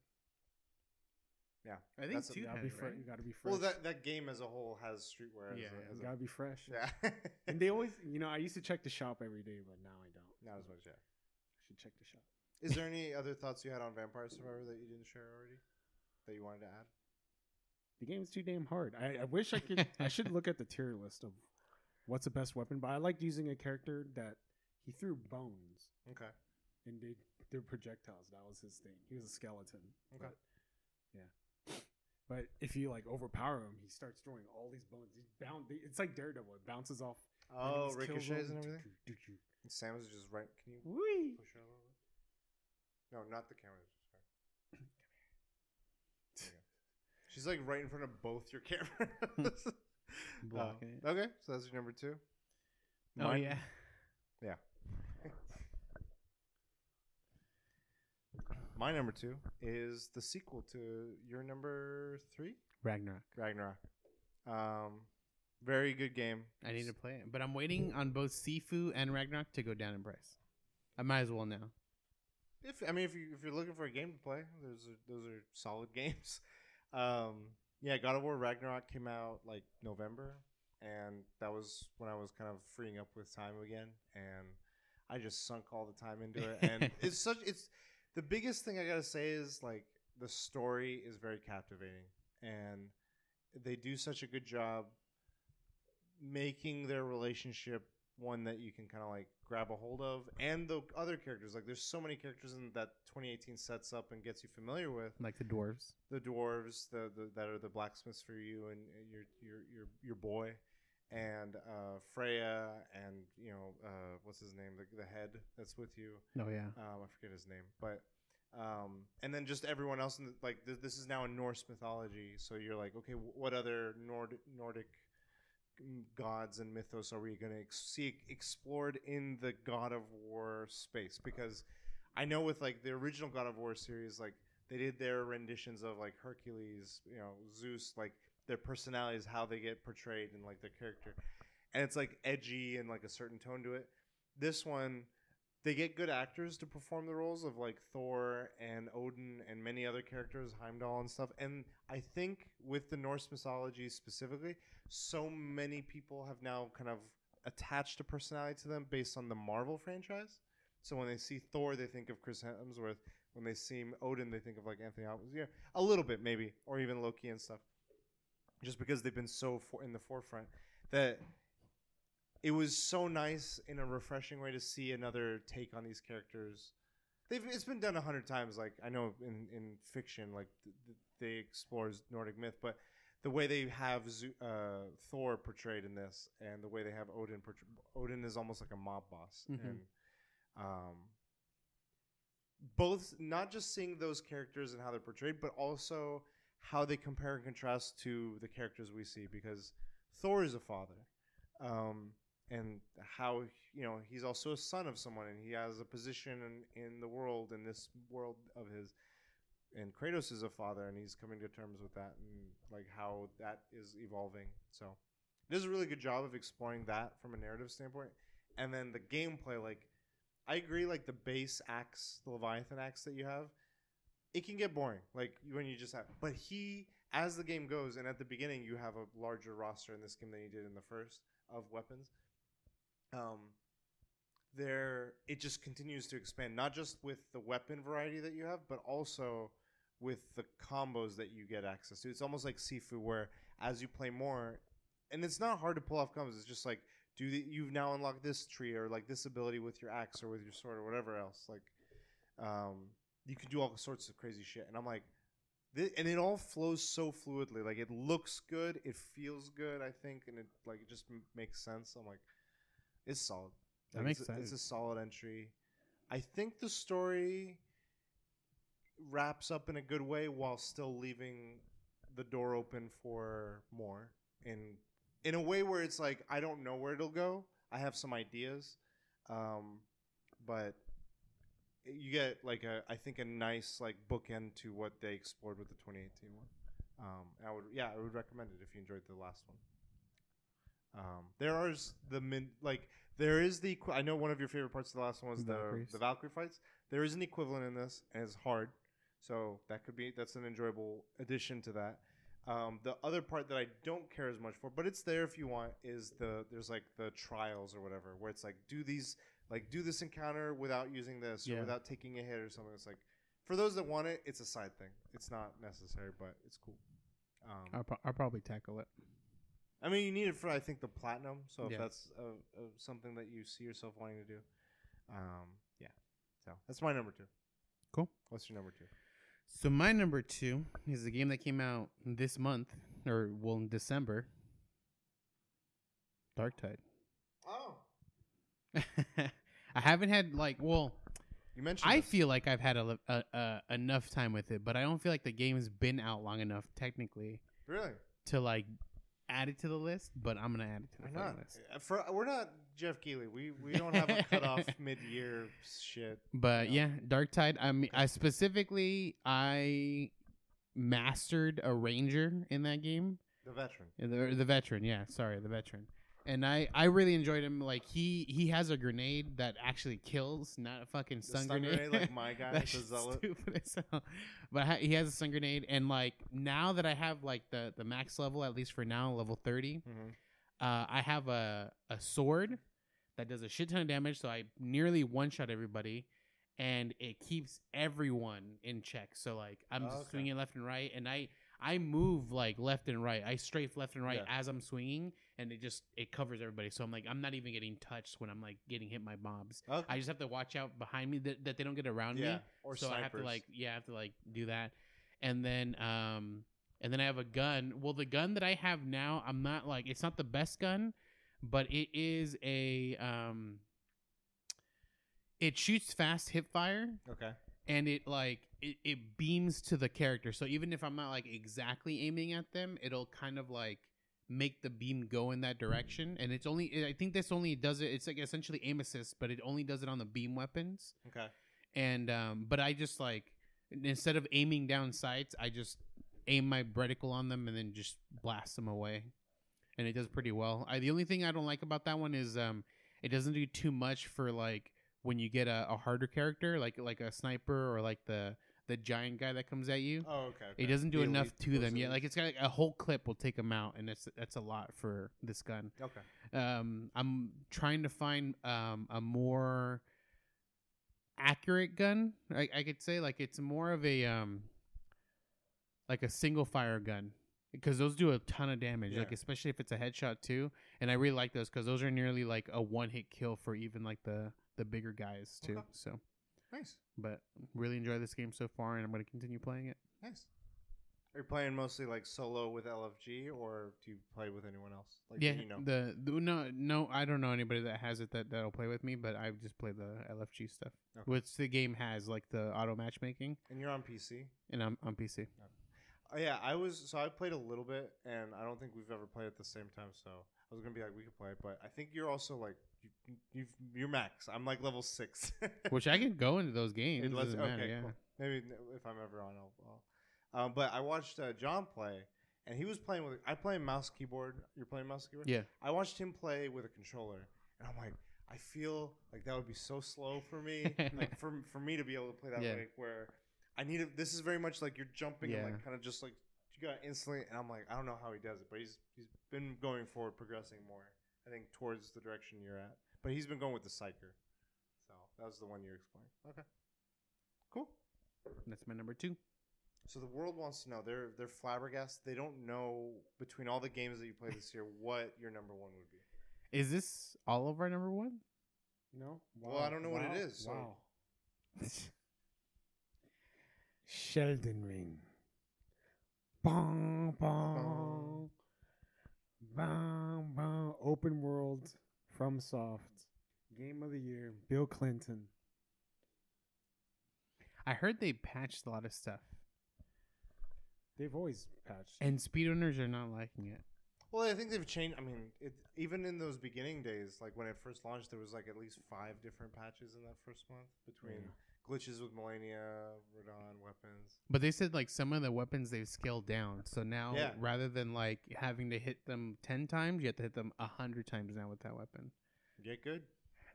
Yeah. I think That's a- two You gotta had be fre- right? You gotta be fresh. Well, that that game as a whole has streetwear. Yeah, as a, as you a- gotta be fresh. yeah. And they always, you know, I used to check the shop every day, but now I don't. Not as much. Yeah. I should check the shop. Is there any other thoughts you had on Vampire Survivor that you didn't share already? That you wanted to add? The game's too damn hard. I, I wish I could. I should look at the tier list of what's the best weapon. But I liked using a character that he threw bones Okay. and they threw projectiles. That was his thing. He was a skeleton. Okay. But, yeah. But if you like overpower him, he starts throwing all these bones. He bound. It's like Daredevil. It bounces off. Oh, enemies, kills ricochets them. and everything. And Sam is just right. Can you Whee! push her a little bit? No, not the camera. Sorry. There you go. She's like right in front of both your cameras. Block Uh, it. okay, so that's your number two. Oh Mine- yeah. Yeah. My number two is the sequel to your number three, Ragnarok. Ragnarok. Um, very good game. I need to play it, but I'm waiting on both Sifu and Ragnarok to go down in price. I might as well now. If I mean, if you if you're looking for a game to play, those are those are solid games. Um, yeah, God of War Ragnarok came out like November, and that was when I was kind of freeing up with time again, and I just sunk all the time into it. And it's such it's the biggest thing I gotta say is like the story is very captivating, and they do such a good job making their relationship one that you can kind of like grab a hold of, and the other characters. Like, there's so many characters in that 2018 sets up and gets you familiar with like the dwarves. the dwarves, the, the that are the blacksmiths for you and your your your your boy, and uh, Freya, and you know uh, what's his name, the, the head that's with you. Oh yeah. Um, I forget his name, but um, and then just everyone else in the, like th- this is now in Norse mythology. So you're like, okay, wh- what other Nord- Nordic gods and mythos are we going to ex- see explored in the God of War space? Because I know with like the original God of War series, like they did their renditions of like Hercules, you know, Zeus, like their personalities, how they get portrayed and like their character, and it's like edgy and like a certain tone to it. This one they get good actors to perform the roles of like Thor and Odin and many other characters, Heimdall and stuff. And I think with the Norse mythology specifically, so many people have now kind of attached a personality to them based on the Marvel franchise. So when they see Thor, they think of Chris Hemsworth. When they see Odin, they think of like Anthony Hopkins. Yeah, a little bit maybe, or even Loki and stuff. Just because they've been so for- in the forefront that it was so nice in a refreshing way to see another take on these characters. They've it's been done a hundred times. Like I know in in fiction, like th- th- they explore Nordic myth, but the way they have uh, Thor portrayed in this, and the way they have Odin portray- Odin is almost like a mob boss, Mhm. and um, both not just seeing those characters and how they're portrayed, but also how they compare and contrast to the characters we see. Because Thor is a father, um, and how you know he's also a son of someone, and he has a position in, in the world in this world of his. And Kratos is a father, and he's coming to terms with that, and like how that is evolving. So, it does a really good job of exploring that from a narrative standpoint, and then the gameplay. Like, I agree. Like the base axe, the Leviathan axe that you have, it can get boring. Like when you just have, but he, as the game goes, and at the beginning you have a larger roster in this game than you did in the first of weapons. Um, there it just continues to expand, not just with the weapon variety that you have, but also with the combos that you get access to. It's almost like Sifu, where as you play more, and it's not hard to pull off combos. It's just like do the, you've now unlocked this tree or like this ability with your axe or with your sword or whatever else. Like, um, you can do all sorts of crazy shit, and I'm like, thi- and it all flows so fluidly. Like it looks good, it feels good. I think, and it like it just m- makes sense. I'm like, it's solid. That Like, makes it's a, It's a solid entry. I think the story wraps up in a good way while still leaving the door open for more in in a way where it's like I don't know where it'll go. I have some ideas, um, but you get like a I think a nice like bookend to what they explored with the 2018 one. Um, I would yeah I would recommend it if you enjoyed the last one. Um, there are the min like there is the I know one of your favorite parts of the last one was the the Valkyrie fights. There is an equivalent in this, and it's hard, so that could be that's an enjoyable addition to that. Um, the other part that I don't care as much for, but it's there if you want, is the there's like the trials or whatever, where it's like do these like do this encounter without using this or without taking a hit or something. It's like for those that want it, it's a side thing. It's not necessary, but it's cool. Um, I'll, pro- I'll probably tackle it. I mean, you need it for I think the platinum. So if Yeah. that's uh uh something that you see yourself wanting to do, um, yeah. So that's my number two. Cool. What's your number two? So my number two is a game that came out this month, or well in December. Darktide. Oh, I haven't had like well, you mentioned. I this. feel like I've had a, a, a enough time with it, but I don't feel like the game has been out long enough technically really. to like add it to the list. But I'm gonna add it to the Why fucking not? list. Uh, For we're not Geoff Keighley. We we don't have a cutoff mid-year shit. But Yeah. yeah, Darktide. I mean, I specifically I mastered a ranger in that game. The veteran. The, the veteran, yeah, sorry, the veteran. And I, I really enjoyed him. Like he he has a grenade that actually kills, not a fucking sun, grenade. grenade, like my guy, That's stupid as hell. But ha- he has a sun grenade, and like now that I have like the the max level, at least for now, level thirty, Mm-hmm. uh, I have a a sword that does a shit ton of damage. So I nearly one shot everybody, and it keeps everyone in check. So like I'm Oh, okay. swinging left and right, and I I move like left and right. I strafe left and right Yeah. as I'm swinging, and it just it covers everybody. So I'm like I'm not even getting touched when I'm like getting hit by mobs. Okay. I just have to watch out behind me that, that they don't get around yeah. me. Or so I have to like yeah, I have to like do that, and then um and then I have a gun. Well, the gun that I have now, I'm not like it's not the best gun, but it is a um. It shoots fast hip fire, Okay. and it like it, it beams to the character. So even if I'm not like exactly aiming at them, it'll kind of like make the beam go in that direction. And it's only I think this only does it. It's like essentially aim assist, but it only does it on the beam weapons Okay. and um but i just like instead of aiming down sights i just aim my reticle on them and then just blast them away and it does pretty well I, the only thing i don't like about that one is um it doesn't do too much for like when you get a, a harder character like like a sniper or like the the giant guy that comes at you Oh, okay. it doesn't do The enough to them yet like it's got like, a whole clip will take them out and that's that's a lot for this gun Okay. um, I'm trying to find um, a more accurate gun. I, I could say like it's more of a um, like a single fire gun because those do a ton of damage. Like especially if it's a headshot too. And I really like those because those are nearly like a one hit kill for even like the the bigger guys too. Okay. So, Nice. but really enjoy this game so far, and I'm going to continue playing it. Nice. Are you playing mostly like solo with LFG, or do you play with anyone else? Like yeah, you know. the, the no no I don't know anybody that has it that that'll play with me, but I just play the LFG stuff, Okay. which the game has like the auto matchmaking, and you're on PC. and I'm on PC. Oh, yeah, I was so I played a little bit, and I don't think we've ever played at the same time. So I was gonna be like, we could play, but I think you're also like you, you're max. I'm like level six. Which I can go into those games. It lets- doesn't matter. okay, Yeah. cool. Maybe if I'm ever on, I'll. I'll um, but I watched uh, John play, and he was playing with. I play mouse keyboard. You're playing mouse keyboard. Yeah. I watched him play with a controller, and I'm like, I feel like that would be so slow for me, like for for me to be able to play that Yeah. way. Where I need it. This is very much like you're jumping and like kind of just like you got instantly, and I'm like, I don't know how he does it, but he's he's been going forward, progressing more. I think towards the direction you're at, but he's been going with the psyker. So that was the one you're exploring. Okay, cool. That's my number two. So the world wants to know. They're they're flabbergasted. They don't know between all the games that you played this year what your number one would be. Is this all of our number one? No. Well, I don't know what it is, so- Wow. Sheldon Ring. Bong, bong. Bong, bong. Open world FromSoft. Game of the year. Bill Clinton. I heard they patched a lot of stuff, They've always patched. and speedrunners are not liking it. Well, I think they've changed. I mean, it, even in those beginning days, like when it first launched, there was like at least five different patches in that first month between glitches with Malenia, Radahn weapons. But they said like some of the weapons they've scaled down. So now Yeah. rather than like having to hit them ten times, you have to hit them a hundred times now with that weapon. Get good.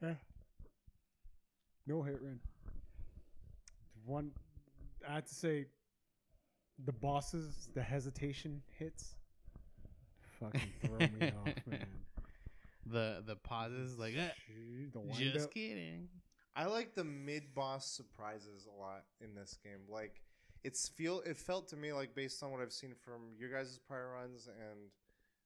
Yeah. No hit run. One, I have to say, the bosses, the hesitation hits, fucking throw me off, man. The the pauses like eh, Gee, the just up. kidding. I like the mid boss surprises a lot in this game. Like it's feel it felt to me like based on what I've seen from your guys' prior runs and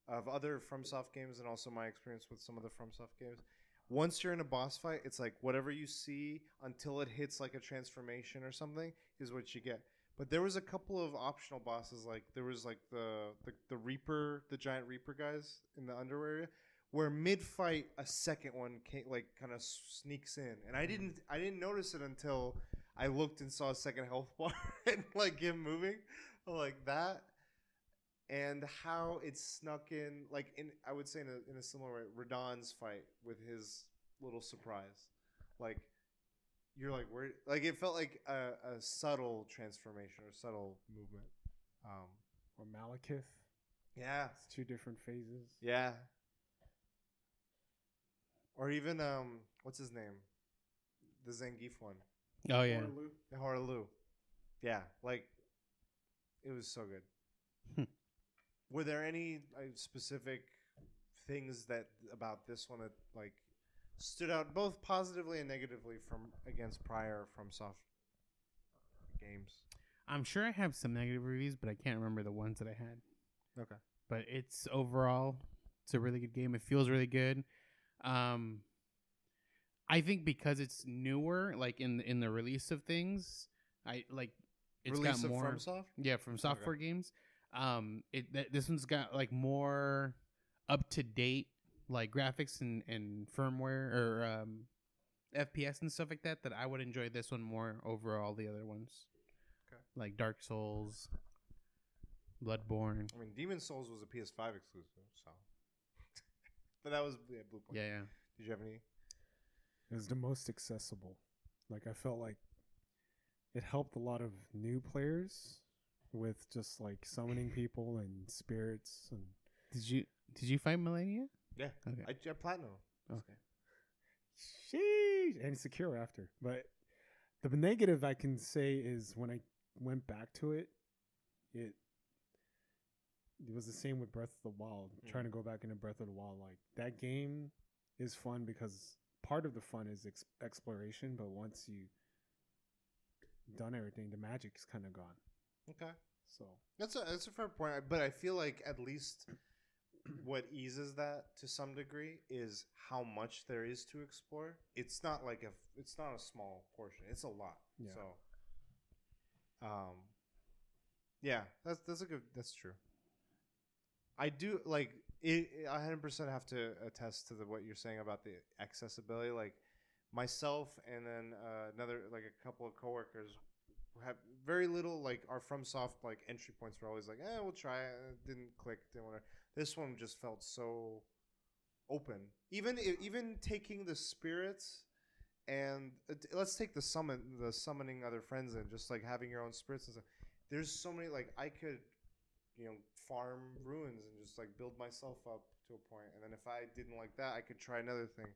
of other FromSoft games and also my experience with some of the FromSoft games. Once you're in a boss fight, it's like whatever you see until it hits like a transformation or something is what you get. But there was a couple of optional bosses, like there was like the the, the Reaper, the giant Reaper guys in the under area, where mid fight a second one came, like kind of sneaks in, and I didn't I didn't notice it until I looked and saw a second health bar and like him moving, like that, and how it snuck in like in I would say in a in a similar way Radahn's fight with his little surprise, like you're like where like it felt like a, a subtle transformation or subtle movement. Um, Or Maliketh. yeah, It's two different phases. yeah. Or even um, what's his name? The Zangief one, Oh yeah. Waterloo. the Hoarah Loux. Yeah, like it was so good. Hmm. Were there any uh, specific things that about this one that like stood out both positively and negatively from against prior FromSoft games? I'm sure I have some negative reviews, but I can't remember the ones that I had. Okay. But it's overall, it's a really good game. It feels really good. Um, I think because it's newer, like in the, in the release of things, I like it's Release got more. FromSoft. Yeah, FromSoftware games. Um, it th- this one's got like more up to date like graphics and and firmware or um FPS and stuff like that. That I would enjoy this one more over all the other ones. Okay. Like Dark Souls, Bloodborne. I mean, Demon Souls was a PS5 exclusive, so. But that was yeah, Bluepoint. Yeah, yeah. Did you have any? It was the most accessible. Like I felt like it helped a lot of new players with just like summoning people and spirits and Did you did you fight Malenia? Yeah. Okay. I, I platinum. Oh. Okay. sheesh and secure after. But the negative I can say is when I went back to it, it it was the same with Breath of the Wild. Mm. Trying to go back into Breath of the Wild, like that game is fun because part of the fun is ex- exploration, but once you done everything, the magic's kind of gone. Okay. So That's a that's a fair point, but I feel like at least what eases that to some degree is how much there is to explore. It's not like a it's not a small portion. It's a lot. Yeah. So, um, yeah, that's that's a good. That's true. I do like it. I hundred percent have to attest to the, what you're saying about the accessibility. Like myself and then uh, another like a couple of coworkers have very little like are FromSoft like entry points were always like eh we'll try it It didn't click didn't whatever this one just felt so open even even taking the spirits and uh, let's take the summon the summoning other friends and just like having your own spirits and stuff there's so many like i could you know farm ruins and just like build myself up to a point. And then if i didn't like that i could try another thing.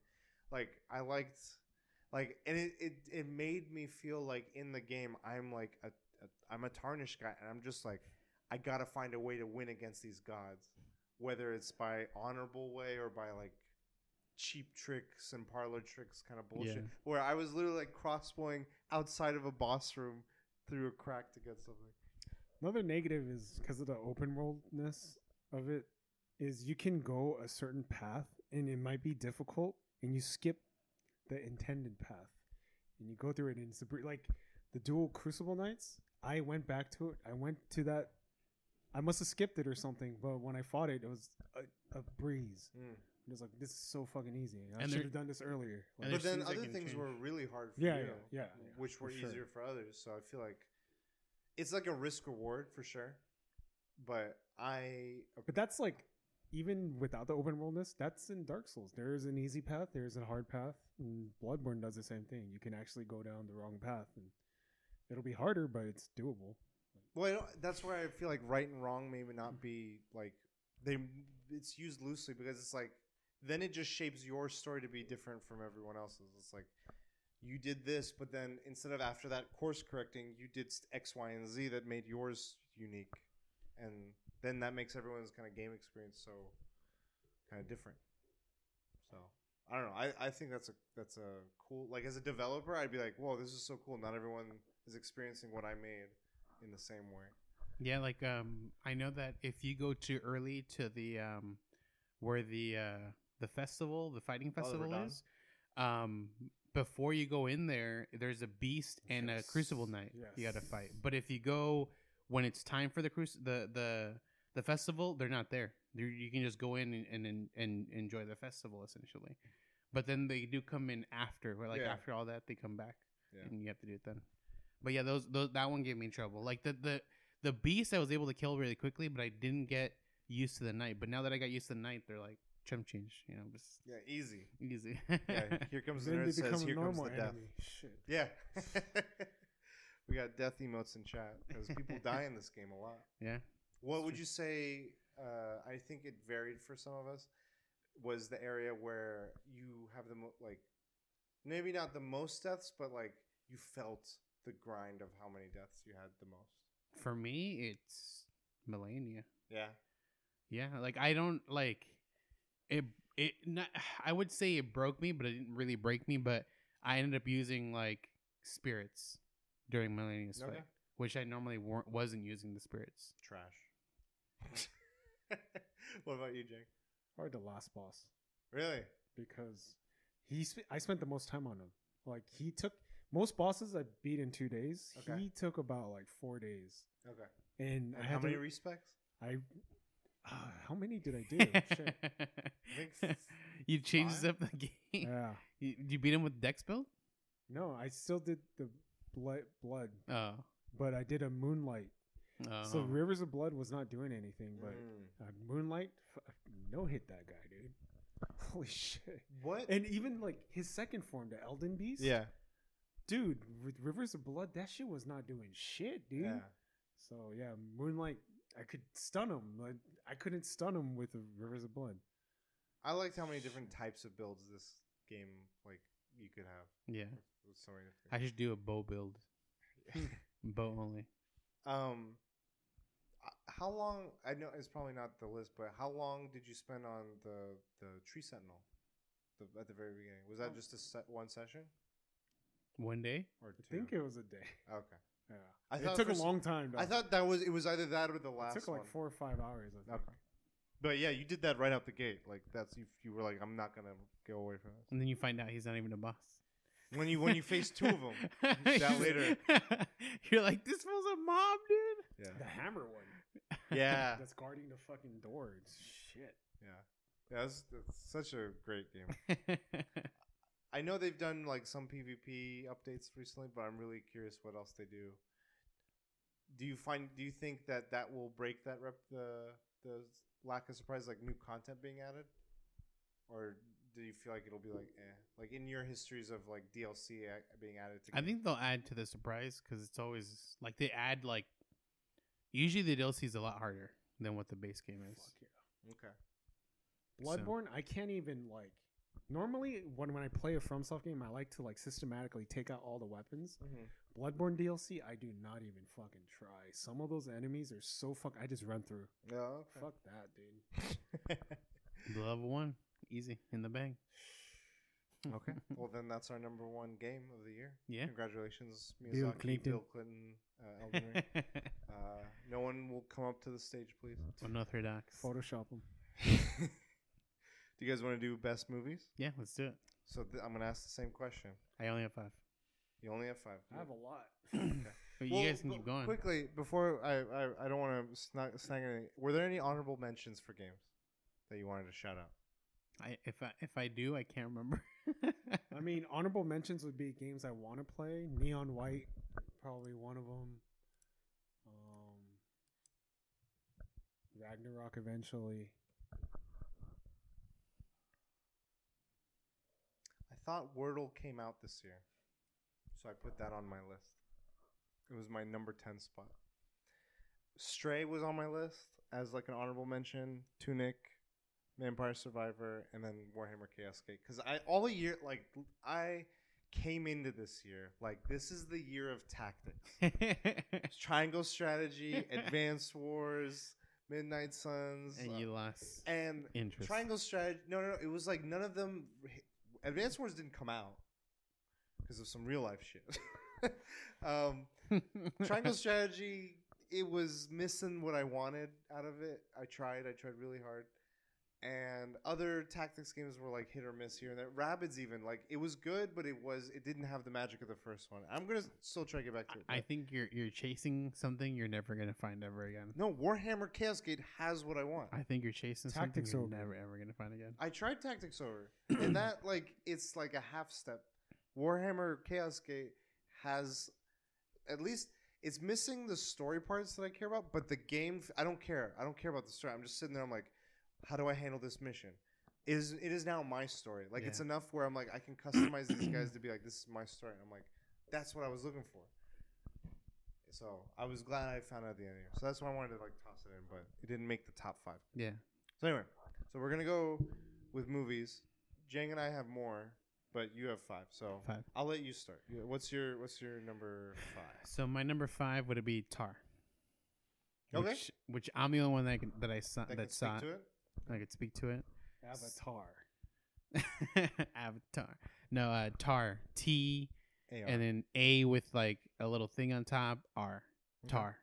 Like i liked like and it, it it made me feel like in the game i'm like a, a i'm a tarnished guy. And i'm just like i gotta find a way to win against these gods whether it's by honorable way or by like cheap tricks and parlor tricks kind of bullshit. Yeah. where i was literally like crossbowing outside of a boss room through a crack to get something Another negative is because of the open worldness of it is you can go a certain path and it might be difficult and you skip the intended path and you go through it and it's a bre- like the dual crucible knights i went back to it i went to that i must have skipped it or something but when i fought it it was a, a breeze hmm. it was like this is so fucking easy i And should have done this earlier Like, but then there's things that other things change. were really hard for Yeah, you, yeah, yeah, yeah, which were for sure. easier for others. So I feel like it's like a risk reward for sure. But I But that's like even without the open worldness, that's in Dark Souls. There is an easy path, there is a hard path, and Bloodborne does the same thing. You can actually go down the wrong path, and it'll be harder, but it's doable. well, I don't, that's where I feel like right and wrong may not be like they. It's used loosely because it's like then it just shapes your story to be different from everyone else's. It's like you did this, but then instead of after that course correcting, you did X, Y, and Z that made yours unique, and then that makes everyone's kind of game experience so kind of different. So I don't know. I, I think that's a that's a cool. Like as a developer, I'd be like, whoa, this is so cool. Not everyone is experiencing what I made in the same way. Yeah, like um, I know that if you go too early to the um, where the uh the festival, the fighting Oh, the festival Verdun? is, um, before you go in there, there's a beast and a crucible knight you got to fight. But if you go when it's time for the cruci- the the the festival, they're not there. you you can just go in and, and and and enjoy the festival essentially. But then they do come in after, where like Yeah. after all that, they come back Yeah. and you have to do it then. But yeah, those those that one gave me trouble. Like the the the beast I was able to kill really quickly, but I didn't get used to the knight. But now that I got used to the knight, they're like chump change, you know, just Yeah, easy. easy. Yeah, here comes the then nerd says, "Here comes the death." enemy. Shit. Yeah, we got death emotes in chat because people die in this game a lot. yeah. What would you say? Uh, I think it varied for some of us. Was the area where you have the mo- like, maybe not the most deaths, but like you felt the grind of how many deaths you had the most. For me, it's Malenia. Yeah, Yeah, like I don't like it. It not. I would say it broke me, but it didn't really break me. But I ended up using like spirits during Malenia's Okay. fight, which I normally weren't, wasn't using the spirits. Trash. what about you, Jake? Or the last boss Really? because he sp- I spent the most time on him. Like he took most bosses I beat in two days. Okay. He took about like four days, Okay. and, And I how many to, respecs? I uh, how many did I do? Shit. think you changed five? up the game. Yeah. You, you beat him with Dex build? No, I still did the blood, blood, Oh. but I did a moonlight. oh. So Rivers of Blood was not doing anything, but Mm. uh, Moonlight no hit that guy, dude. Holy shit! What? And even like his second form, the Elden Beast. yeah. dude, with Rivers of Blood, that shit was not doing shit, dude. Yeah. So yeah, Moonlight, I could stun him. Like I couldn't stun him with the Rivers of Blood. I liked how many different types of builds this game like you could have. yeah. With so many I different- should do a bow build. bow only. Um, uh, how long? I know it's probably not the list, but how long did you spend on the the tree sentinel? The, at the very beginning, was that Oh. just a set one session One day? or two? I two? think it was a day. okay. Yeah, I it took for a s- long time. Though. I thought that was it was either that or the last. it last took like one. four or five hours. I think. Okay. But yeah, you did that right out the gate. Like that's you. You were like, I'm not gonna go away from this. And then you find out he's not even a boss. When you when you face two of them, that later. You're like, this was a mob, dude. yeah, The hammer one. yeah, That's guarding the fucking door. It's shit. yeah, yeah. That's, that's such a great game. I know they've done like some PvP updates recently, but I'm really curious what else they do. Do you find? Do you think that that will break that rep the the lack of surprise, like new content being added, or do you feel like it'll be like eh? Like in your histories of like DLC being added to, I think they'll add to the surprise because it's always like they add like. Usually the DLC is a lot harder than what the base game is. Fuck yeah. okay. Bloodborne, I can't even like. Normally, when when I play a FromSoft game, I like to like systematically take out all the weapons. Mm-hmm. Bloodborne DLC, I do not even fucking try. Some of those enemies are so fuck. I just run through. Yeah. Okay. Fuck that, dude. Level one, easy in the bag. okay. Well, then that's our number one game of the year. Yeah. Congratulations, Bill Miyazaki, Clinton. Bill Clinton, uh, Elden Ring. Uh, no one will come up to the stage, please. Unorthodox. Photoshop them. Do you guys want to do best movies? Yeah, let's do it. So th- I'm gonna ask the same question. I only have five. You only have five. I have a lot. But Well, you guys can but keep going. quickly before I I, I don't want to snag, snag anything. Were there any honorable mentions for games that you wanted to shout out? I, if I if I do, I can't remember. I mean, honorable mentions would be games I want to play. Neon White, probably one of them. Um, Ragnarok eventually. Thought Wordle came out this year, so I put that on my list. It was my number ten spot. Stray was on my list as like an honorable mention. Tunic, Vampire Survivor, and then Warhammer Chaos Gate. Because I all the year like I came into this year like this is the year of tactics. Triangle strategy, Advanced Wars, Midnight Suns, and uh, you lost and interest. Triangle strategy. No, no, no. It was like none of them. Advanced Wars didn't come out because of some real life shit. um, Triangle strategy. It was missing what I wanted out of it. I tried. I tried really hard. And other tactics games were like hit or miss here and there. Rabbids even like it was good, but it was it didn't have the magic of the first one. I'm gonna still try to get back to it. I think you're you're chasing something you're never gonna find ever again. no, Warhammer Chaos Gate has what I want. I think you're chasing Tactics something you're over. never ever gonna find again. I tried Tactics Ogre, and that like it's like a half step. Warhammer Chaos Gate has at least it's missing the story parts that I care about, but the game I don't care. I don't care about the story. I'm just sitting there. I'm like, how do I handle this mission? It is it is now my story. Like it's enough where I'm like I can customize these guys to be like this is my story. And I'm like that's what I was looking for. So I was glad I found out at the end of the year. So that's why I wanted to like toss it in, but it didn't make the top five. Yeah. So anyway, so we're gonna go with movies. Jang and I have more, but you have five. So Five. I'll let you start. Yeah, What's your What's your number five? So my number five would be Tar. Okay. Which, which I'm the only one that can, that I saw That that, saw to it. I could speak to it. Avatar. Avatar. No, uh, Tar. T and then A with like a little thing on top. R. Tar.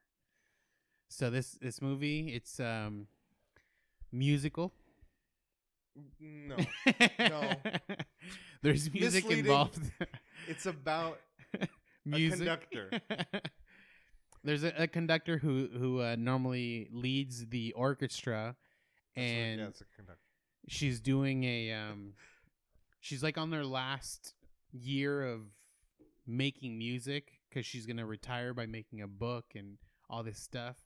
So this this movie, it's um musical. No, No. There's music Misleading. involved. it's about music. conductor. There's a, a conductor who who uh, normally leads the orchestra, And yeah, it's a conductor. she's doing a um, she's like on their last year of making music because she's gonna retire by making a book and all this stuff,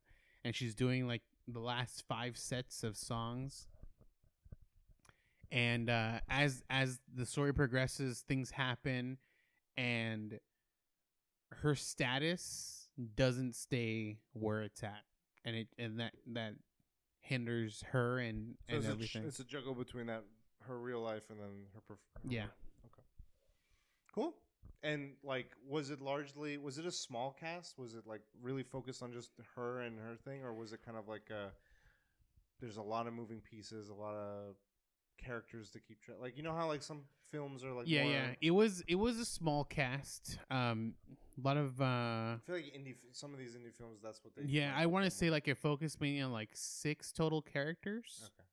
and she's doing like the last five sets of songs. And uh, as as the story progresses, things happen, and her status doesn't stay where it's at, and it and that that hinders her and So and it's, a, everything. it's a juggle between that her real life and then her. Perf- her Yeah. Okay. Cool. And like, was it largely? Was it a small cast? Was it like really focused on just her and her thing, or was it kind of like a? There's a lot of moving pieces, a lot of characters to keep track. Like you know how like some films are like yeah, more- yeah. It was it was a small cast. Um, a lot of uh, I feel like indie. Some of these indie films, that's what they. yeah. I want to say like it focused mainly on like six total characters. Okay.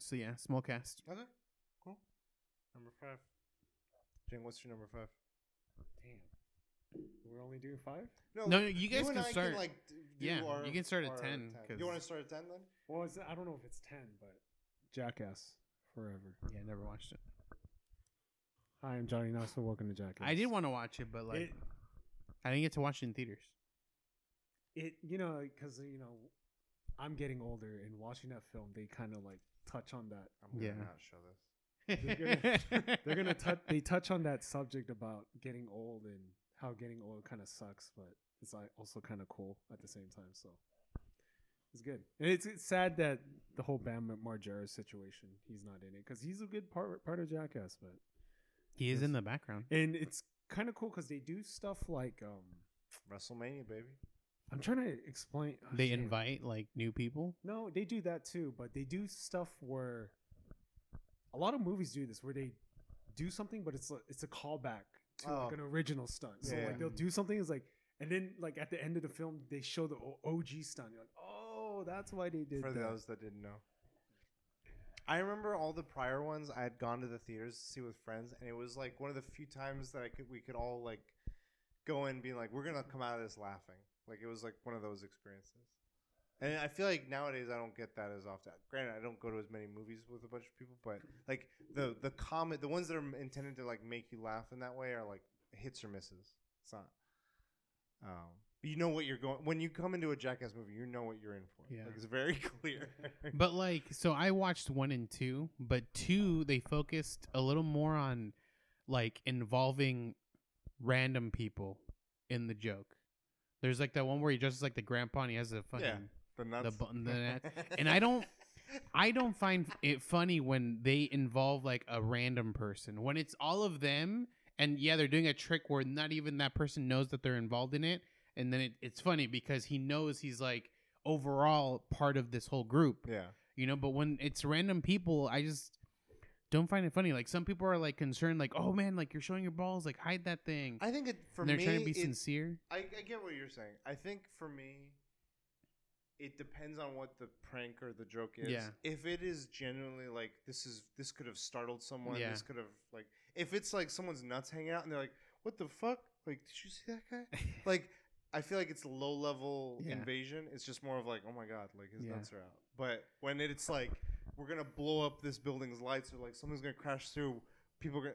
So yeah, small cast. Okay. Cool. Number five. Jane, what's your number five? Damn. We're only doing five? No, no, you guys and can I start- like, do yeah, our- you can start at ten. 10, 'cause- You want to start at ten then? Well, it's, I don't know if it's 10, but Jackass Forever. Yeah, I never watched it. Hi, I'm Johnny Knoxville. Welcome to Jackass. I did want to watch it, but like it. I didn't get to watch it in theaters. It you know because you know I'm getting older and watching that film, they kind of like touch on that. I'm gonna Yeah. not show this. They're They're gonna touch. They touch on that subject about getting old and how getting old kind of sucks, but it's like also kind of cool at the same time. So it's good. And it's, it's sad that the whole Bam Margera situation, he's not in it because he's a good part part of Jackass, but he is in the background. and it's kind of cool because they do stuff like um. WrestleMania, baby. I'm trying to explain. oh, They shit. invite like new people. No, they do that too, but they do stuff where a lot of movies do this, where they do something, but it's a, it's a callback to Oh. like an original stunt. So Yeah. like they'll do something, it's like, and then like at the end of the film, they show the O- OG stunt. You're like, oh, that's why they did For that. those that didn't know. I remember all the prior ones I had gone to the theaters to see with friends, and it was like one of the few times that I could we could all like go in being like, we're gonna come out of this laughing. Like it was like one of those experiences. And I feel like nowadays I don't get that as often. Granted, I don't go to as many movies with a bunch of people, but like the the comment, the ones that are intended to like make you laugh in that way are like hits or misses. It's not. Um, you know what you're going when you come into a Jackass movie. You know what you're in for. Yeah. like, it's very clear. But like, so I watched one and two, but two they focused a little more on like involving random people in the joke. There's like that one where he dresses like the grandpa and he has a fucking. Yeah. the nuts. button- the net. And I don't- I don't find it funny when they involve like a random person. When it's all of them, and yeah, they're doing a trick where not even that person knows that they're involved in it, and then it, it's funny because he knows he's like overall part of this whole group Yeah. you know but when it's random people i just don't find it funny like some people are like concerned like oh man like you're showing your balls like hide that thing I think it for and they're me. trying to be it- sincere I, I get what you're saying. I think for me, it depends on what the prank or the joke is. Yeah. If it is genuinely like this is this could have startled someone. Yeah. This could have like if it's like someone's nuts hanging out and they're like, "What the fuck? Like, did you see that guy?" like, I feel like it's low level Yeah. invasion. It's just more of like, "Oh my god, like his Yeah. nuts are out." But when it's like we're gonna blow up this building's lights or like something's gonna crash through, people are gonna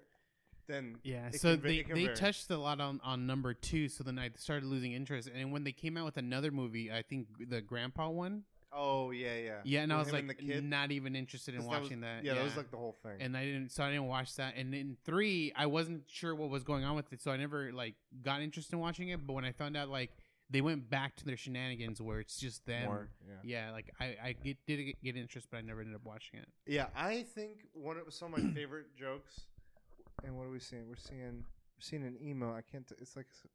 then yeah so can they, they vary. touched a lot on, on number two so then i started losing interest and when they came out with another movie i think the grandpa one oh yeah yeah yeah and i was him like and the kid? not even interested in 'Cause that was- watching that, yeah, that was like the whole thing. and I didn't, so I didn't watch that. And in three, I wasn't sure what was going on with it, so I never like got interested in watching it. But when I found out like they went back to their shenanigans where it's just them, More, yeah. yeah, like I, I get, did get, get interest, but I never ended up watching it. Yeah, I think one of some of my favorite jokes. And what are we seeing? We're seeing we're seeing an emo. I can't. T- it's like s-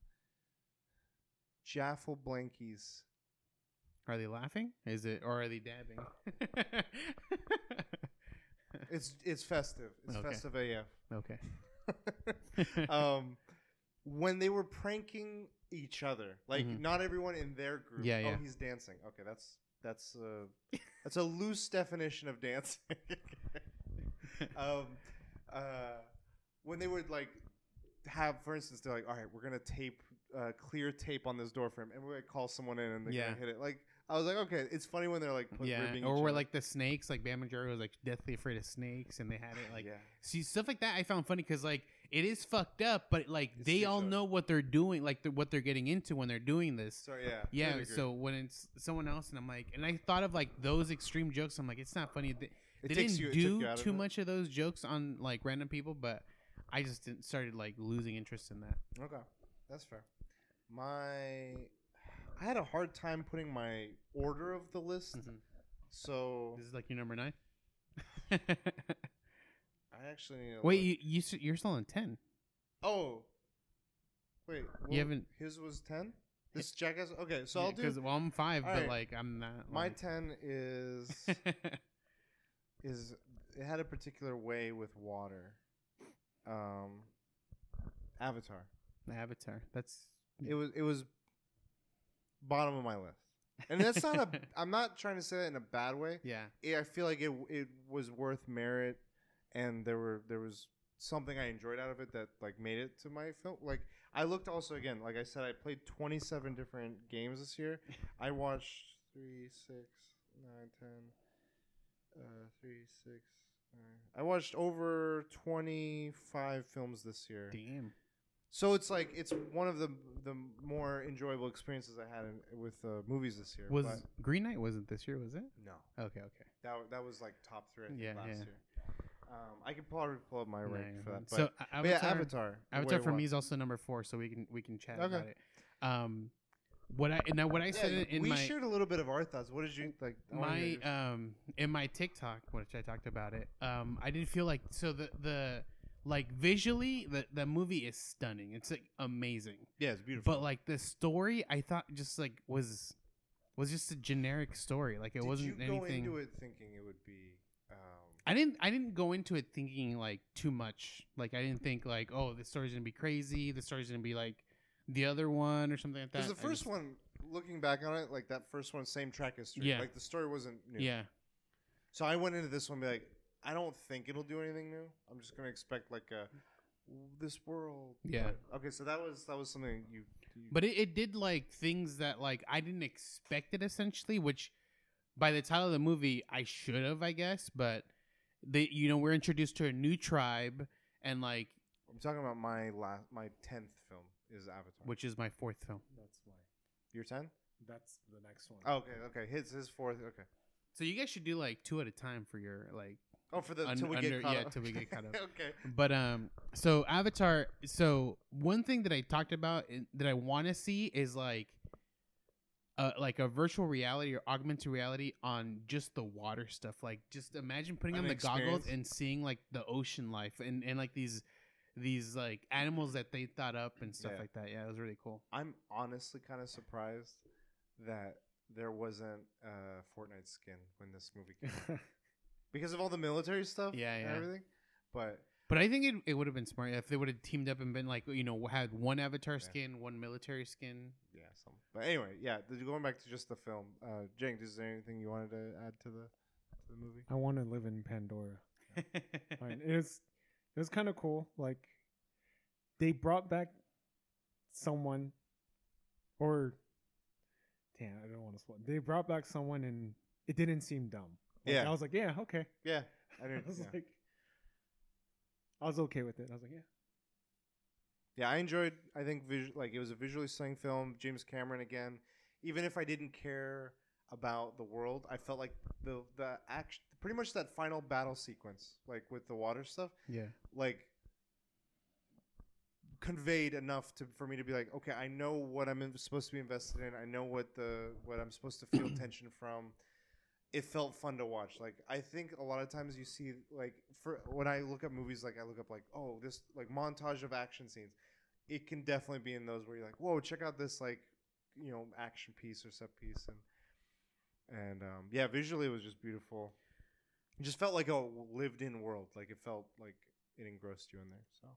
Jaffle Blankies. Are they laughing? Is it, or are they dabbing? It's it's festive. It's Okay. festive AF. okay. um, when they were pranking each other, like Mhm. not everyone in their group. Yeah, yeah. oh, he's dancing. Okay, that's that's uh, that's a loose definition of dancing. um, uh, when they would like have, for instance, they're like, "All right, we're gonna tape uh, clear tape on this door frame, and we're gonna call someone in, and they're Yeah. gonna hit it." Like, I was like, "Okay, it's funny when they're like, put, yeah, ribbing or each where other. like the snakes, like Bam Margera was like deathly afraid of snakes, and they had it like yeah, see stuff like that. I found funny because like it is fucked up, but like they all up. know what they're doing, like the, what they're getting into when they're doing this. so yeah, Yeah, so when it's someone else, and I'm like, and I thought of like those extreme jokes. I'm like, it's not funny. They, they takes didn't you, it took do out of too it. much of those jokes on like random people, but I just didn't, started like losing interest in that. Okay, that's fair. My, I had a hard time putting my order of the list. Mhm. So This is like your number nine. I actually need to Wait, look. you, you you're still on ten. oh, wait, You haven't- His was ten. This Jackass. Okay, so I'll do. because well, I'm five, but Alright. like I'm not. My like- ten is is it had a particular way with water. Um, Avatar. The Avatar. That's It was it was bottom of my list, and that's not a. I'm not trying to say that in a bad way. yeah. Yeah, I feel like it it was worth merit, and there were there was something I enjoyed out of it that like made it to my film. Like I looked also again, like I said, I played 27 different games this year. I watched three, six, nine, ten, uh, three, six. nine. I watched over 25 films this year. Damn. So it's like it's one of the the more enjoyable experiences I had in, with uh, movies this year. Was but Green Knight wasn't this year? Was it? no. Okay. Okay. That that was like top three I think, Yeah, last yeah. year. Um, I could probably pull up my No, rank for that. But, so but yeah, Avatar. Avatar. Avatar for me is also number four, so we can we can chat Okay. about it. Um, what I now what I Yeah, said in, in we my shared a little bit of our thoughts. What did you like? I wanna hear my um in my TikTok, which I talked about it, um, I didn't feel like so the the like visually the the movie is stunning. It's like amazing, yeah, it's beautiful. but like the story, I thought just like was was just a generic story. Like it did wasn't you go anything. into it thinking it would be? Um, I didn't I didn't go into it thinking like too much. Like I didn't think like oh the story's gonna be crazy. The story's gonna be like the other one or something like that. because the first just- one, looking back on it, like that first one, same track history. Yeah. Like the story wasn't new. Yeah. So I went into this one be like, I don't think it'll do anything new. I'm just gonna expect like a this world. Yeah. Okay, so that was that was something you. you But it, it did like things that like I didn't expect it essentially, which by the title of the movie I should have, I guess. But they, you know, we're introduced to a new tribe, and like, I'm talking about my last, my tenth film is Avatar. which is my fourth film. That's why. Your ten? That's the next one. Oh, okay, okay. His his fourth. Okay. So you guys should do like two at a time for your like. Oh, for the Un- till we under- get caught yeah, up. till we get caught up. okay. But um, so Avatar. So one thing that I talked about in, that I want to see is like, uh, like a virtual reality or augmented reality on just the water stuff. Like, just imagine putting An on the goggles and seeing like the ocean life and and like these these like animals that they thought up and stuff Yeah. like that. Yeah, it was really cool. I'm honestly kind of surprised that there wasn't a Fortnite skin when this movie came out because of all the military stuff. Yeah, and yeah. everything. But But I think it, it would have been smart if they would have teamed up and been like, you know, had one avatar Yeah. skin, one military skin. yeah, some. But anyway, yeah. th- Going back to just the film, uh, Jenks, is there anything you wanted to add to the to the movie? I want to live in Pandora. Fine. It was it was kind of cool. Like they brought back someone, or damn, I don't want to spoil. They brought back someone, and it didn't seem dumb. Like, Yeah. I was like, yeah, okay. Yeah, I I didn't. was yeah. like, I was okay with it. I was like, yeah. Yeah, I enjoyed. I think vis- like it was a visually stunning film. James Cameron again. Even if I didn't care about the world, I felt like the the action, pretty much that final battle sequence, like with the water stuff, yeah. like conveyed enough to for me to be like, okay, I know what I'm in, supposed to be invested in. I know what the what I'm supposed to feel tension from. It felt fun to watch. Like I think a lot of times you see like for when I look up movies, like I look up like oh this like montage of action scenes. It can definitely be in those where you're like, whoa, check out this like you know action piece or set piece and and um, yeah, visually it was just beautiful. It just felt like a lived in world. Like it felt like it engrossed you in there. So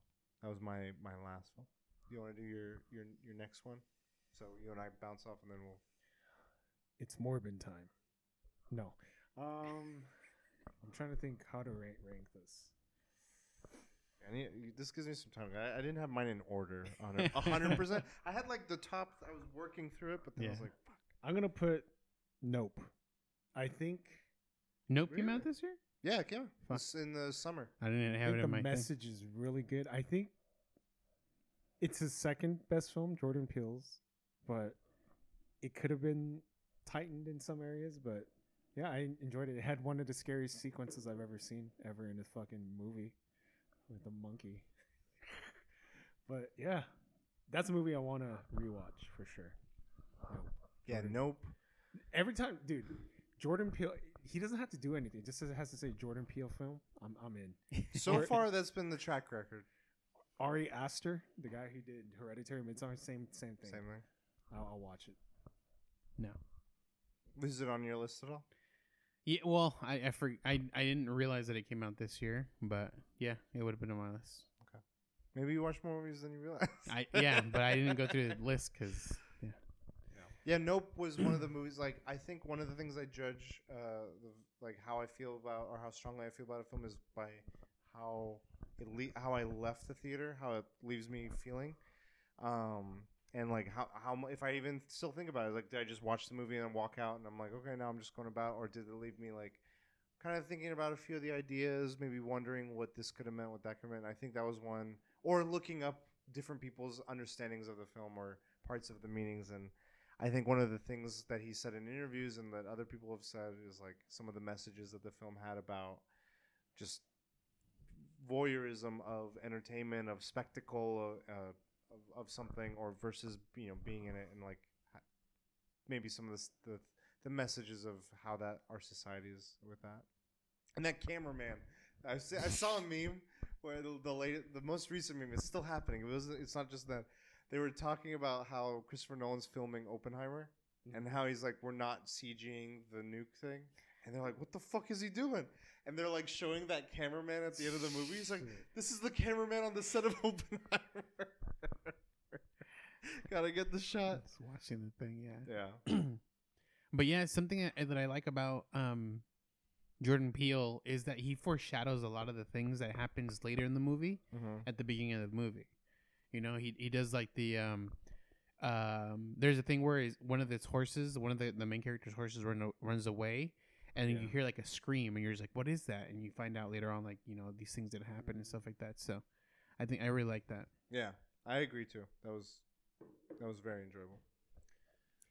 that was my my last film. you want to do your your your next one? So you and I bounce off, and then we'll. It's Morbin time. No. Um, I'm trying to think how to rank, rank this. I need, this gives me some time. I, I didn't have mine in order on it. A hundred percent. I had like the top. I was working through it, but then I was Yeah. like, fuck. I'm gonna put Nope. I think Nope came out Really? this year. Yeah, it came out. Fuck. It's in the summer. I didn't I have think it the in my thing. message is really good. I think it's his second best film, Jordan Peele's, but it could have been tightened in some areas. But yeah, I enjoyed it. It had one of the scariest sequences I've ever seen ever in a fucking movie with the monkey. but yeah, that's a movie I want to rewatch for sure. Nope. Yeah, Jordan- nope. Every time, dude, Jordan Peele, he doesn't have to do anything. It just says- has to say Jordan Peele film. I'm, I'm in. So Or- far, that's been the track record. Ari Aster, the guy who did Hereditary, Midsommar, same same thing. Same thing. I'll, I'll watch it. No. Is it on your list at all? Yeah, well, I I, for, I I didn't realize that it came out this year, but yeah, it would have been on my list. Okay, Maybe you watch more movies than you realize. I yeah, but I didn't go through the list because yeah. Yeah, Nope was one of the movies. Like, I think one of the things I judge, uh, the, like how I feel about or how strongly I feel about a film is by how it le- how I left the theater, how it leaves me feeling, um, and like how how if I even still think about it, like did I just watch the movie and then walk out and I'm like, okay, now I'm just going about, or did it leave me like kind of thinking about a few of the ideas, maybe wondering what this could have meant, what that could have meant. I think that was one, or looking up different people's understandings of the film or parts of the meanings and. I think one of the things that he said in interviews and that other people have said is like some of the messages that the film had about just voyeurism of entertainment, of spectacle, uh, of, of something, or versus you know being in it and like maybe some of the, the the messages of how that our society is with that. And that cameraman, I, see, I saw a meme where the the, late, the most recent meme is still happening. It was it's not just that they were talking about how Christopher Nolan's filming Oppenheimer mm-hmm. and how he's like, we're not CGing the nuke thing. And they're like, what the fuck is he doing? And they're like showing that cameraman at the end of the movie. He's like, this is the cameraman on the set of Oppenheimer. Gotta get the shot. Just watching the thing, yeah. Yeah. but yeah, something that I like about um, Jordan Peele is that he foreshadows a lot of the things that happens later in the movie Mm-hmm. at the beginning of the movie. You know, he he does like the um, um. There's a thing where is one of his horses, one of the the main character's horses run runs away, and then you hear like a scream, and you're just like, "What is that?" And you find out later on, like you know, these things that happen and stuff like that. So, I think I really like that. Yeah, I agree too. That was that was very enjoyable.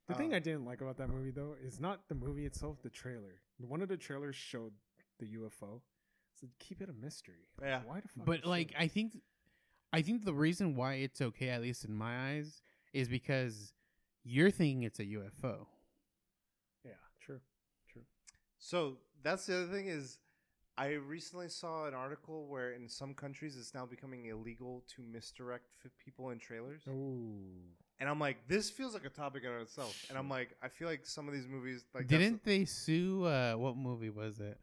The thing Um, I didn't like about that movie though is not the movie itself, the trailer. One of the trailers showed the UFO. So keep it a mystery. Yeah. Why the fuck? but like? I think, I think the reason why it's okay, at least in my eyes, is because you're thinking it's a UFO. yeah, true, true. So that's the other thing is, I recently saw an article where in some countries it's now becoming illegal to misdirect f- people in trailers, Oh, and I'm like, this feels like a topic in itself. And I'm like, I feel like some of these movies, like Didn't they sue? Uh, what movie was it?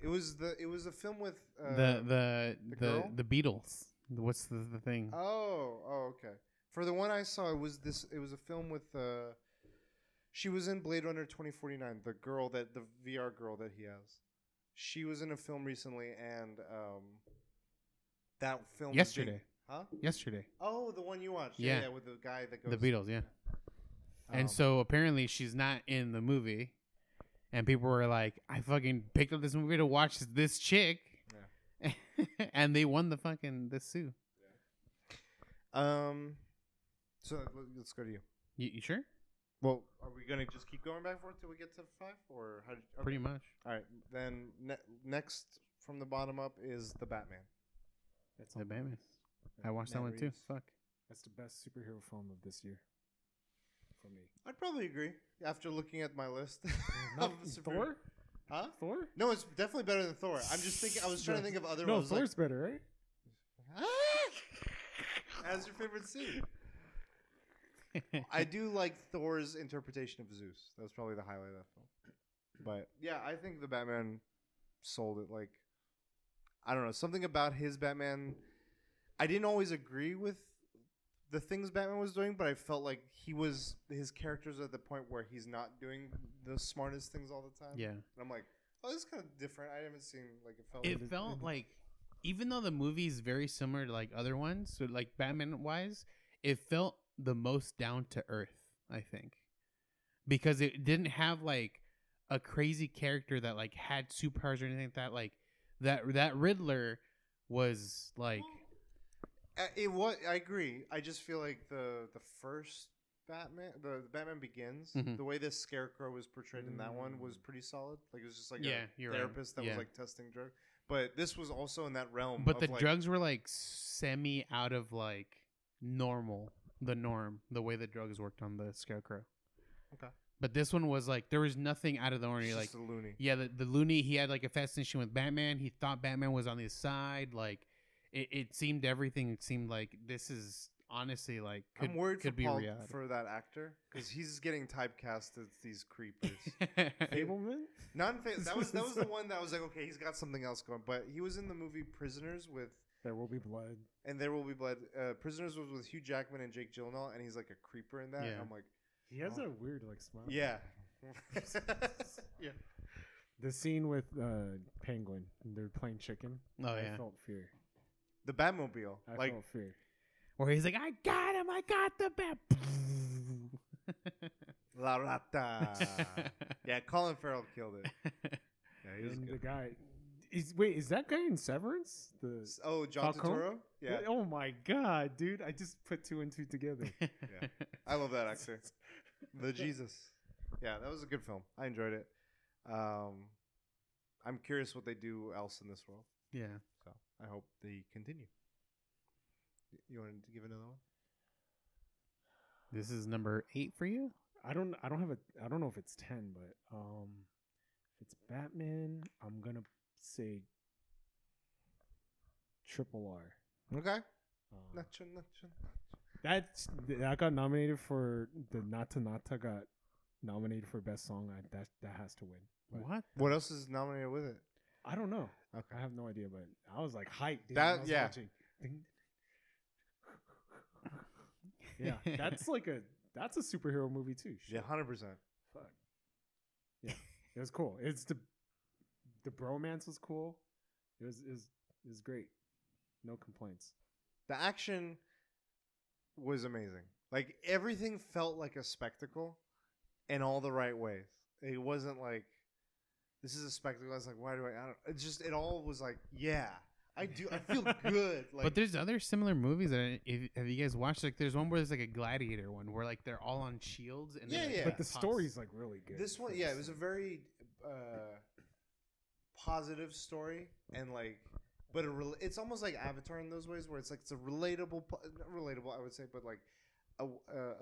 it was the it was a film with uh, the the the the the Beatles. What's the the thing? Oh, oh, okay. For the one I saw, it was this. It was a film with. Uh, she was in Blade Runner twenty forty nine. The girl that the VR girl that he has. She was in a film recently, and um, that film was being- Yesterday. huh? Yesterday, Oh, the one you watched. Yeah with the guy that goes. the Beatles. Yeah. um, and so apparently she's not in the movie, and people were like, "I fucking picked up this movie to watch this chick," and they won the fucking the sue. Um, so let- let's go to you. You, you sure? Well, are we gonna just keep going back and forth till we get to five, or how? Did, okay. Pretty much. All right. Then ne- next from the bottom up is the Batman. that's The Batman. I watched that Matt one too. Fuck. That's the best superhero film of this year for me. I'd probably agree after looking at my list. Mm-hmm. Not of super- Thor. Huh? Thor. No, it's definitely better than Thor. I'm just thinking. I was trying to think of other. No, ones. Thor's better, right? Like, As your favorite scene, I do like Thor's interpretation of Zeus. That was probably the highlight of that film. But yeah, I think the Batman sold it. Like, I don't know, something about his Batman. I didn't always agree with the things Batman was doing, but I felt like he was his character's at the point where he's not doing the smartest things all the time. Yeah. and I'm like, oh, this is kind of different. I haven't seen like it felt. It like felt like, even though the movie is very similar to like other ones, so like Batman wise, it felt the most down to earth. I think because it didn't have like a crazy character that like had superpowers or anything like that. Like that that Riddler was like Uh, it was. I agree. I just feel like the the first Batman, the, the Batman Begins, Mhm. the way this Scarecrow was portrayed in that one was pretty solid. Like it was just like Yeah, a you're right. therapist that Yeah. was like testing drugs. But this was also in that realm. but the like, drugs were like semi out of like normal the norm the way the drugs worked on the scarecrow Okay. but this one was like there was nothing out of the ordinary like a loony. yeah the, the looney he had like a fascination with batman he thought batman was on his side like it, it seemed everything seemed like this is honestly like could, I'm worried could for be Paul, reality for that actor because he's getting typecast as these creepers. Fabelman. Non that was that was the one that was like okay, he's got something else going. But he was in the movie Prisoners with There will be blood. and There Will Be Blood. Uh, Prisoners was with Hugh Jackman and Jake Gyllenhaal, and he's like a creeper in that. Yeah. And I'm like, He has Oh. a weird like smile. yeah, yeah. The scene with uh, Penguin, and they're playing chicken. oh I yeah felt fear. The Batmobile, I like felt fear. where he's like i got him i got the bat La Rata. yeah, Colin Farrell killed it. Yeah, he was And the guy, is wait, is that guy in Severance? The Oh, John Falcone? Turturro. Yeah, Oh my god, dude! I just put two and two together. yeah, I love that actor. The Jesus. Yeah, that was a good film. I enjoyed it. Um, I'm curious what they do else in this world. yeah So I hope they continue. You want to give another one? this is number eight for you I don't. I don't have a. I don't know if it's ten, but um, if it's Batman, I'm gonna say Triple R. Okay. Um, Nacho, nacho. That's that got nominated for the Naatu Naatu got nominated for best song. I, that that has to win. But what What else is nominated with it? I don't know. Okay. I have no idea, but I was like hyped. Dude, That- when I was yeah. watching. Ding. yeah, that's like a that's a superhero movie too. Shit. Yeah, hundred percent. Fuck. Yeah, it was cool. It's the the bromance was cool. It was it was, it was great. No complaints. The action was amazing. Like everything felt like a spectacle in all the right ways. It wasn't like this is a spectacle. I was like, why do I? I don't. It just it all was like, yeah, I do. I feel good. Like, but there's other similar movies that I, if, have you guys watched? Like, there's one where there's like a gladiator one where like they're all on shields and Yeah, they're, like, yeah. But the tossed. story's like really good. this one, yeah, it was a very uh, positive story and like, but a rel- it's almost like Avatar in those ways where it's like it's a relatable, not relatable, I would say, but like a,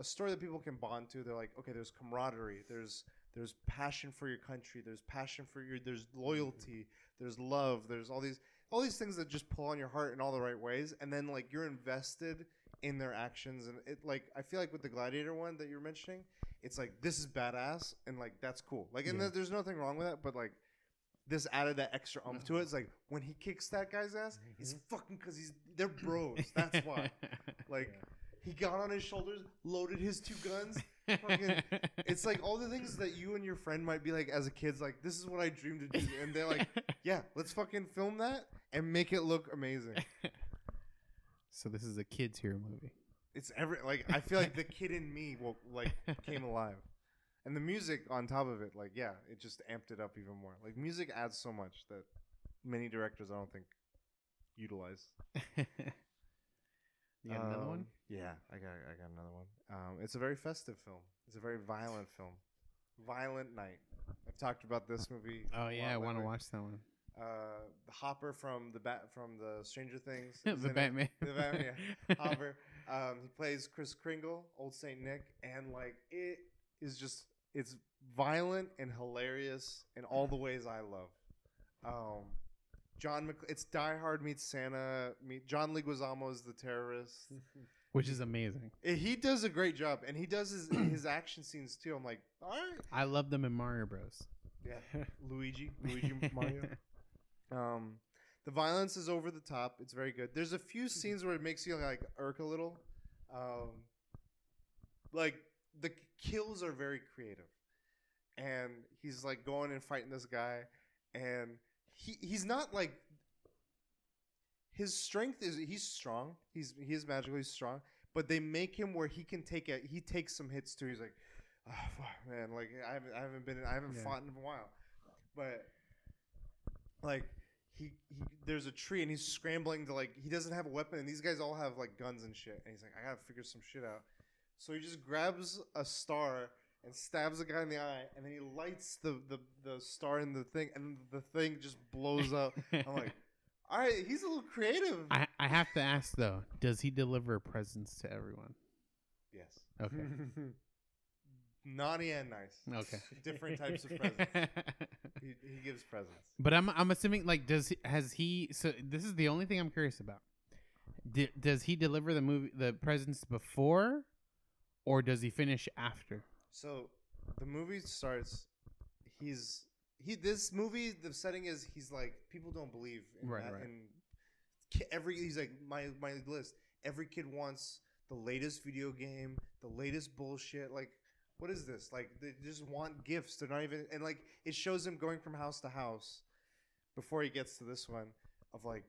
a- story that people can bond to. They're like, okay, there's camaraderie, there's there's passion for your country, there's passion for your, there's loyalty, there's love, there's all these all these things that just pull on your heart in all the right ways, and then like you're invested in their actions, and it like I feel like with the Gladiator one that you're mentioning, it's like this is badass, and like that's cool. Like, and Yeah. there- there's nothing wrong with that, but like this added that extra umph to it. It's uh-huh. like when he kicks that guy's ass, it's mm-hmm. fucking because he's they're bros. That's why. Like he got on his shoulders, loaded his two guns. fucking- It's like all the things that you and your friend might be like as a kid's like, this is what I dreamed to do, and they're like, yeah, let's fucking film that and make it look amazing. so this is a kids hero movie. It's every like I feel like the kid in me will like came alive, and the music on top of it, like yeah, it just amped it up even more. Like music adds so much that many directors I don't think utilize. you got another one? Um, Yeah, I got I got another one. Um, it's a very festive film. It's a very violent film. Violent Night. I've talked about this movie. Oh yeah, I want to watch that one. Uh, the Hopper from the bat from the Stranger Things. the is in it. Batman. The Batman, yeah. Hopper. Um, he plays Kris Kringle, Old Saint Nick, and like it is just it's violent and hilarious in all the ways I love. Um, John, Mc- it's Die Hard meets Santa. Meet John Leguizamo is the terrorist. Which is amazing. He does a great job, and he does his his action scenes too. I'm like, all right, I love them in Mario Bros. yeah, Luigi, Luigi Mario. Um, the violence is over the top. It's very good. There's a few scenes where it makes you like irk a little, Um, like the kills are very creative, and he's like going and fighting this guy, and he he's not like his strength is he's strong. He's he is magically strong, but they make him where he can take a he takes some hits too. He's like, oh, fuck, man, like I haven't I haven't been I haven't Yeah. fought in a while, but like he, he there's a tree and he's scrambling to like he doesn't have a weapon and these guys all have like guns and shit and he's like I gotta figure some shit out. So he just grabs a star and stabs a guy in the eye and then he lights the the, the star in the thing and the thing just blows up. I'm like, all right, he's a little creative. I, I have to ask though, does he deliver presents to everyone? yes, Okay. naughty and nice. Okay. different types of presents. He, he gives presents. But I'm I'm assuming like does he, has he so this is the only thing I'm curious about. D- does he deliver the movie the presents before or does he finish after? So the movie starts. He's he. This movie, the setting is he's like people don't believe in Right, that. right. And ki- every he's like my my list. Every kid wants the latest video game, the latest bullshit. Like what is this? Like they just want gifts. They're not even and like it shows him going from house to house before he gets to this one of like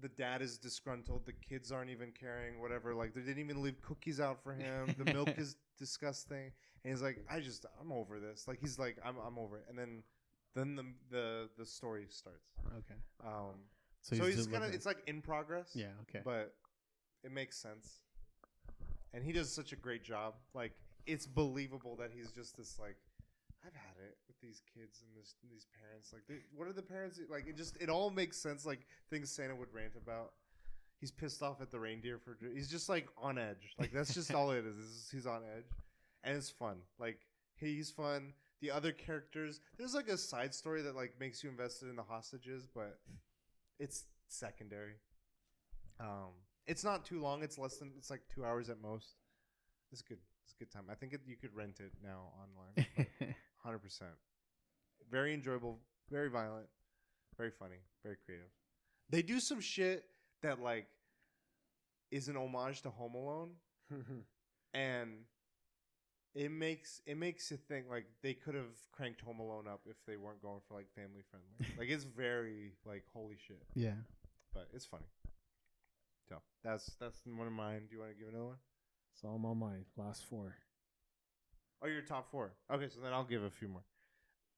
the dad is disgruntled, the kids aren't even caring, whatever. Like they didn't even leave cookies out for him. The milk is disgusting. And he's like, I just I'm over this. Like he's like, I'm I'm over it. And then then the the the story starts. Okay. Um So so, he's, he's, kind of it's like in progress. Yeah, okay. But it makes sense. And he does such a great job. Like it's believable that he's just this like I've had it with these kids and this these parents. Like, they, what are the parents like? It just it all makes sense. Like things Santa would rant about. He's pissed off at the reindeer for. He's just like on edge. Like that's just all it is. is he's on edge, and it's fun. Like he's fun. The other characters, there's like a side story that like makes you invested in the hostages, but it's secondary. Um, it's not too long. It's less than. It's like two hours at most. It's good. It's a good time. I think it, you could rent it now online. Hundred percent. Very enjoyable. Very violent. Very funny. Very creative. They do some shit that like is an homage to Home Alone, and it makes it makes you think like they could have cranked Home Alone up if they weren't going for like family friendly. like it's very like holy shit, yeah. but it's funny. So that's that's one of mine. Do you want to give another one? so I'm on my last four. Oh, your top four. Okay, so then I'll give a few more.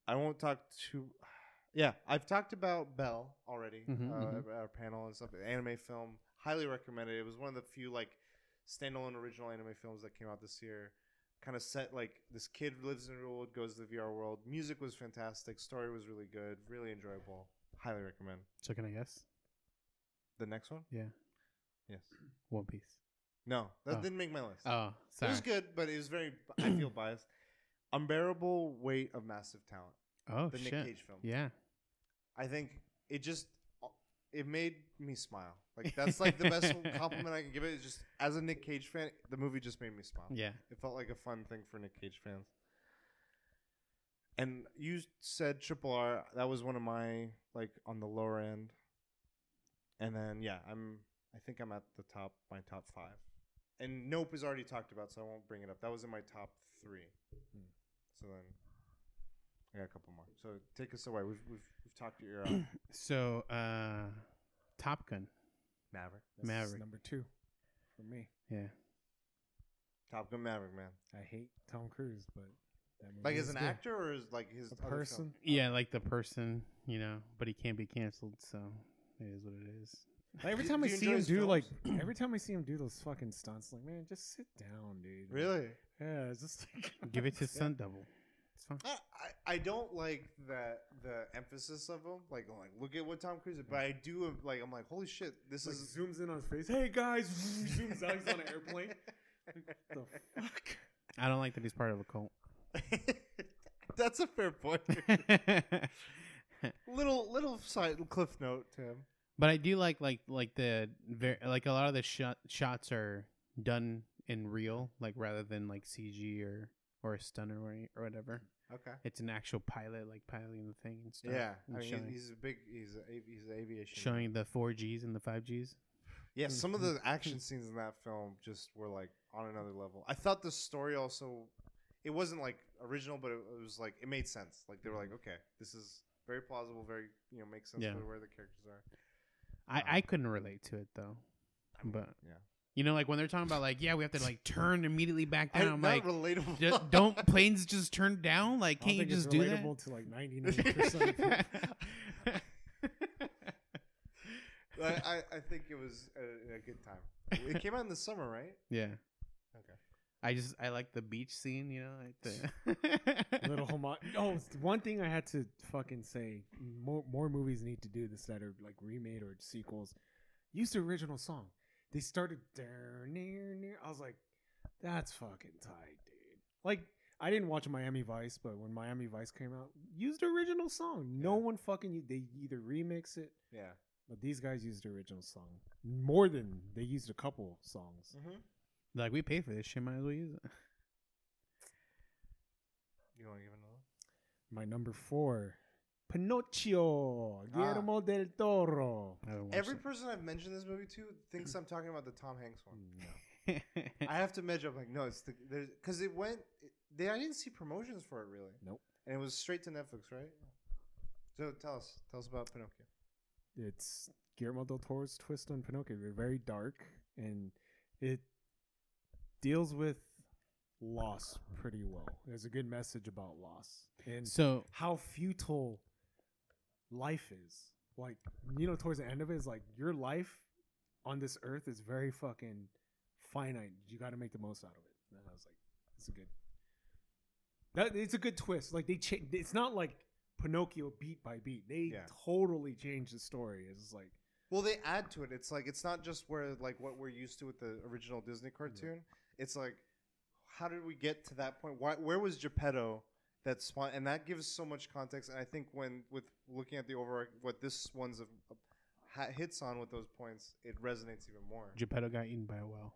I won't talk too. Yeah, I've talked about Bell already. Mhm, uh, mhm. our panel and stuff. Anime film, highly recommended. It was one of the few like standalone original anime films that came out this year. Kind of set like this kid lives in the real world, goes to the VR world. Music was fantastic. Story was really good. Really enjoyable. Highly recommend. So can I guess? The next one? Yeah. Yes. One Piece. No, that Oh. didn't make my list. Oh, It sorry. was good, but it was very. I feel biased. Unbearable weight of massive talent. Oh The shit. Nick Cage film. Yeah. I think it just it made me smile. Like that's like the best compliment I can give it. it. Is just as a Nick Cage fan, the movie just made me smile. Yeah. It felt like a fun thing for Nick Cage fans. And you said Triple R. That was one of my like on the lower end. And then yeah, I'm. I think I'm at the top. My top five. And Nope is already talked about, so I won't bring it up. That was in my top three. Hmm. So then, I got a couple more. So take us away. We've we've, we've talked your ear out. So, uh, Top Gun. Maverick. That's Maverick. number two for me. Yeah. Top Gun Maverick, man. I hate Tom Cruise, but that movie Like as an good. actor or as like his a film? person. Yeah, like the person, you know, but he can't be canceled, so it is what it is. Like, every time do I you see enjoy him his do like every time I see him do those fucking stunts, like man, just sit down, dude. Really? Yeah, it's just like Give it to Yeah. Sun Double. It's fine. I, I I don't like that the emphasis of him. Like I'm like look at what Tom Cruise did, but I do like I'm like holy shit, this Like, is zooms in on his face. Hey guys, zooms out. He's on an airplane. the fuck? I don't like that he's part of a cult. That's a fair point. little little side cliff note to him. But I do like like like the ver- like a lot of the shot shots are done in real, like rather than like CG or or a stunner or, or whatever. Okay. It's an actual pilot like piloting the thing and stuff. Yeah, and I mean showing, he's a big he's a, he's an aviation. showing the four Gs and the five Gs. Yeah, some of the mm-hmm. action scenes in that film just were like on another level. I thought the story also, it wasn't like original, but it, it was like it made sense. Like they were like, mm-hmm. okay, this is very plausible, very you know makes sense Yeah. for where the characters are. I, Um, I couldn't relate to it though. I mean, But yeah, you know, like when they're talking about like, yeah, we have to like turn immediately back down. I'm not like, relatable. "D- don't planes just turn down? Like, I can't you just do that? to like ninety nine percent. I, I I think it was a, a good time. It came out in the summer, right? yeah. Okay. I just I like the beach scene, you know, like the little homo. Oh, one thing I had to fucking say: more more movies need to do this that are like remade or sequels. Use the original song. They started there near near. I was like, that's fucking tight, dude. Like I didn't watch Miami Vice, but when Miami Vice came out, use the original song. No Yeah. one fucking they either remix it, Yeah. but these guys used the original song more than they used a couple songs. Mm-hmm. Like we paid for this shit, might as well use it. You want to give another? My number four, Pinocchio, Ah. Guillermo del Toro. I haven't watched Every it. person I've mentioned this movie to thinks I'm talking about the Tom Hanks one. No. I have to measure up like no, it's the there's because it went. It, they I didn't see promotions for it really. Nope. And it was straight to Netflix, right? So tell us, tell us about Pinocchio. it's Guillermo del Toro's twist on Pinocchio. They're very dark, and it deals with loss pretty well. There's a good message about loss and so how futile life is. Like you know, towards the end of it, is like your life on this earth is very fucking finite. You got to make the most out of it. And I was like, it's a good. That it's a good twist. Like they, change. it's not like Pinocchio beat by beat. They Yeah. totally change the story. It's like Well, they add to it. It's like it's not just where like what we're used to with the original Disney cartoon. It's like how did we get to that point? Why, where was Geppetto? That spawn, and that gives so much context. And I think when with looking at the overall what this one's a, ha, hits on with those points, it resonates even more. Geppetto got eaten by a whale.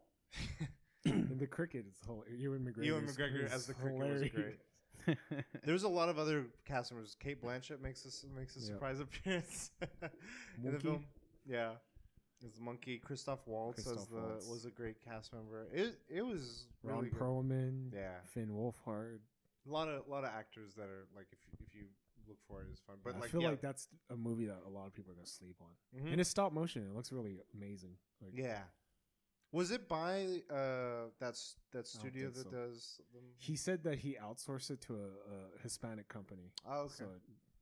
and the cricket is hilarious. Ewan McGregor. Ewan is- McGregor as the cricket was hilarious. great. There's a lot of other cast members. Cate Blanchett makes a, makes a Yeah. surprise appearance in the film. Yeah, as the monkey. Christoph Waltz as the Waltz. was a great cast member. It it was Ron really good. Perlman. Yeah, Finn Wolfhard. a lot of a lot of actors that are like if you, if you look for it, it's fun. But I like feel yeah, like that's a movie that a lot of people are gonna sleep on. mhm. And it's stop motion. It looks really amazing. Like yeah. Was it by uh that's that studio that so. does them? he said that he outsourced it to a, a Hispanic company. Oh, okay, So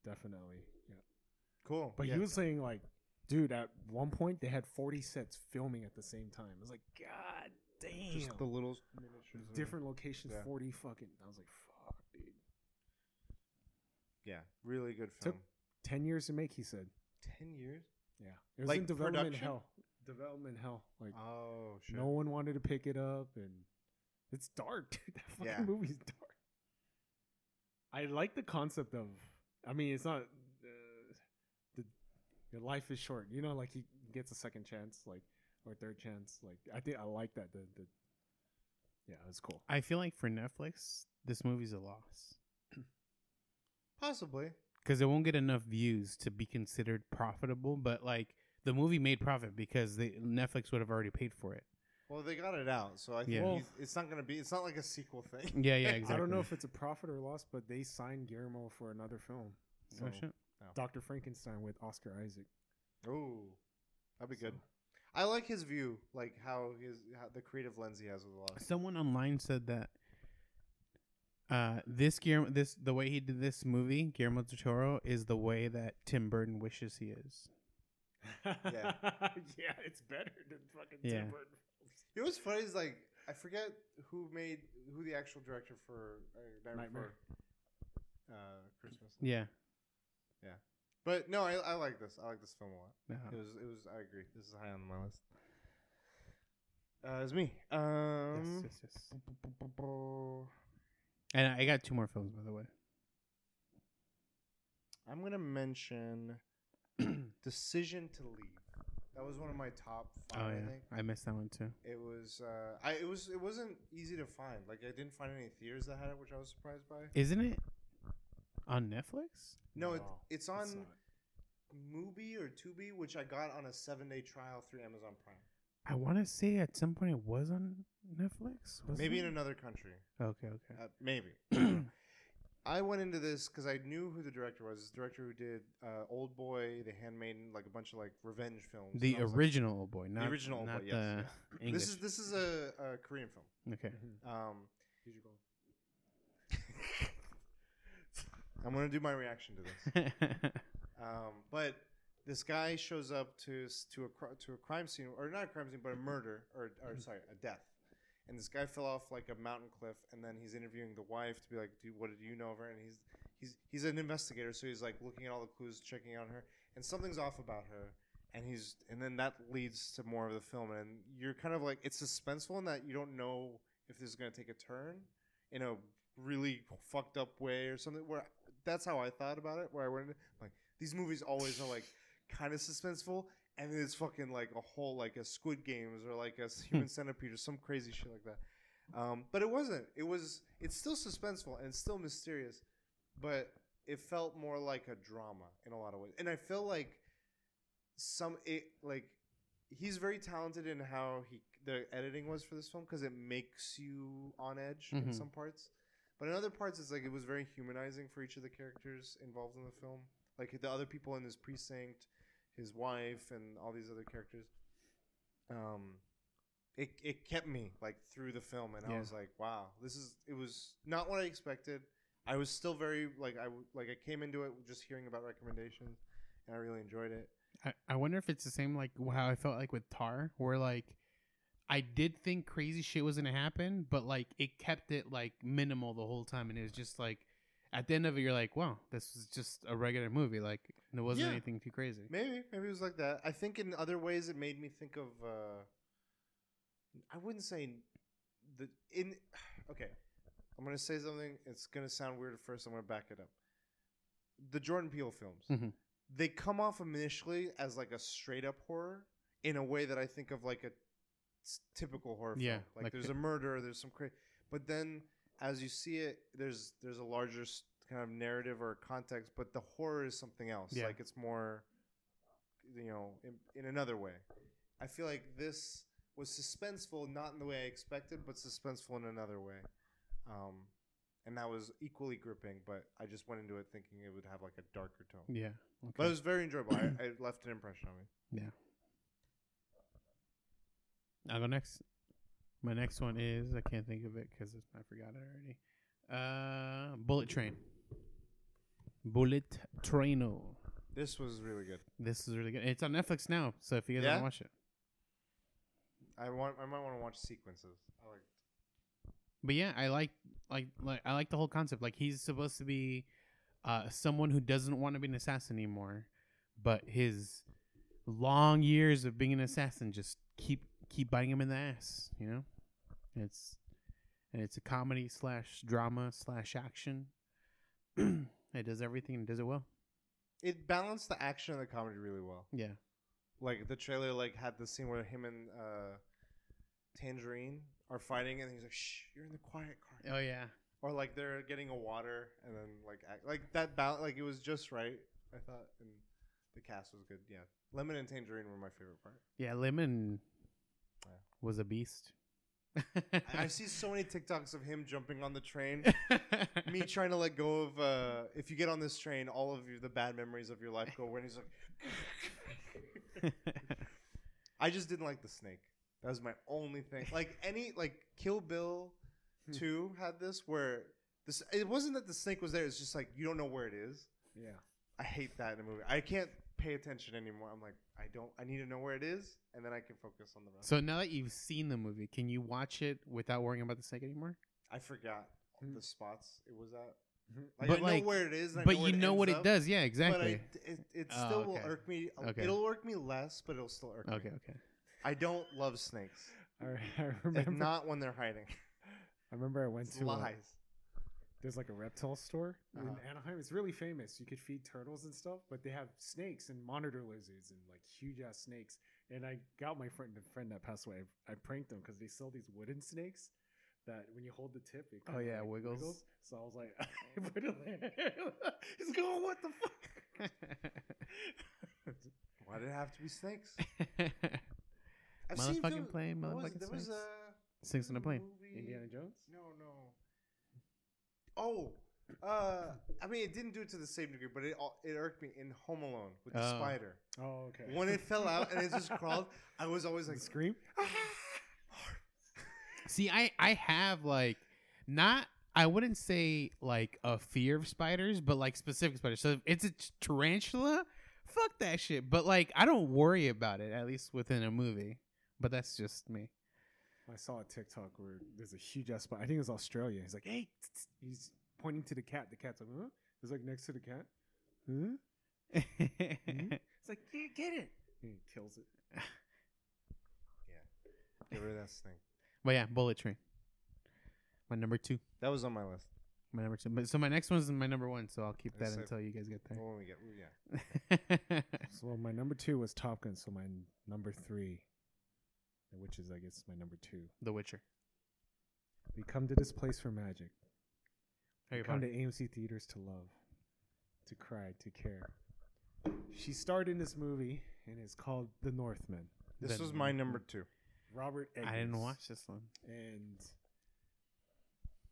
definitely, yeah. cool. But yeah. he was saying like, dude, at one point they had forty sets filming at the same time. It was like, god damn. just the little miniatures. different locations, Yeah. forty fucking. I was like, fuck, dude. Yeah, really good Took- film. Ten years to make, he said. Ten years. Yeah, it was Like in development production? hell. Development hell. Like Oh shit. no one wanted to pick it up, and it's dark. Dude. That fucking Yeah. movie's dark. I like the concept of. I mean, it's not. The your life is short. You know, like he gets a second chance, like or third chance. Like I think I like that. The the. Yeah, it's cool. I feel like for Netflix, this movie's a loss Possibly. because it won't get enough views to be considered profitable. But like the movie made profit because they, Netflix would have already paid for it. Well, they got it out, so I think Yeah. he's- it's not gonna be. It's not like a sequel thing. Yeah, yeah, exactly. I don't know if it's a profit or loss, but they signed Guillermo for another film. Oh, So, shit. Doctor Frankenstein with Oscar Isaac. Oh, that'd be good. I like his view, like how his how the creative lens he has with a lot. Someone online said that uh, this Guillermo, this the way he did this movie, Guillermo del Toro, is the way that Tim Burton wishes he is. Yeah. yeah, it's better than fucking Yeah. Tim Burton. You know what's funny is like I forget who made who the actual director for uh, Nightmare, Nightmare. for uh, Christmas. Yeah. But no, I, I like this. I like this film a lot. Uh, It was it was. I agree. This is high on my list. Uh, it's me. Um, yes, yes, yes. And I got two more films, by the way. I'm gonna mention Decision to Leave. That was one of my top five. Oh I yeah, think I missed that one too. it was. Uh, I it was it wasn't easy to find. Like I didn't find any theaters that had it, which I was surprised by. Isn't it on Netflix? No, it, No, it's on It's not. Mubi or Tubi, which I got on a seven day trial through Amazon Prime. I want to say at some point it was on Netflix. Was Maybe it? in another country. Okay, okay. Uh, maybe. I went into this because I knew who the director was. This director who did uh, Old Boy, The Handmaiden, like a bunch of like revenge films. the And I was like, original Old Boy, not original Old not Boy, yes, the yeah. English. this is this is a, a Korean film. okay. Um, Who'd you call? I'm gonna do my reaction to this. Um, but this guy shows up to to a to a crime scene, or not a crime scene, but a murder, or or sorry, a death. And this guy fell off like a mountain cliff, and then he's interviewing the wife to be like, "Dude, what did you know of her?" And he's he's he's an investigator, so he's like looking at all the clues, checking on her, and something's off about her. And he's and then that leads to more of the film, and you're kind of like it's suspenseful in that you don't know if this is gonna take a turn in a really fucked up way or something. Where that's how I thought about it. Where I went like these movies always are like kind of suspenseful, and then it's fucking like a whole like a Squid Games or like a Human Centipede or some crazy shit like that. Um, but it wasn't. It was. It's still suspenseful and still mysterious, but it felt more like a drama in a lot of ways. And I feel like some it like he's very talented in how he the editing was for this film because it makes you on edge in Mhm. some parts. But in other parts, it's like it was very humanizing for each of the characters involved in the film, like the other people in his precinct, his wife, and all these other characters. Um, it it kept me like through the film, and I was like, wow, this is it was not what I expected. I was still very like I like I came into it just hearing about recommendations, and I really enjoyed it. I, I wonder if it's the same like how I felt like with Tar, where like I did think crazy shit was gonna happen, but like it kept it like minimal the whole time, and it was just like at the end of it, you're like, wow, this was just a regular movie. Like there wasn't Yeah. anything too crazy. Maybe, maybe it was like that. I think in other ways it made me think of. Uh, I wouldn't say the in. Okay, I'm gonna say something. It's gonna sound weird at first. I'm gonna back it up. The Jordan Peele films, Mhm. they come off initially as like a straight up horror in a way that I think of like a typical horror Yeah, film. Like, like there's the- a murder, there's some crazy, but then as you see it, there's there's a larger kind of narrative or context, but the horror is something else. Yeah. Like it's more, you know, in, in another way. I feel like this was suspenseful, not in the way I expected, but suspenseful in another way. Um, and that was equally gripping, but I just went into it thinking it would have like a darker tone. Yeah. But it was very enjoyable. I, it left an impression on me. I'll go next. My next one is I can't think of it because I forgot it already. Uh, Bullet Train. Bullet Traino. This was really good. This is really good. It's on Netflix now, so if you guys Yeah? want to watch it. I want. I might want to watch sequences. I like. But yeah, I like like like I like the whole concept. Like he's supposed to be uh someone who doesn't want to be an assassin anymore, but his long years of being an assassin just keep keep biting him in the ass, you know? And it's and it's a comedy slash drama slash action. it does everything and does it well. It balanced the action and the comedy really well. Yeah. Like the trailer, like had the scene where him and uh, Tangerine are fighting, and he's like, "Shh, you're in the quiet car." Oh yeah. Or like they're getting a water, and then like act, like that. Bal- like it was just right. I thought, and the cast was good. Yeah, Lemon and Tangerine were my favorite part. Yeah, Lemon. Was a beast. I- see so many TikToks of him jumping on the train. Me trying to let go of. Uh, if you get on this train, all of your, the bad memories of your life go. When he's like, I just didn't like the snake. That was my only thing. Like any like Kill Bill two had this where this. It wasn't that the snake was there. It's just like you don't know where it is. Yeah. I hate that in a movie. I can't pay attention anymore. I'm like, I don't. I need to know where it is, and then I can focus on the rest. So now that you've seen the movie, can you watch it without worrying about the snake anymore? I forgot Hmm. the spots it was at. Mhm. Like, But, I like- know where it is, and I but know you it know what ends it up, does. Yeah, exactly. But I, it, it Oh, still will irk me. Okay. It'll irk me less, but it'll still irk okay, me. okay. okay. I don't love snakes. I, I Like, remember. not when they're hiding. I remember I went It's to a, lies. There's like a reptile store in Uh-huh. Anaheim. It's really famous. You could feed turtles and stuff, but they have snakes and monitor lizards and like huge ass snakes. And I got my friend, a friend that passed away. I, I pranked them because they sell these wooden snakes that when you hold the tip, it Oh, kinda, yeah, like, wiggles. So I was like, I put it there. He's going, what the fuck? Why did it have to be snakes? I've Motherfucking film- plane, what was it? motherfucking There was snakes. a Six on a plane. movie- Indiana Jones. No, no. Oh, uh, I mean, it didn't do it to the same degree, but it it irked me in Home Alone with the Oh. spider. Oh, okay. When it fell out and it just crawled, I was always like, Like scream. See, I I have like not I wouldn't say like a fear of spiders, but like specific spiders. So if it's a t- tarantula, fuck that shit. But like I don't worry about it at least within a movie. But that's just me. I saw a TikTok where there's a huge ass spider. I think it was Australia. He's like, hey, tsk, tsk." he's pointing to the cat. The cat's like, huh? He's like next to the cat. Huh? Hmm? It's like, yeah, get it. And he kills it. Yeah. Get rid of that snake. but yeah, Bullet Train. My number two. That was on my list. My number two. But so my next one's my number one. So I'll keep that said- until you guys get Well, when we get, yeah. there. So my number two was Top Gun. So my number three, which is I guess my number two. the Witcher. We come to this place for magic. Harry we come Potter. to AMC theaters to love, to cry, to care. She starred in this movie and it's called The Northman. This The- was my number two. Robert Eggers. I didn't watch this one. And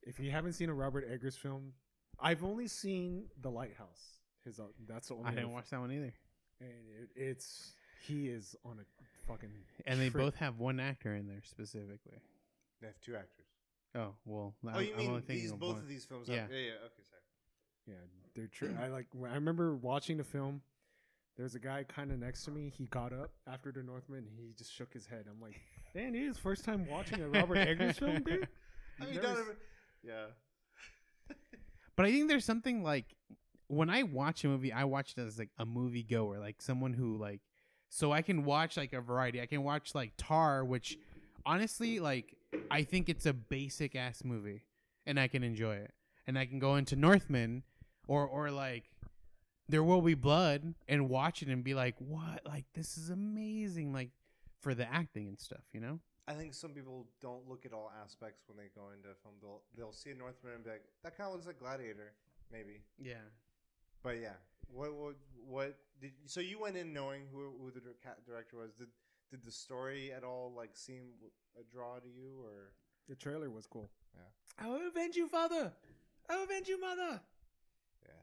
if you haven't seen a Robert Eggers film, I've only seen The Lighthouse. His uh, that's the only I didn't watch that one either. And it, it's he is on a fucking And they trip. both have one actor in there specifically. They have two actors. Oh well, oh, I'm, you I'm mean only thinking these of both one. of these films? Yeah. Have, yeah, yeah. Okay, sorry. Yeah, they're true. I like. I remember watching the film. There's a guy kind of next to me. He got up after the Northman. And he just shook his head. I'm like, damn, dude, it's first time watching a Robert Eggers film, dude. I mean, never ever- yeah. But I think there's something like when I watch a movie, I watch it as like a movie goer, like someone who like so I can watch like a variety. I can watch like Tar, which honestly, like I think it's a basic ass movie, and I can enjoy it. And I can go into Northman, or or like There Will Be Blood, and watch it and be like, what? Like this is amazing, like for the acting and stuff, you know? I think some people don't look at all aspects when they go into a film. They'll they'll see a Northman and be like, that kind of looks like Gladiator, maybe. Yeah. But yeah, what what what did so you went in knowing who who the director was? Did did the story at all like seem a draw to you or? The trailer was cool. Yeah. I will avenge you, father. I will avenge you, mother. Yeah,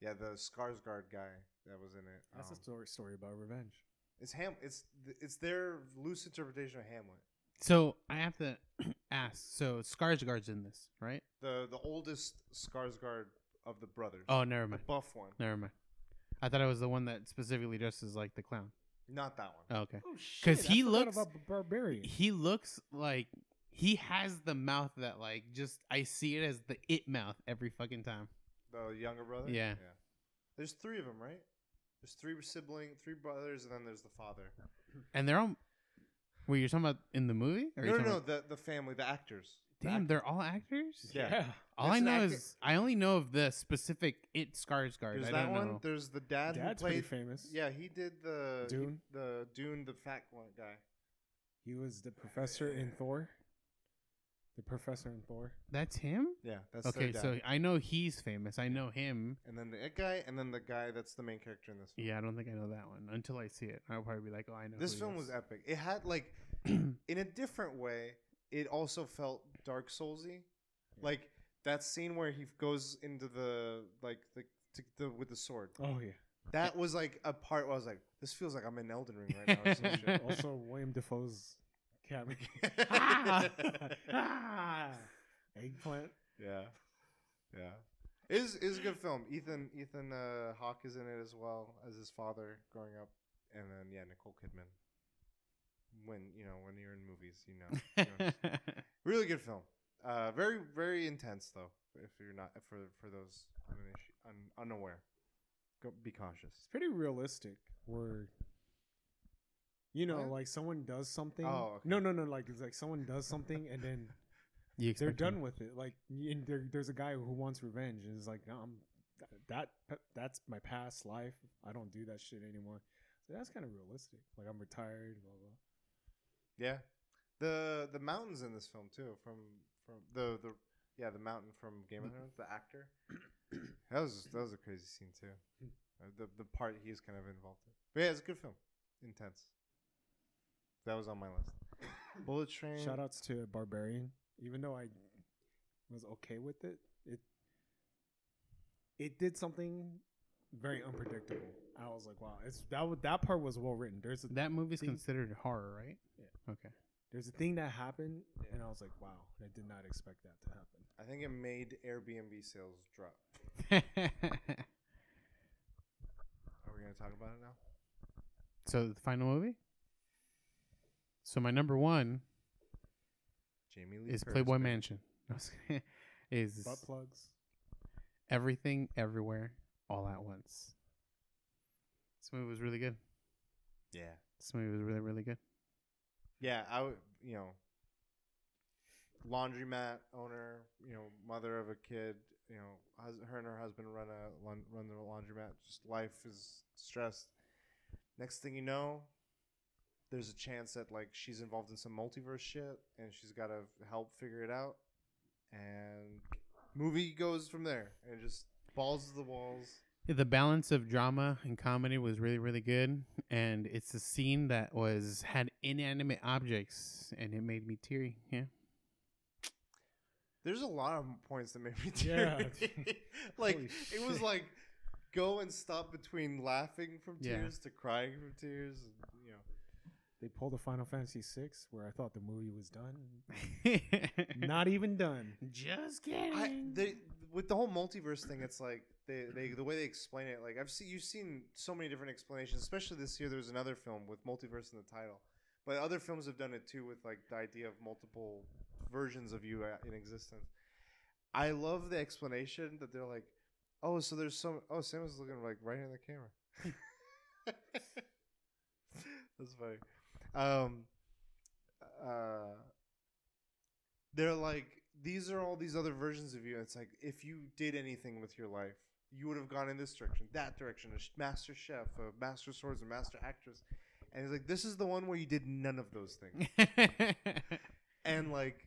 yeah. The Skarsgård guy that was in it. That's um, a story story about revenge. It's Ham. It's it's their loose interpretation of Hamlet. So I have to ask. So Skarsgård's in this, right? The the oldest Skarsgård of the brothers. Oh, never mind. the buff one. Never mind. I thought it was the one that specifically dresses like the clown. Not that one. Oh, okay. Oh shit! 'Cause he I looks- about the barbarian. He looks like he has the mouth that like just I see it as the it mouth every fucking time. The younger brother. Yeah. Yeah. There's three of them, right? There's three sibling, three brothers, and then there's the father. And they're all Wait, you're talking about in the movie? Or No, you no, talking no. about- The the family, the actors. The Damn, act- they're all actors? Yeah. All There's I an know actor- is I only know of the specific it Skarsgård. There's I that don't one. know. There's the dad Dad's who pretty played. famous. Yeah, he did the he- Dune? the Dune, the fat one guy. He was the professor in Thor. The professor in Thor. That's him? Yeah, that's their Okay, dad. so I know he's famous. I know him. and then the it guy, and then the guy that's the main character in this. Film. Yeah, I don't think I know that one until I see it. I'll probably be like, "Oh, I know." This who he film is. was epic. It had like, in a different way, it also felt Dark Soulsy, like that scene where he goes into the like the, to the with the sword. Oh yeah. That was like a part where I was like, this feels like I'm in Elden Ring right now. Or some shit. Also, Willem Dafoe's cat. Eggplant. yeah, yeah. It is is a good film. Ethan Ethan uh, Hawke is in it as well as his father growing up, and then yeah, Nicole Kidman. When you know when you're in movies, you know, you know. Really good film. Uh, very very intense though. If you're not for for those un, unaware, go be cautious. It's pretty realistic. Where you know, What? like someone does something. Oh, okay. no, no, no. Like it's like someone does something and then You they're done him- with it. Like and there, there's a guy who wants revenge and is like, no, I'm that that's my past life. I don't do that shit anymore. So that's kind of realistic. Like I'm retired. Blah blah. Yeah, the the mountains in this film too. From from the the yeah the mountain from Game of Thrones. The actor. that was that was a crazy scene too. Uh, the the part he's kind of involved in. But yeah, it's a good film. Intense. that was on my list. Bullet Train. Shout outs to Barbarian. Even though I was okay with it, it it did something very unpredictable. I was like, wow, it's that that part was well written. There's a That movie's Thing- considered horror, right? Yeah. Okay. There's a thing that happened, and I was like, wow, I did not expect that to happen. I think it made Airbnb sales drop. Are we gonna talk about it now? so the final movie. So my number one Jamie Lee is Curtis, Playboy baby. Mansion. is Butt plugs. everything, everywhere, all at once. This movie was really good. Yeah, This movie was really, really good. Yeah. I would, you know, laundromat owner, you know, mother of a kid. You know, hus- her and her husband run a run the laundromat. Just life is stressed. Next thing you know, there's a chance that like she's involved in some multiverse shit, and she's got to help figure it out. And movie goes from there, and just balls to the walls. Yeah, the balance of drama and comedy was really, really good, and it's a scene that was had inanimate objects, and it made me teary. Yeah, There's a lot of points that made me Yeah. like Holy it was like go and stop between laughing from Yeah. tears to crying from tears. And, you know, They pulled a Final Fantasy VI where I thought the movie was done. Not even done. just kidding. I, they, with the whole multiverse thing, it's like they, they the way they explain it. Like I've seen you've seen so many different explanations. Especially this year, there was another film with multiverse in the title. But other films have done it too, with like the idea of multiple versions of you uh, in existence. I love the explanation that they're like, "Oh, so there's some. Oh, Samus looking like right in the camera." That's funny. Um, uh, they're like, these are all these other versions of you. It's like if you did anything with your life, you would have gone in this direction, that direction, a master chef, a master swords, a master actress. And he's like, this is the one where you did none of those things. and like,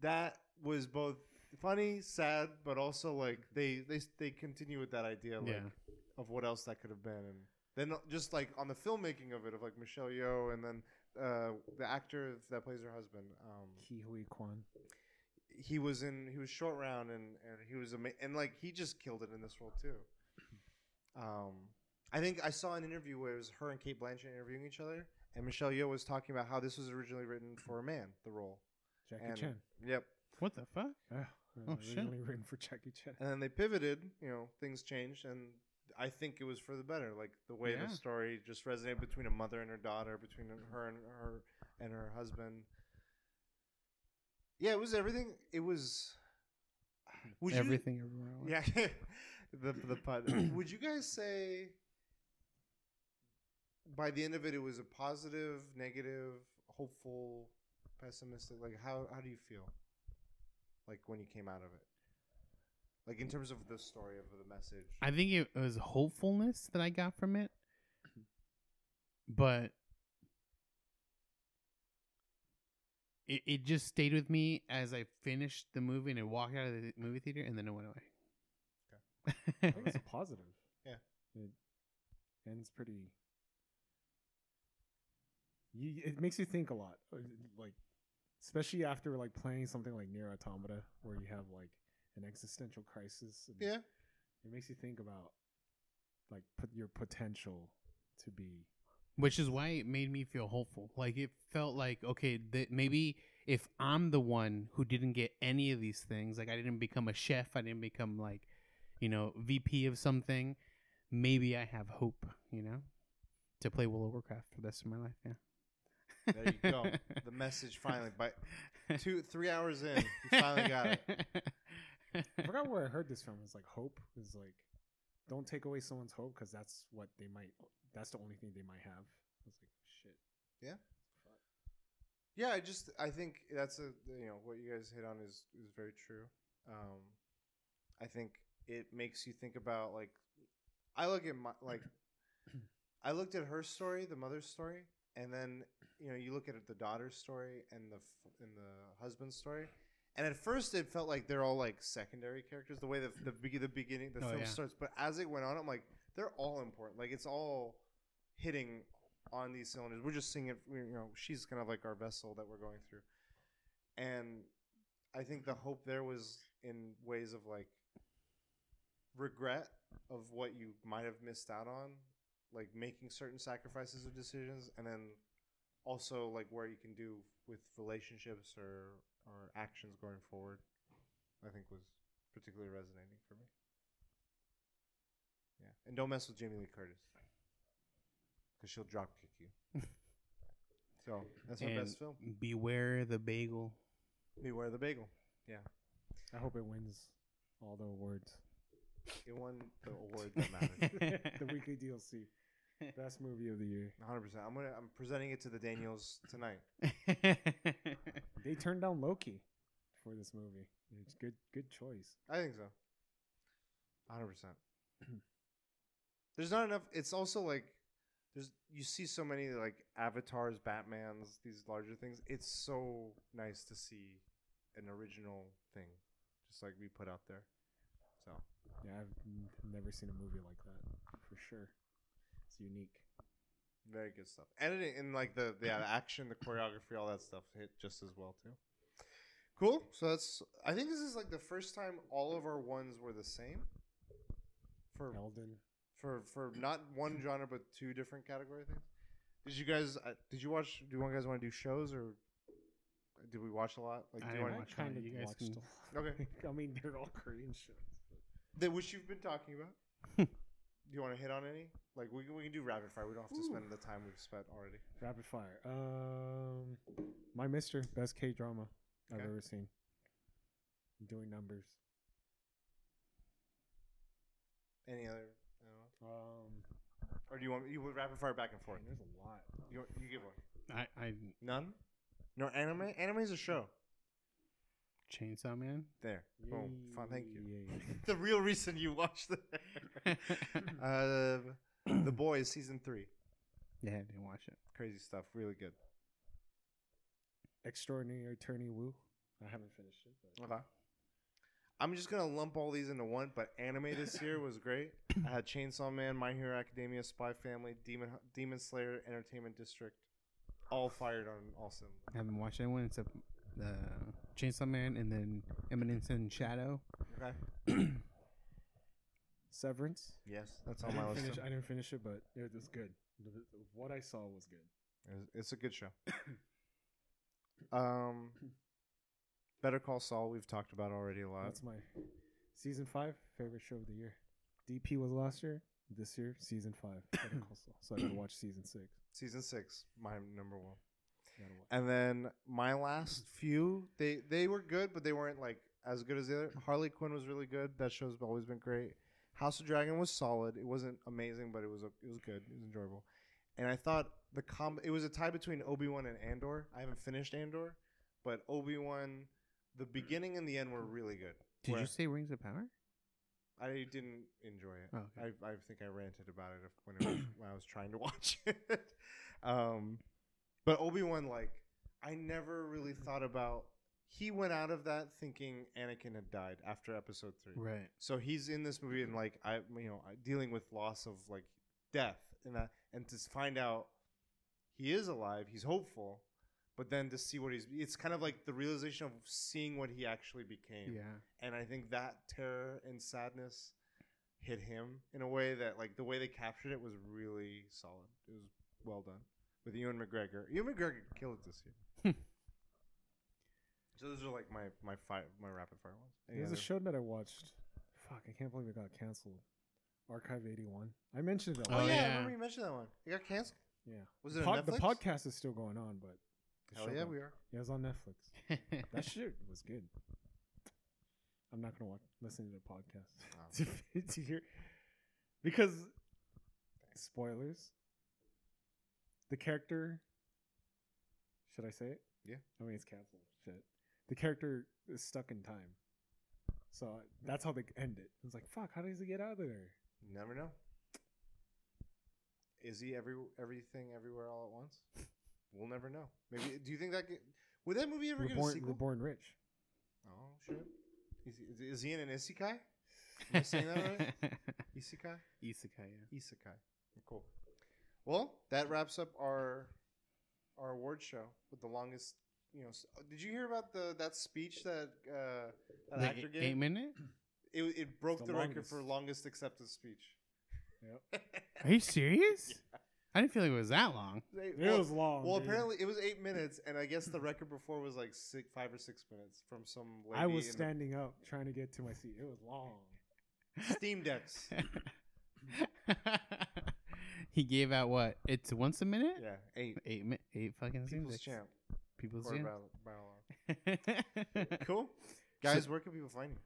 that was both funny, sad, but also like they they they continue with that idea like Yeah. of what else that could have been, and then just like on the filmmaking of it, of like Michelle Yeoh, and then uh, the actor that plays her husband. Um, Ke Huy Quan. He was in he was short round and and he was ama- and like he just killed it in this role too. Um, I think I saw an interview where it was her and Cate Blanchett interviewing each other, and Michelle Yeoh was talking about how this was originally written for a man, the role. Jackie And- Chan. Yep. what the fuck? Yeah. Oh, shit. originally written for Jackie Chan. And then they pivoted. You know, things changed, and I think it was for the better. Like the way Yeah. the story just resonated between a mother and her daughter, between her and her and her husband. Yeah, it was everything. It was. Would you- Everything everywhere. all at Yeah, the the pun. Would you guys say by the end of it, it was a positive, negative, hopeful, pessimistic? Like how how do you feel? Like when you came out of it, like in terms of the story of the message. I think it was hopefulness that I got from it, but it it just stayed with me as I finished the movie and I walked out of the movie theater and then it went away. That was a positive. Yeah. It ends pretty. You, it makes you think a lot, uh, like especially after like playing something like Nier Automata, where you have like an existential crisis. and yeah, it makes you think about like put your potential to be. Which is why it made me feel hopeful. Like it felt like okay, that maybe if I'm the one who didn't get any of these things, like I didn't become a chef, I didn't become like, you know, VP of something, maybe I have hope, you know, to play World of Warcraft for the rest of my life. Yeah. there you go. the message finally. By two three hours in, you finally got it. I forgot where I heard this from. It's like hope is like, don't take away someone's hope because that's what they might. That's the only thing they might have. I was like, shit. Yeah, Yeah, I just I think that's a you know what you guys hit on is is very true. Um, I think it makes you think about like I look at my like I looked at her story, the mother's story, and then you know you look at the daughter's story and the f- and the husband's story. And at first, it felt like they're all like secondary characters. The way the the, be- the beginning the Oh, film yeah. starts, but as it went on, I'm like they're all important. Like it's all hitting on these cylinders. We're just seeing it. You know, she's kind of like our vessel that we're going through, and I think the hope there was in ways of like regret of what you might have missed out on, like making certain sacrifices or decisions, and then also like where you can do with relationships or or actions going forward. I think was particularly resonating for me. Yeah, and don't mess with Jamie Lee Curtis because she'll drop kick you. so that's our And best film. Beware the bagel. Beware the bagel. Yeah, I hope it wins all the awards. It won the award that mattered. the weekly DLC, best movie of the year. 100. percent I'm gonna. I'm presenting it to the Daniels tonight. They turned down Loki for this movie. It's good, good choice. I think so. 100. percent There's not enough. It's also like there's you see so many like avatars, Batman's, these larger things. It's so nice to see an original thing, just like we put out there. So Yeah, I've n- never seen a movie like that for sure. It's unique. very good stuff. Editing and like the the action, the choreography, all that stuff hit just as well too. Cool. So that's. I think this is like the first time all of our ones were the same. For Elden. for for not one genre but two different category things. Did you guys? Uh, did you watch? Do you guys want to do shows or did we watch a lot? Like, do I you didn't want? to watch kind of You guys watched. can- a lot. Okay. I mean, they're all Korean shows. That which you've been talking about. Do you want to hit on any? Like we can, we can do rapid fire. We don't have to spend the time we've spent already. Rapid fire. Um, my Mister, best K drama I've ever seen. Doing numbers. Any other? I don't know. Um, Or do you want you would rapid fire back and forth? man, there's a lot. You you give one. I, I None. No anime. Anime is a show. Chainsaw Man. There. Boom. Fun. Thank you. Yeah, yeah. the real reason you watched it. uh, the Boys season three. Yeah, I didn't watch it. Crazy stuff. Really good. Extraordinary Attorney Woo. I haven't finished it. But Okay. I'm just gonna lump all these into one, but anime this year was great. I had Chainsaw Man, My Hero Academia, Spy Family, Demon Demon Slayer, Entertainment District, all fired on all cylinders. I haven't watched anyone except the Chainsaw Man and then Eminence and Shadow. Okay. Severance. Yes, that's I on my didn't, list. finish. I didn't finish it, but it was good. The- the- What I saw was good. It's- It's a good show. um, Better Call Saul. We've talked about already a lot. That's my season five favorite show of the year. DP was last year. This year, season five. Better Call Saul. So I gotta watch season six. Season six, my number one. And then my last few, they they were good, but they weren't like as good as the other. Harley Quinn was really good. That show's always been great. House of Dragon was solid. It wasn't amazing, but it was a, it was good. It was enjoyable. And I thought the com it was a tie between Obi Wan and Andor. I haven't finished Andor, but Obi Wan, the beginning and the end were really good. Did Where you say Rings of Power? I didn't enjoy it. Oh, okay. I I think I ranted about it when it was when I was trying to watch it. um, but Obi Wan, like, I never really thought about. He went out of that thinking Anakin had died after Episode three. Right. So he's in this movie and like I, you know, dealing with loss of like death and that, and to find out he is alive, he's hopeful, but then to see what he's, it's kind of like the realization of seeing what he actually became Yeah. and I think that terror and sadness hit him in a way that like the way they captured it was really solid. It was well done with Ewan McGregor. Ewan McGregor killed it this year. so those are like my my five my rapid fire ones. Any There's a show that I watched. Fuck, I can't believe it got canceled. Archive 81. I mentioned it. Oh, Oh, yeah, I yeah. remember you mentioned that one. It got canceled. yeah. Was The, it on pod- the Netflix? podcast is still going on, but the Hell show yeah, got- we are. Yeah, it's on Netflix. That shit was good. I'm not gonna watch, listen to the podcast Oh. to, to hear because spoilers. The character. Should I say it? Yeah. I mean, it's canceled. Shit. The character is stuck in time. So that's how they end it. It's like, fuck. How does he get out of there? Never know. Is he every everything everywhere all at once? We'll never know. Maybe. Do you think that get, would that movie ever get a Reborn, sequel? Reborn Rich. Oh shit! Is he, is he in an isekai? Am I saying that right? Isekai? Isekai, yeah. Isekai. Cool. Well, that wraps up our our award show with the longest. You know, did you hear about the that speech that uh, that The actor eight, gave? eight minute? It, it broke The the, record for longest accepted speech. Yep. Are you serious? I didn't feel like it was that long. It well, was long. well, dude. apparently it was eight minutes, and I guess the record before was like six, five or six minutes from some lady. I was in the- standing up trying to get to my seat. It was long. Steam decks. he gave out what? It's once a minute. Yeah, eight. Eight mi- eight fucking People's Steam champ. People's Or champ. battle, battle. Cool, guys. where can people find you?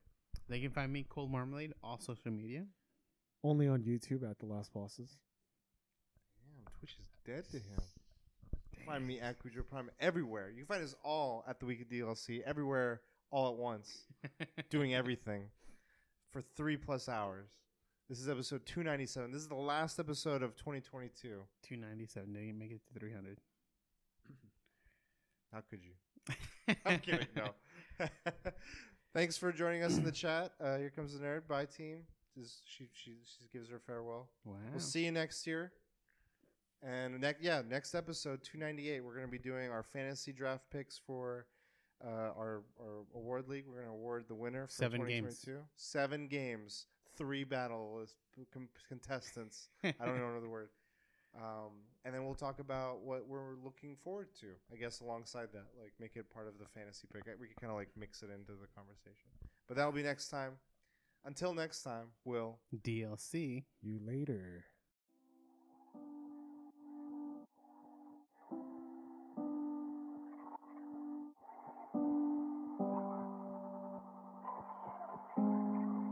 They can find me Cold Marmalade all social media. Only on YouTube at the Last Bosses. Damn, Twitch is dead to him. Find me at Cujo Prime everywhere. You can find us all at the Weekly DLC everywhere, all at once, doing everything for three plus hours. This is episode 297. This is the last episode of 2022. Two ninety seven. Didn't make it to three hundred. How could you? I'm kidding. No. Thanks for joining us in the chat. Uh, here comes the nerd. Bye, team. Just, she, she, she gives her farewell. Wow. We'll see you next year. And next, yeah, next episode, two ninety eight. We're gonna be doing our fantasy draft picks for uh, our our award league. We're gonna award the winner for Seven games. Seven games, three battle com- contestants. I don't know the word. Um, and then we'll talk about what we're looking forward to. I guess alongside that, like make it part of the fantasy pick. We can kind of like mix it into the conversation. But that'll be next time. Until next time, Will. DLC. You later.